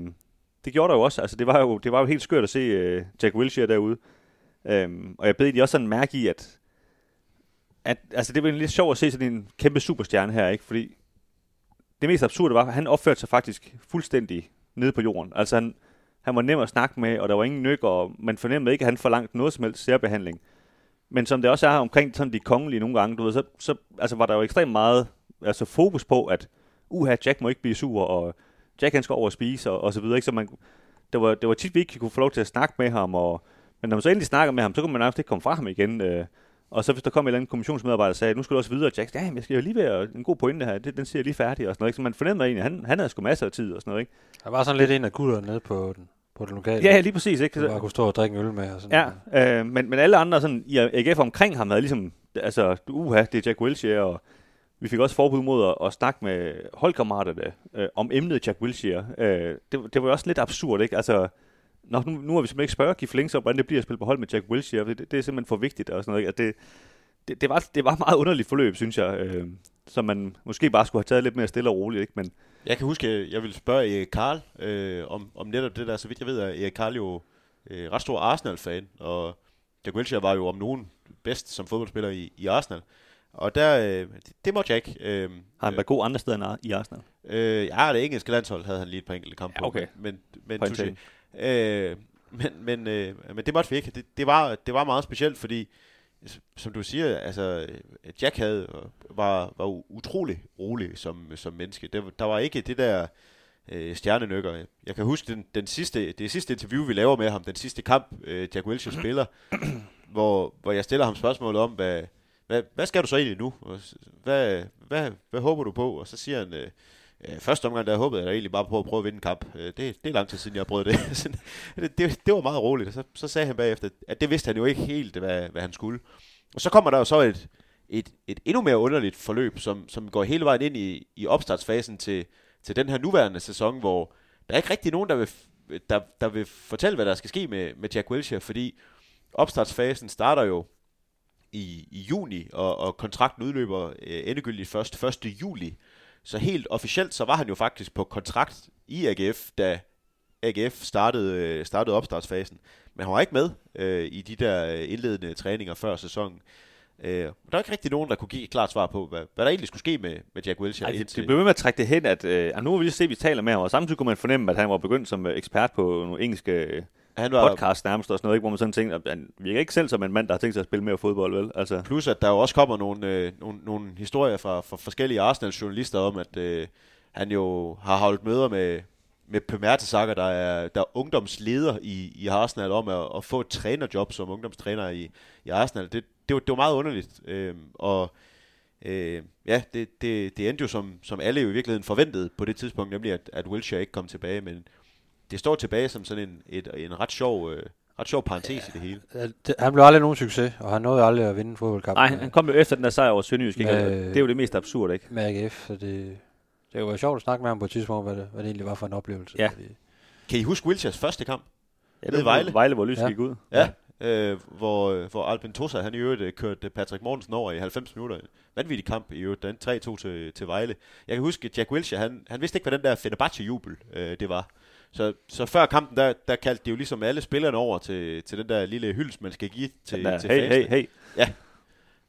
det gjorde der jo også. Altså, det, var jo, det var jo helt skørt at se øh, Jack Wilshere derude. Øhm, og jeg blev egentlig også sådan mærke i, at, at altså, det var lidt sjovt at se sådan en kæmpe superstjerne her, ikke? fordi det mest absurde var, at han opførte sig faktisk fuldstændig nede på jorden. Altså han, han var nem at snakke med, og der var ingen nyk, og man fornemmede ikke, at han forlangte noget som helst særbehandling. Men som det også er omkring sådan de kongelige nogle gange, du ved, så, så altså, var der jo ekstremt meget altså, fokus på, at uha, Jack må ikke blive sur, og Jack han skal over og spise, og, og så videre. Ikke? Så man, det, var, det var tit, vi ikke kunne få lov til at snakke med ham, og, men når man så endelig snakker med ham, så kunne man nærmest ikke komme fra ham igen. Øh, og så hvis der kom en eller anden kommissionsmedarbejder og sagde, nu skal du også videre, Jack, ja, jeg skal jo lige være en god pointe her, det, den siger jeg lige færdig, og sådan noget. Ikke? Så man fornemmer egentlig, at han, han havde sgu masser af tid og sådan noget. Ikke? Der var sådan lidt en af gutterne nede på den, på den lokale. Ja, lige præcis. Ikke? Du bare kunne stå og drikke en øl med. Og sådan Ja, øh, men, men alle andre sådan, i AGF omkring ham havde ligesom, altså, uha, det er Jack Wilshere, og vi fik også forbud mod at, at snakke med holdkammeraterne øh, om emnet Jack Wilshere. Øh, det, det var jo også lidt absurd, ikke? Altså, nå, nu, nu har vi simpelthen ikke spørget Gif Links om, hvordan det bliver at spille på hold med Jack Wilshere, det, det er simpelthen for vigtigt og sådan noget. Ikke? At det, det, det, var, det var et meget underligt forløb, synes jeg, øh, som man måske bare skulle have taget lidt mere stille og roligt, ikke? Men Jeg kan huske, at jeg ville spørge Erik Karl øh, om, om netop det der. Så vidt jeg ved, er Erik Karl jo øh, ret stor Arsenal-fan, og Jack Wilshere var jo om nogen bedst som fodboldspiller i, i Arsenal. Og der, øh, det, det måtte Jack. Øh, har han været god andre steder end i Arsenal? Øh, ja, det engelske landshold havde han lige et par enkelte kampe Ja, på, okay. men, men, touché øh, men, men, øh, men det måtte vi ikke. Det, det, var, det var meget specielt, fordi som du siger, altså, Jack havde, var, var utrolig rolig som, som menneske. Der, der var ikke det der øh, stjernenykker. Jeg kan huske den, den sidste, det sidste interview, vi laver med ham, den sidste kamp, øh, Jack Wilshere spiller, hvor, hvor jeg stiller ham spørgsmål om, hvad, hvad, hvad skal du så egentlig nu? Hvad, hvad, hvad håber du på? Og så siger han, øh, Øh, første omgang, der håbede jeg da egentlig bare på at prøve at vinde en kamp. Øh, det, det er lang tid siden, jeg har prøvet det. det, det. Det var meget roligt. Så, så sagde han bagefter, at det vidste han jo ikke helt, hvad, hvad han skulle. Og så kommer der jo så et, et, et endnu mere underligt forløb, som, som går hele vejen ind i, i opstartsfasen til, til den her nuværende sæson, hvor der er ikke rigtig nogen, der vil, der, der vil fortælle, hvad der skal ske med, med Jack Wilshere, fordi opstartsfasen starter jo i, i juni, og, og kontrakten udløber øh, endegyldigt først 1. juli. Så helt officielt, så var han jo faktisk på kontrakt i AGF, da AGF startede, øh, startede opstartsfasen. Men han var ikke med øh, i de der øh, indledende træninger før sæsonen. Øh, der var ikke rigtig nogen, der kunne give et klart svar på, hvad, hvad der egentlig skulle ske med, med Jack Wilshere. Ej, det, det blev med at trække det hen, at øh, nu vil vi se, at vi taler med ham, og samtidig kunne man fornemme, at han var begyndt som øh, ekspert på nogle engelske han var, podcast nærmest og sådan noget, ikke, hvor man sådan tænkte, at han virker ikke selv som en mand, der har tænkt sig at spille mere fodbold, vel? Altså. Plus at der jo også kommer nogle, øh, nogle, nogle historier fra, fra forskellige Arsenal-journalister om, at øh, han jo har holdt møder med, med Per Mertesacker, der er, der er ungdomsleder i, i Arsenal, om at, at få et trænerjob som ungdomstræner i, i Arsenal. Det, det, var, det var meget underligt. Øh, og øh, ja, det, det, det endte jo som, som alle jo i virkeligheden forventede på det tidspunkt, nemlig at, at Wilshere ikke kom tilbage, men det står tilbage som sådan en, et, en ret sjov... Øh, ret sjov parentes ja, i det hele. Han blev aldrig nogen succes, og han nåede aldrig at vinde fodboldkamp. Nej, han kom jo efter den der sejr over Sønderjysk. Med, det er jo det mest absurd, ikke? Med AGF, så det, det være sjovt at snakke med ham på et tidspunkt, hvad det, hvad det egentlig var for en oplevelse. Ja. Fordi... Kan I huske Wilchers første kamp? Ja, det var Vejle. Vejle, hvor lyset ja. gik ud. Ja, ja. Øh, hvor, hvor Albin Tosa, han i øvrigt øh, kørte Patrick Mortensen over i 90 minutter. Vanvittig kamp i øvrigt, den 3-2 til, til Vejle. Jeg kan huske, at Jack Wilshere, han, han vidste ikke, hvad den der Fenerbahce-jubel øh, det var. Så, så før kampen, der, der kaldte de jo ligesom alle spillerne over til, til den der lille hyldest, man skal give til, der, til hey, hey, hey. Ja.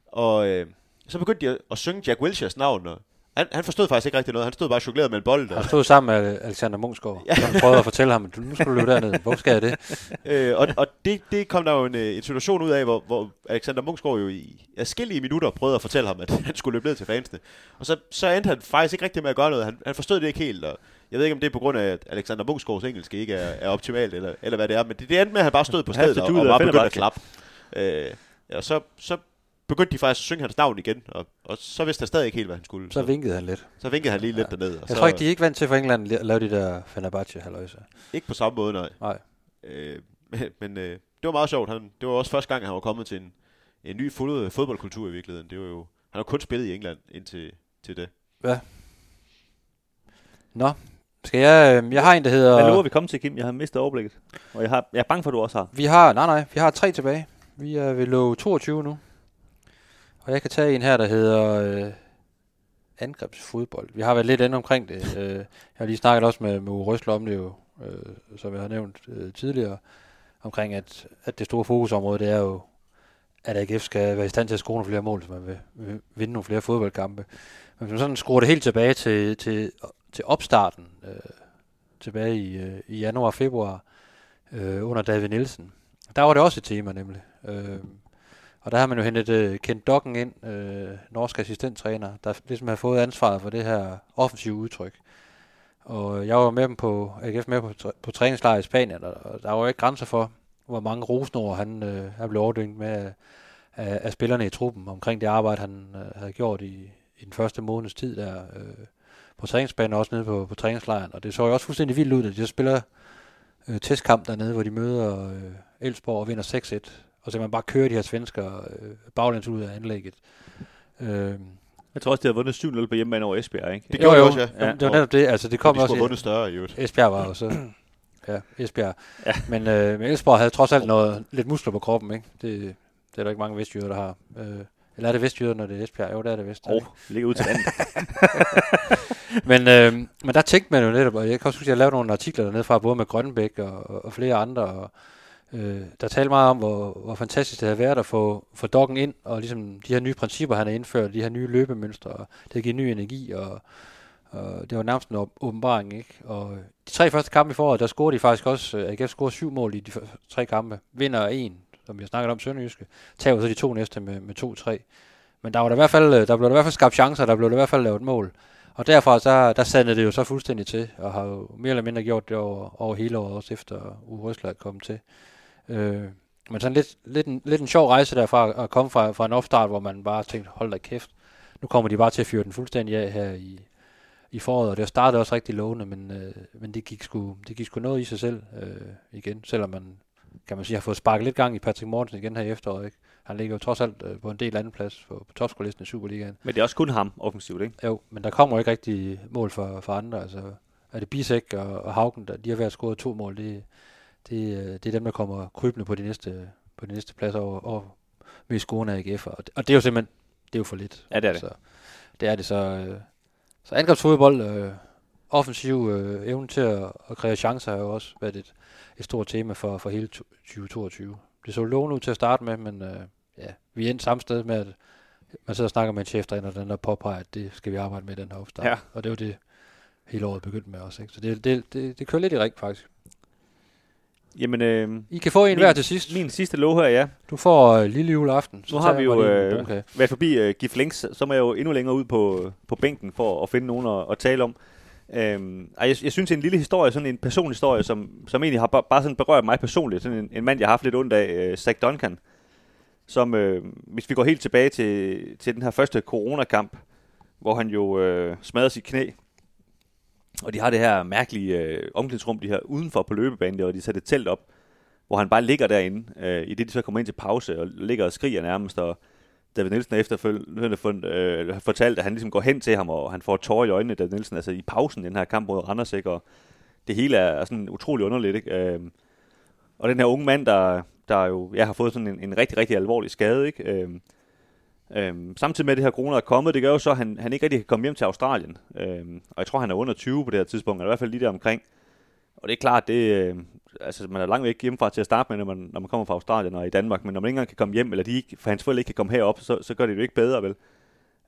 Og øh, så begyndte de at, at synge Jack Wilshers navn, og han, han forstod faktisk ikke rigtig noget. Han stod bare chokoleret med en bold. Han stod sammen med Alexander Munchsgaard, ja. som prøvede at fortælle ham, at nu skal du løbe derned. Hvor skal jeg det? øh, og og det, det kom der jo en, øh, en situation ud af, hvor, hvor Alexander Munchsgaard jo i adskillige minutter prøvede at fortælle ham, at han skulle løbe ned til fansene. Og så, så endte han faktisk ikke rigtig med at gøre noget. Han, han forstod det ikke helt, og jeg ved ikke, om det er på grund af, at Alexander Munchsgaards engelsk ikke er, er optimalt, eller, eller hvad det er, men det, det endte med, at han bare stod på stedet og, og bare begyndte at klappe. Øh, ja, så, så begyndte de faktisk at synge hans navn igen, og, og så vidste han stadig ikke helt, hvad han skulle. Så, så vinkede han lidt. Så vinkede han lige ja. lidt derned. Og jeg så, tror ikke, de er ikke vant til for England at lave de der Fenerbahce halløjse. Ikke på samme måde, nej. Nej. Øh, men men øh, det var meget sjovt. Han, det var også første gang, han var kommet til en, en ny fod, fodboldkultur i virkeligheden. Det var jo, han har kun spillet i England indtil til det. Ja. Nå, skal jeg, øh, jeg har en, der hedder... Hvad lover vi kommet til, Kim? Jeg har mistet overblikket. Og jeg, har, jeg er bange for, at du også har. Vi har, nej nej, vi har tre tilbage. Vi er ved lov 22 nu. Og jeg kan tage en her, der hedder øh, angrebsfodbold. Vi har været lidt inde omkring det. øh, jeg har lige snakket også med, med Røsler om det jo, øh, som jeg har nævnt øh, tidligere, omkring at, at det store fokusområde, det er jo, at AGF skal være i stand til at score nogle flere mål, så man vil, vil vinde nogle flere fodboldkampe. Men hvis man sådan skruer det helt tilbage til, til, til opstarten, øh, tilbage i, øh, i januar og februar, øh, under David Nielsen, der var det også et tema nemlig. Øh, og der har man jo hentet uh, Kent Dokken ind, uh, norsk assistenttræner, der ligesom har fået ansvaret for det her offensive udtryk. Og øh, jeg var med dem på, AGF med på, på træningslejr i Spanien, og der var jo ikke grænser for, hvor mange rosnår han uh, er blevet overdynget med af, af, af spillerne i truppen omkring det arbejde, han uh, havde gjort i, i den første måneds tid der uh, på træningsbanen og også nede på, på træningslejren. Og det så jo også fuldstændig vildt ud, at de spiller uh, testkamp dernede, hvor de møder uh, Elsborg og vinder 6-1 og så man bare køre de her svensker øh, baglæns ud af anlægget. Øh, jeg tror også, de har vundet 7-0 på hjemmebane over Esbjerg, ikke? Det gjorde de også, ja. ja. Det var netop det. Altså, det kom de også... De vundet større, i øvrigt. Esbjerg var jo så... Ja, Esbjerg. Ja. Men, øh, men Esbjerg havde trods alt noget, lidt muskler på kroppen, ikke? Det, det er der ikke mange vestjyder, der har. Øh, eller er det vestjyder, når det er Esbjerg? Jo, det er det vest. Åh, oh, ligger ud til vandet. men, øh, men der tænkte man jo netop, og jeg kan også huske, at jeg lavede nogle artikler dernede fra, både med Grønbæk og, og flere andre, og, Øh, der talte meget om, hvor, hvor fantastisk det havde været at få, få doggen ind, og ligesom de her nye principper, han har indført, de her nye løbemønstre, og det har givet ny energi, og, og det var nærmest en åbenbaring, ikke? Og de tre første kampe i foråret, der scorede de faktisk også, øh, AGF scorede syv mål i de tre kampe, vinder en, som vi har snakket om Sønderjyske, tager så de to næste med, med 2-3. Men der var der i hvert fald, øh, der blev der i hvert fald skabt chancer, der blev der i hvert fald lavet mål. Og derfra, så, der sandede det jo så fuldstændig til, og har jo mere eller mindre gjort det over, over hele året, også efter Uwe Røsler er kommet til. Øh, men sådan lidt, lidt, en, lidt en sjov rejse derfra at komme fra, fra en opstart, hvor man bare tænkte, hold da kæft, nu kommer de bare til at fyre den fuldstændig af her i, i foråret, og det startede også rigtig lovende, men, øh, men det, gik sgu, det gik sgu noget i sig selv øh, igen, selvom man, kan man sige, har fået sparket lidt gang i Patrick Mortensen igen her i efteråret. Ikke? Han ligger jo trods alt øh, på en del anden plads på, på topscore-listen i Superligaen. Men det er også kun ham offensivt, ikke? Jo, men der kommer jo ikke rigtig mål for, for andre. Altså, er det Bisek og, og Haugen, der de har været scoret to mål, det, det, øh, det er dem, der kommer krybende på de næste, på de næste pladser over, over med scorene af AGF. Og det, og det er jo simpelthen det er jo for lidt. Ja, det er det. Så, det er det så. Øh, så angrebsfodbold, øh, offensiv øh, evne til at, at kreere chancer har jo også været et, et stort tema for, for hele 2022. Det så lovende ud til at starte med, men øh, ja, vi er endt samme sted med, at man sidder og snakker med en cheftræner, den der påpeger, at det skal vi arbejde med den her opstart. Ja. Og det er jo det, hele året begyndt med også. Ikke? Så det, det, det, det kører lidt i rig, faktisk. Jamen, øh, I kan få en Min- hver til sidst. min sidste lov her, ja. Du får øh, lille juleaften. Nu har vi jo øh, været forbi øh, Gif Links, så må jeg jo endnu længere ud på, på bænken for at finde nogen at, at tale om. Øhm, jeg, jeg synes, en lille historie, sådan en personhistorie, som, som egentlig har bare, bare sådan berørt mig personligt. Sådan en, en mand, jeg har haft lidt ondt af, øh, Zach Duncan, som, øh, hvis vi går helt tilbage til, til den her første coronakamp, hvor han jo øh, smadrer sit knæ, og de har det her mærkelige øh, omklædningsrum, de her udenfor på løbebanen, der, og de sætter et telt op, hvor han bare ligger derinde, øh, i det de så kommer ind til pause, og ligger og skriger nærmest, og David Nielsen er efterfølgende fund, øh, fortalt, at han ligesom går hen til ham, og han får tårer i øjnene, David Nielsen, altså i pausen i den her kamp mod Randers, ikke? og det hele er sådan utrolig underligt, ikke? Øh, og den her unge mand, der, der jo jeg har fået sådan en, en rigtig, rigtig alvorlig skade, ikke? Øh, Øhm, samtidig med at det her corona er kommet, det gør jo så, at han, han ikke rigtig kan komme hjem til Australien. Øhm, og jeg tror, han er under 20 på det her tidspunkt, eller i hvert fald lige der omkring. Og det er klart, det, øh, altså, man er langt væk hjemmefra til at starte med, når man, når man kommer fra Australien og i Danmark. Men når man ikke engang kan komme hjem, eller de ikke, for hans forældre ikke kan komme herop, så, så gør det det jo ikke bedre, vel?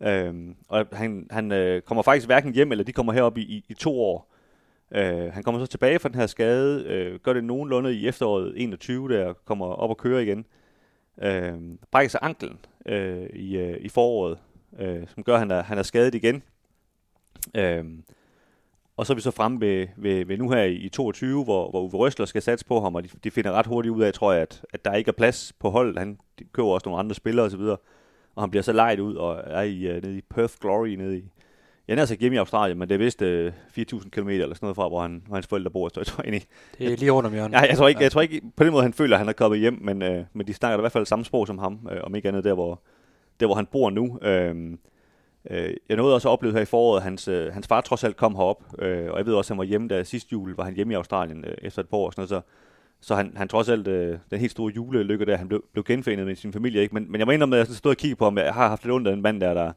Øhm, og han, han øh, kommer faktisk hverken hjem, eller de kommer herop i, i, i to år. Øh, han kommer så tilbage fra den her skade, øh, gør det nogenlunde i efteråret 21, der kommer op og kører igen. Øh, brækker sig anklen øh, i, øh, i foråret, øh, som gør, at han er, han er skadet igen. Øh, og så er vi så fremme ved, ved, ved nu her i, i 22, hvor, hvor Uwe Røsler skal satse på ham, og de, de finder ret hurtigt ud af, tror jeg, at, at der ikke er plads på holdet. Han køber også nogle andre spillere osv., og, og han bliver så lejet ud og er i, uh, nede i Perth Glory, nede i, jeg er sagt hjemme i Australien, men det er vist uh, 4.000 km eller sådan noget fra, hvor, han, hvor hans forældre bor. Så jeg tror egentlig, Det er lige rundt om hjørnet. Nej, jeg tror ikke, jeg tror ikke på den måde, han føler, at han er kommet hjem, men, øh, men de snakker i hvert fald samme sprog som ham, øh, om ikke andet der, hvor, der, hvor han bor nu. Øh, øh, jeg nåede også at opleve her i foråret, at hans, øh, hans far trods alt kom herop, øh, og jeg ved også, at han var hjemme der sidste jul, var han hjemme i Australien øh, efter et par år og sådan noget, så, så han, han trods alt, øh, den helt store julelykke der, han blev, blev genforenet med sin familie, ikke? Men, men jeg må indrømme, at jeg stod og kiggede på ham, jeg har haft lidt ondt af en mand der, der,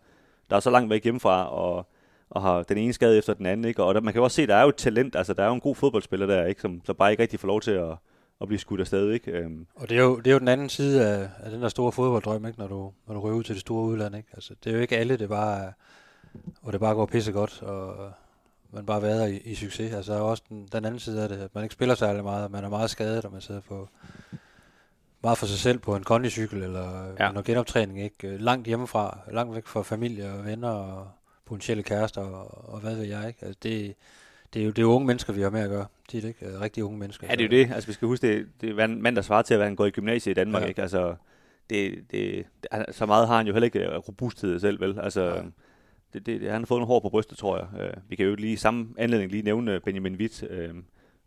der er så langt væk hjemmefra, og, og har den ene skade efter den anden, ikke? Og der, man kan jo også se, at der er jo et talent, altså der er jo en god fodboldspiller der, ikke? Som, som bare ikke rigtig får lov til at, at blive skudt afsted, ikke? Øhm, Og det er, jo, det er jo den anden side af, af den der store fodbolddrøm, ikke? Når, du, når du ryger ud til det store udland. Ikke? Altså, det er jo ikke alle, det bare hvor det bare går pisse godt, og man bare vader i, i succes. Altså, der er også den, den anden side af det, at man ikke spiller særlig meget, man er meget skadet, og man sidder på meget for sig selv på en kondicykel, eller Ja. ja. noget genoptræning, ikke? Øh, Langt hjemmefra, langt væk fra familie og venner og potentielle kærester, og, og hvad ved jeg, ikke? Altså, det, det, er jo, det er jo unge mennesker, vi har med at gøre. Det er ikke øh, rigtig unge mennesker. Ja, det er jo det. Altså, vi skal huske, det, det er en mand, der svarer til at være en går i gymnasiet i Danmark, ja. Ja. ikke? Altså, det, det, det, så meget har han jo heller ikke øh, robusthed selv, vel? Altså, Nej. det, det, det, han har fået nogle hår på brystet, tror jeg. Øh, vi kan jo lige i samme anledning lige nævne Benjamin Witt, øh,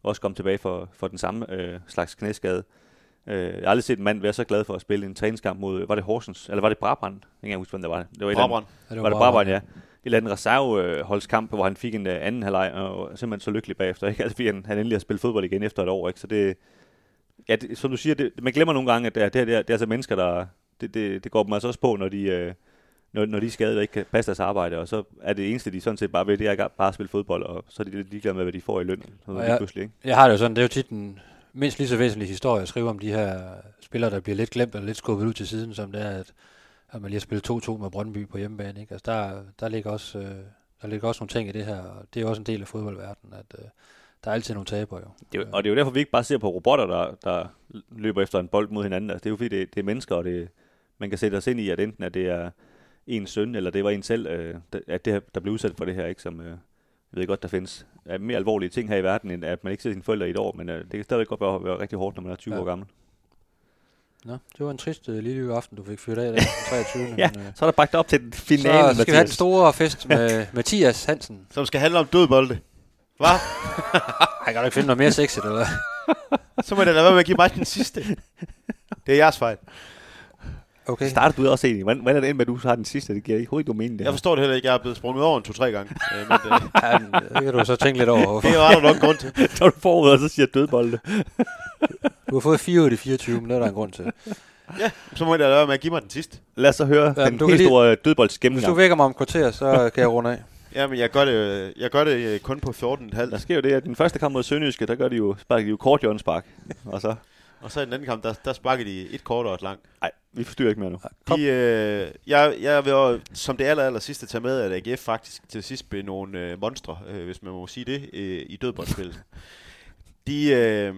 også kom tilbage for, for den samme øh, slags knæskade. Øh, jeg har aldrig set en mand være så glad for at spille en træningskamp mod, var det Horsens, eller var det Brabrand? Jeg kan ikke huske, hvem det var. Det var Brabrand. Ja, var det Brabrand, ja. Eller andet reserveholdskamp, hvor han fik en uh, anden halvleg, og simpelthen så lykkelig bagefter, ikke? Altså, fordi han, han endelig har spillet fodbold igen efter et år, ikke? Så det, ja, det, som du siger, det, man glemmer nogle gange, at det, det, her, det, er, det er altså mennesker, der, det, det, det går dem altså også på, når de, øh, når, når de er skadet og ikke kan passe deres arbejde, og så er det eneste, de sådan set bare ved, det er bare at spille fodbold, og så er de lidt ligeglade med, hvad de får i løn, så Og lige jeg- pludselig, ikke? Jeg har det jo sådan, det er jo tit en mindst lige så væsentlig historie at skrive om de her spillere, der bliver lidt glemt eller lidt skubbet ud til siden, som det er, at, at man lige har spillet 2-2 med Brøndby på hjemmebane. Ikke? Altså der, der, ligger også, øh, der ligger også nogle ting i det her, og det er også en del af fodboldverdenen, at øh, der er altid nogle taber jo. Det er, og det er jo derfor, vi ikke bare ser på robotter, der, der løber efter en bold mod hinanden. Altså, det er jo fordi, det, det er mennesker, og det, man kan sætte os ind i, at enten at det er ens søn, eller det var en selv, øh, at det, her- der blev udsat for det her, ikke? Som, øh, jeg ved godt, der findes er mere alvorlige ting her i verden, end at man ikke ser sine forældre i et år, men øh, det kan stadigvæk godt være, være rigtig hårdt, når man er 20 Ja. år gammel. Nå, det var en trist uh, lille aften, du fik fyret af den 23. Ja, men, øh, Så er der bagt op til den finale, så skal vi have den store fest med Mathias Hansen. Som skal handle om dødbolde. Hvad? Ej, kan du ikke finde noget mere sexet, eller hvad? Så må det lade være med at give mig den sidste. Det er jeres fejl. Okay. Starter du også egentlig? Hvordan, hvordan er det end med, at du har den sidste? Det giver ikke hovedet mening, det Jeg forstår det heller ikke. Jeg er blevet sprunget over en to-tre gange. Øh, men det, Ja, men, øh, det kan du så tænke lidt over. Hvorfor. det var der nok grund til. Når du forud, og så siger dødbolde. Du har fået 4 ud af de 24, men det er der en grund til. Ja, så må det lade være med at give mig den sidste. Lad os så høre Ja, den du helt lige- store Hvis du vækker mig om et kvarter, så kan jeg runde af. Jamen, jeg gør det, øh, jeg gør det øh, kun på 14,5. Der sker jo det, at den første kamp mod Sønderjyske, der gør de jo, sparker de jo kort hjørnespark. Og så, Og så i den anden kamp, der, der sparker de et kort og et langt. nej, vi forstyrrer ikke mere nu. Kom. De, øh, jeg, jeg vil jo, som det aller, aller sidste tage med, at AGF faktisk til sidst blev nogle øh, monstre, øh, hvis man må sige det, øh, i dødboldspillet. de, øh,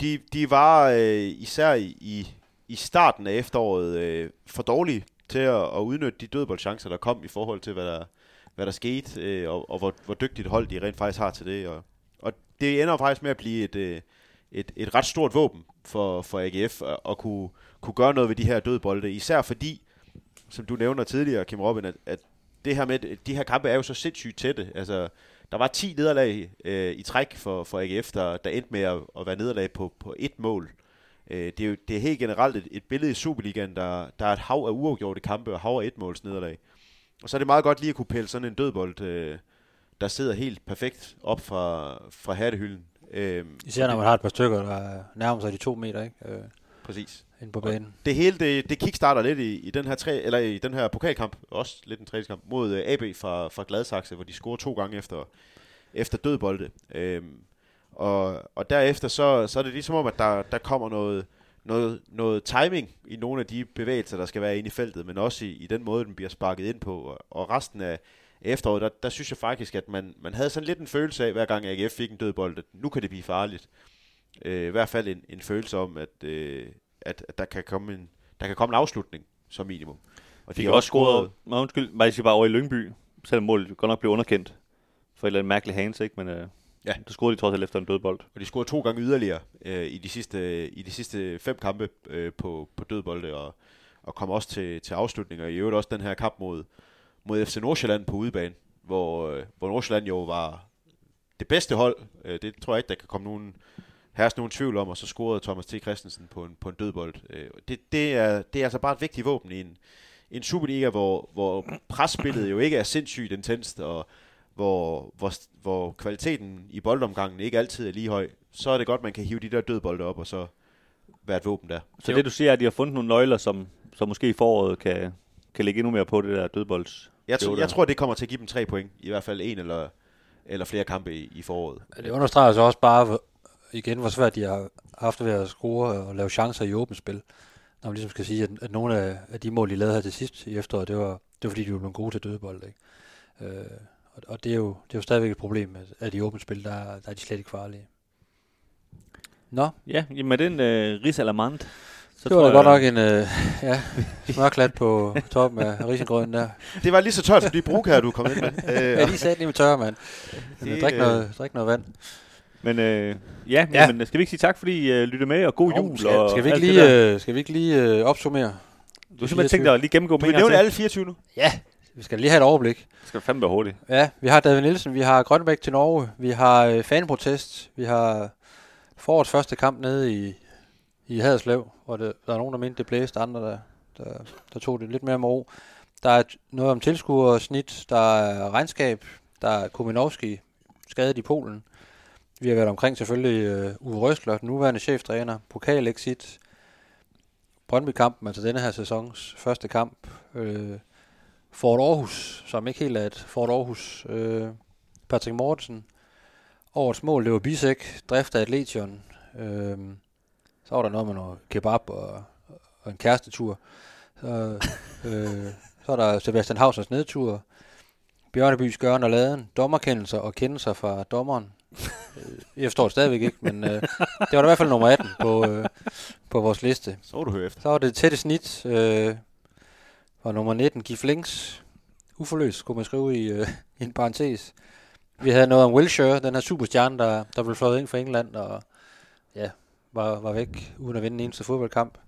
de, de var øh, især i, i, i starten af efteråret øh, for dårlige til at, at udnytte de dødboldchancer, der kom i forhold til, hvad der, hvad der skete, øh, og, og hvor, hvor dygtigt hold de rent faktisk har til det. Og, og det ender faktisk med at blive et, øh, et, et ret stort våben for, for AGF at, at kunne, kunne gøre noget ved de her dødbolde, især fordi, som du nævner tidligere, Kim Robin, at, at det her med, de her kampe er jo så sindssygt tætte. Altså, der var 10 nederlag øh, i træk for, for AGF, der, der endte med at, at være nederlag på, på et mål. Øh, det, er jo, det er helt generelt et, et billede i Superligaen, der, der er et hav af uafgjorte kampe og hav af et måls nederlag. Og så er det meget godt lige at kunne pille sådan en dødbold, øh, der sidder helt perfekt op fra, fra hattehylden. Øh, Især når man har et par stykker, der nærmer sig de to meter, ikke? Øh, Præcis. inde på banen. det hele det, det kickstarter lidt i, i den her tre, eller i den her pokalkamp, også lidt en tredje kamp mod uh, AB fra, fra Gladsaxe, hvor de scorer to gange efter, efter dødbolde. Øhm, og, og derefter så, så er det ligesom om, at der, der kommer noget, noget, noget timing i nogle af de bevægelser, der skal være inde i feltet, men også i, i den måde, den bliver sparket ind på. Og, og resten af efteråret, der, der synes jeg faktisk, at man, man havde sådan lidt en følelse af, hver gang AGF fik en dødbold, at nu kan det blive farligt. Øh, I hvert fald en, en følelse om, at, øh, at, at der, kan komme en, der kan komme en afslutning, som minimum. Og De har også scoret, nej, undskyld, bare jeg bare over i Lyngby, selvom målet godt nok blev underkendt for et eller andet mærkeligt hands, ikke? Men øh, Ja. der scorede de trods alt efter en dødbold. Og de scorede to gange yderligere øh, i, de sidste, i de sidste fem kampe øh, på, på dødbolde, og, og kom også til, til afslutninger. I øvrigt også den her kamp mod, mod FC Nordsjælland på udebane, hvor, øh, hvor Nordsjælland jo var det bedste hold. Øh, det tror jeg ikke, der kan komme nogen herres nogen tvivl om, og så scorede Thomas T. Christensen på en, på en dødbold. Øh, det, det, er, det er altså bare et vigtigt våben i en, en Superliga, hvor, hvor presspillet jo ikke er sindssygt intenst, og hvor, hvor, hvor kvaliteten i boldomgangen ikke altid er lige høj, så er det godt, man kan hive de der dødbolde op, og så være et våben der. Så det du siger er, at de har fundet nogle nøgler, som, som måske i foråret kan, kan lægge endnu mere på det der dødbolds. Jeg, der. jeg tror, det kommer til at give dem tre point, i hvert fald en eller, eller flere kampe i, i foråret. Det understreger så også bare igen, hvor svært de har haft ved at score og lave chancer i åbent spil. Når man ligesom skal sige, at, at nogle af, af de mål, de lavede her til sidst i efteråret, det var, det var fordi, de var blevet gode til dødebold. Ikke? Øh, og, og det, er jo, det er jo stadigvæk et problem, at, at i åbent spil, der, der er de slet ikke farlige. Nå, Ja, med den øh, risalamand, så det var da godt nok en øh, ja, smørklat på toppen af risengrøden der. Det var lige så tørt som de brug her, du kom ind med. Øh, Ja, de sagde lige med tørre, mand. Men, Det, drik, øh, noget, drik noget vand. Men øh, ja, Ja. Men, skal vi ikke sige tak, fordi I øh, lyttede med, og god Jo, jul? skal, og skal, vi ikke lige, øh, skal vi ikke lige øh, opsummere? Du har simpelthen tænkt dig at lige gennemgå vil en gang alle 24 nu? Ja, vi skal lige have et overblik. Det skal fandme være hurtigt. Ja, vi har David Nielsen, vi har Grønbæk til Norge, vi har øh, fanprotest, vi har forårets første kamp nede i, i Haderslev, hvor det, der er nogen, der mente, det blæste, andre, der, der, der tog det lidt mere med ro. Der er noget om tilskuersnit, der er regnskab, der er Kuminovski skadet i Polen. Vi har været omkring selvfølgelig uh, Uwe Røsler, den nuværende cheftræner, pokalexit, Brøndby-kampen, altså denne her sæsons første kamp. Øh, Fort Aarhus, som ikke helt er et Fort Aarhus. Øh, Patrick Mortensen. Årets mål, det var Bisek, drift af Atletion. Øh, så var der noget med noget kebab og, og en kærestetur. Så, øh, så er der Sebastian Hausers nedtur. Bjørnebys Gørn og Laden. Dommerkendelser og kendelser fra dommeren. Øh, Jeg forstår det stadigvæk ikke, men øh, det var da i hvert fald nummer 18 på, øh, på vores liste. Så du høre efter. Så var det tætte snit, øh, og nummer 19, Gif Links. Uforløst, skulle man skrive i, øh, i en parentes. Vi havde noget om Wilshire, den her superstjerne, der, der blev fløjet ind for England, og var, var væk uden at vinde en eneste fodboldkamp.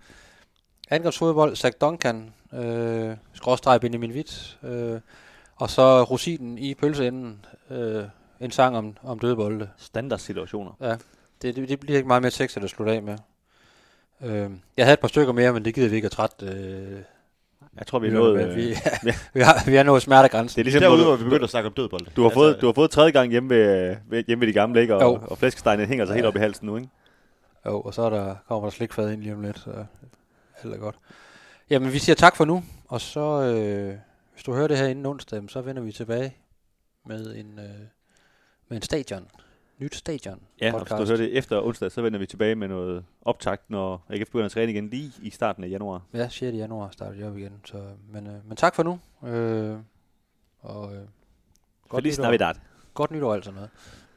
Angrebsfodbold, Zach Duncan, øh, skråstreg Benjamin Witt, øh, og så rosinen i pølseenden, øh, en sang om, om døde bolde. Standardsituationer. Ja, det, det, det bliver ikke meget mere tekst, at slutte af med. Øh, jeg havde et par stykker mere, men det gider vi ikke at trætte. Øh, Jeg tror, vi er nået... Øh, vi, vi, har, vi har nået smertegrænsen. det er ligesom, Derude, når hvor vi begyndte at snakke om dødbold. du, har fået, Altså, du har fået tredje gang hjemme ved, ved, hjemme ved de gamle, ikke? Og, Jo. og flæskestegene hænger sig helt op i halsen nu, ikke? Jo, og så er der, kommer der slikfad ind lige om lidt, så alt er godt. Jamen, vi siger tak for nu, og så, øh, hvis du hører det her inden onsdag, så vender vi tilbage med en, øh, med en stadion. Nyt stadion. Ja, og hvis du podcast. hører det efter onsdag, så vender vi tilbage med noget optakt, når AGF begynder at træne igen lige i starten af januar. Ja, 6. januar starter jeg op igen. Så, men, øh, men tak for nu. Øh, og øh, godt, Feliz nytår. Navidad. godt nytår og alt sådan noget.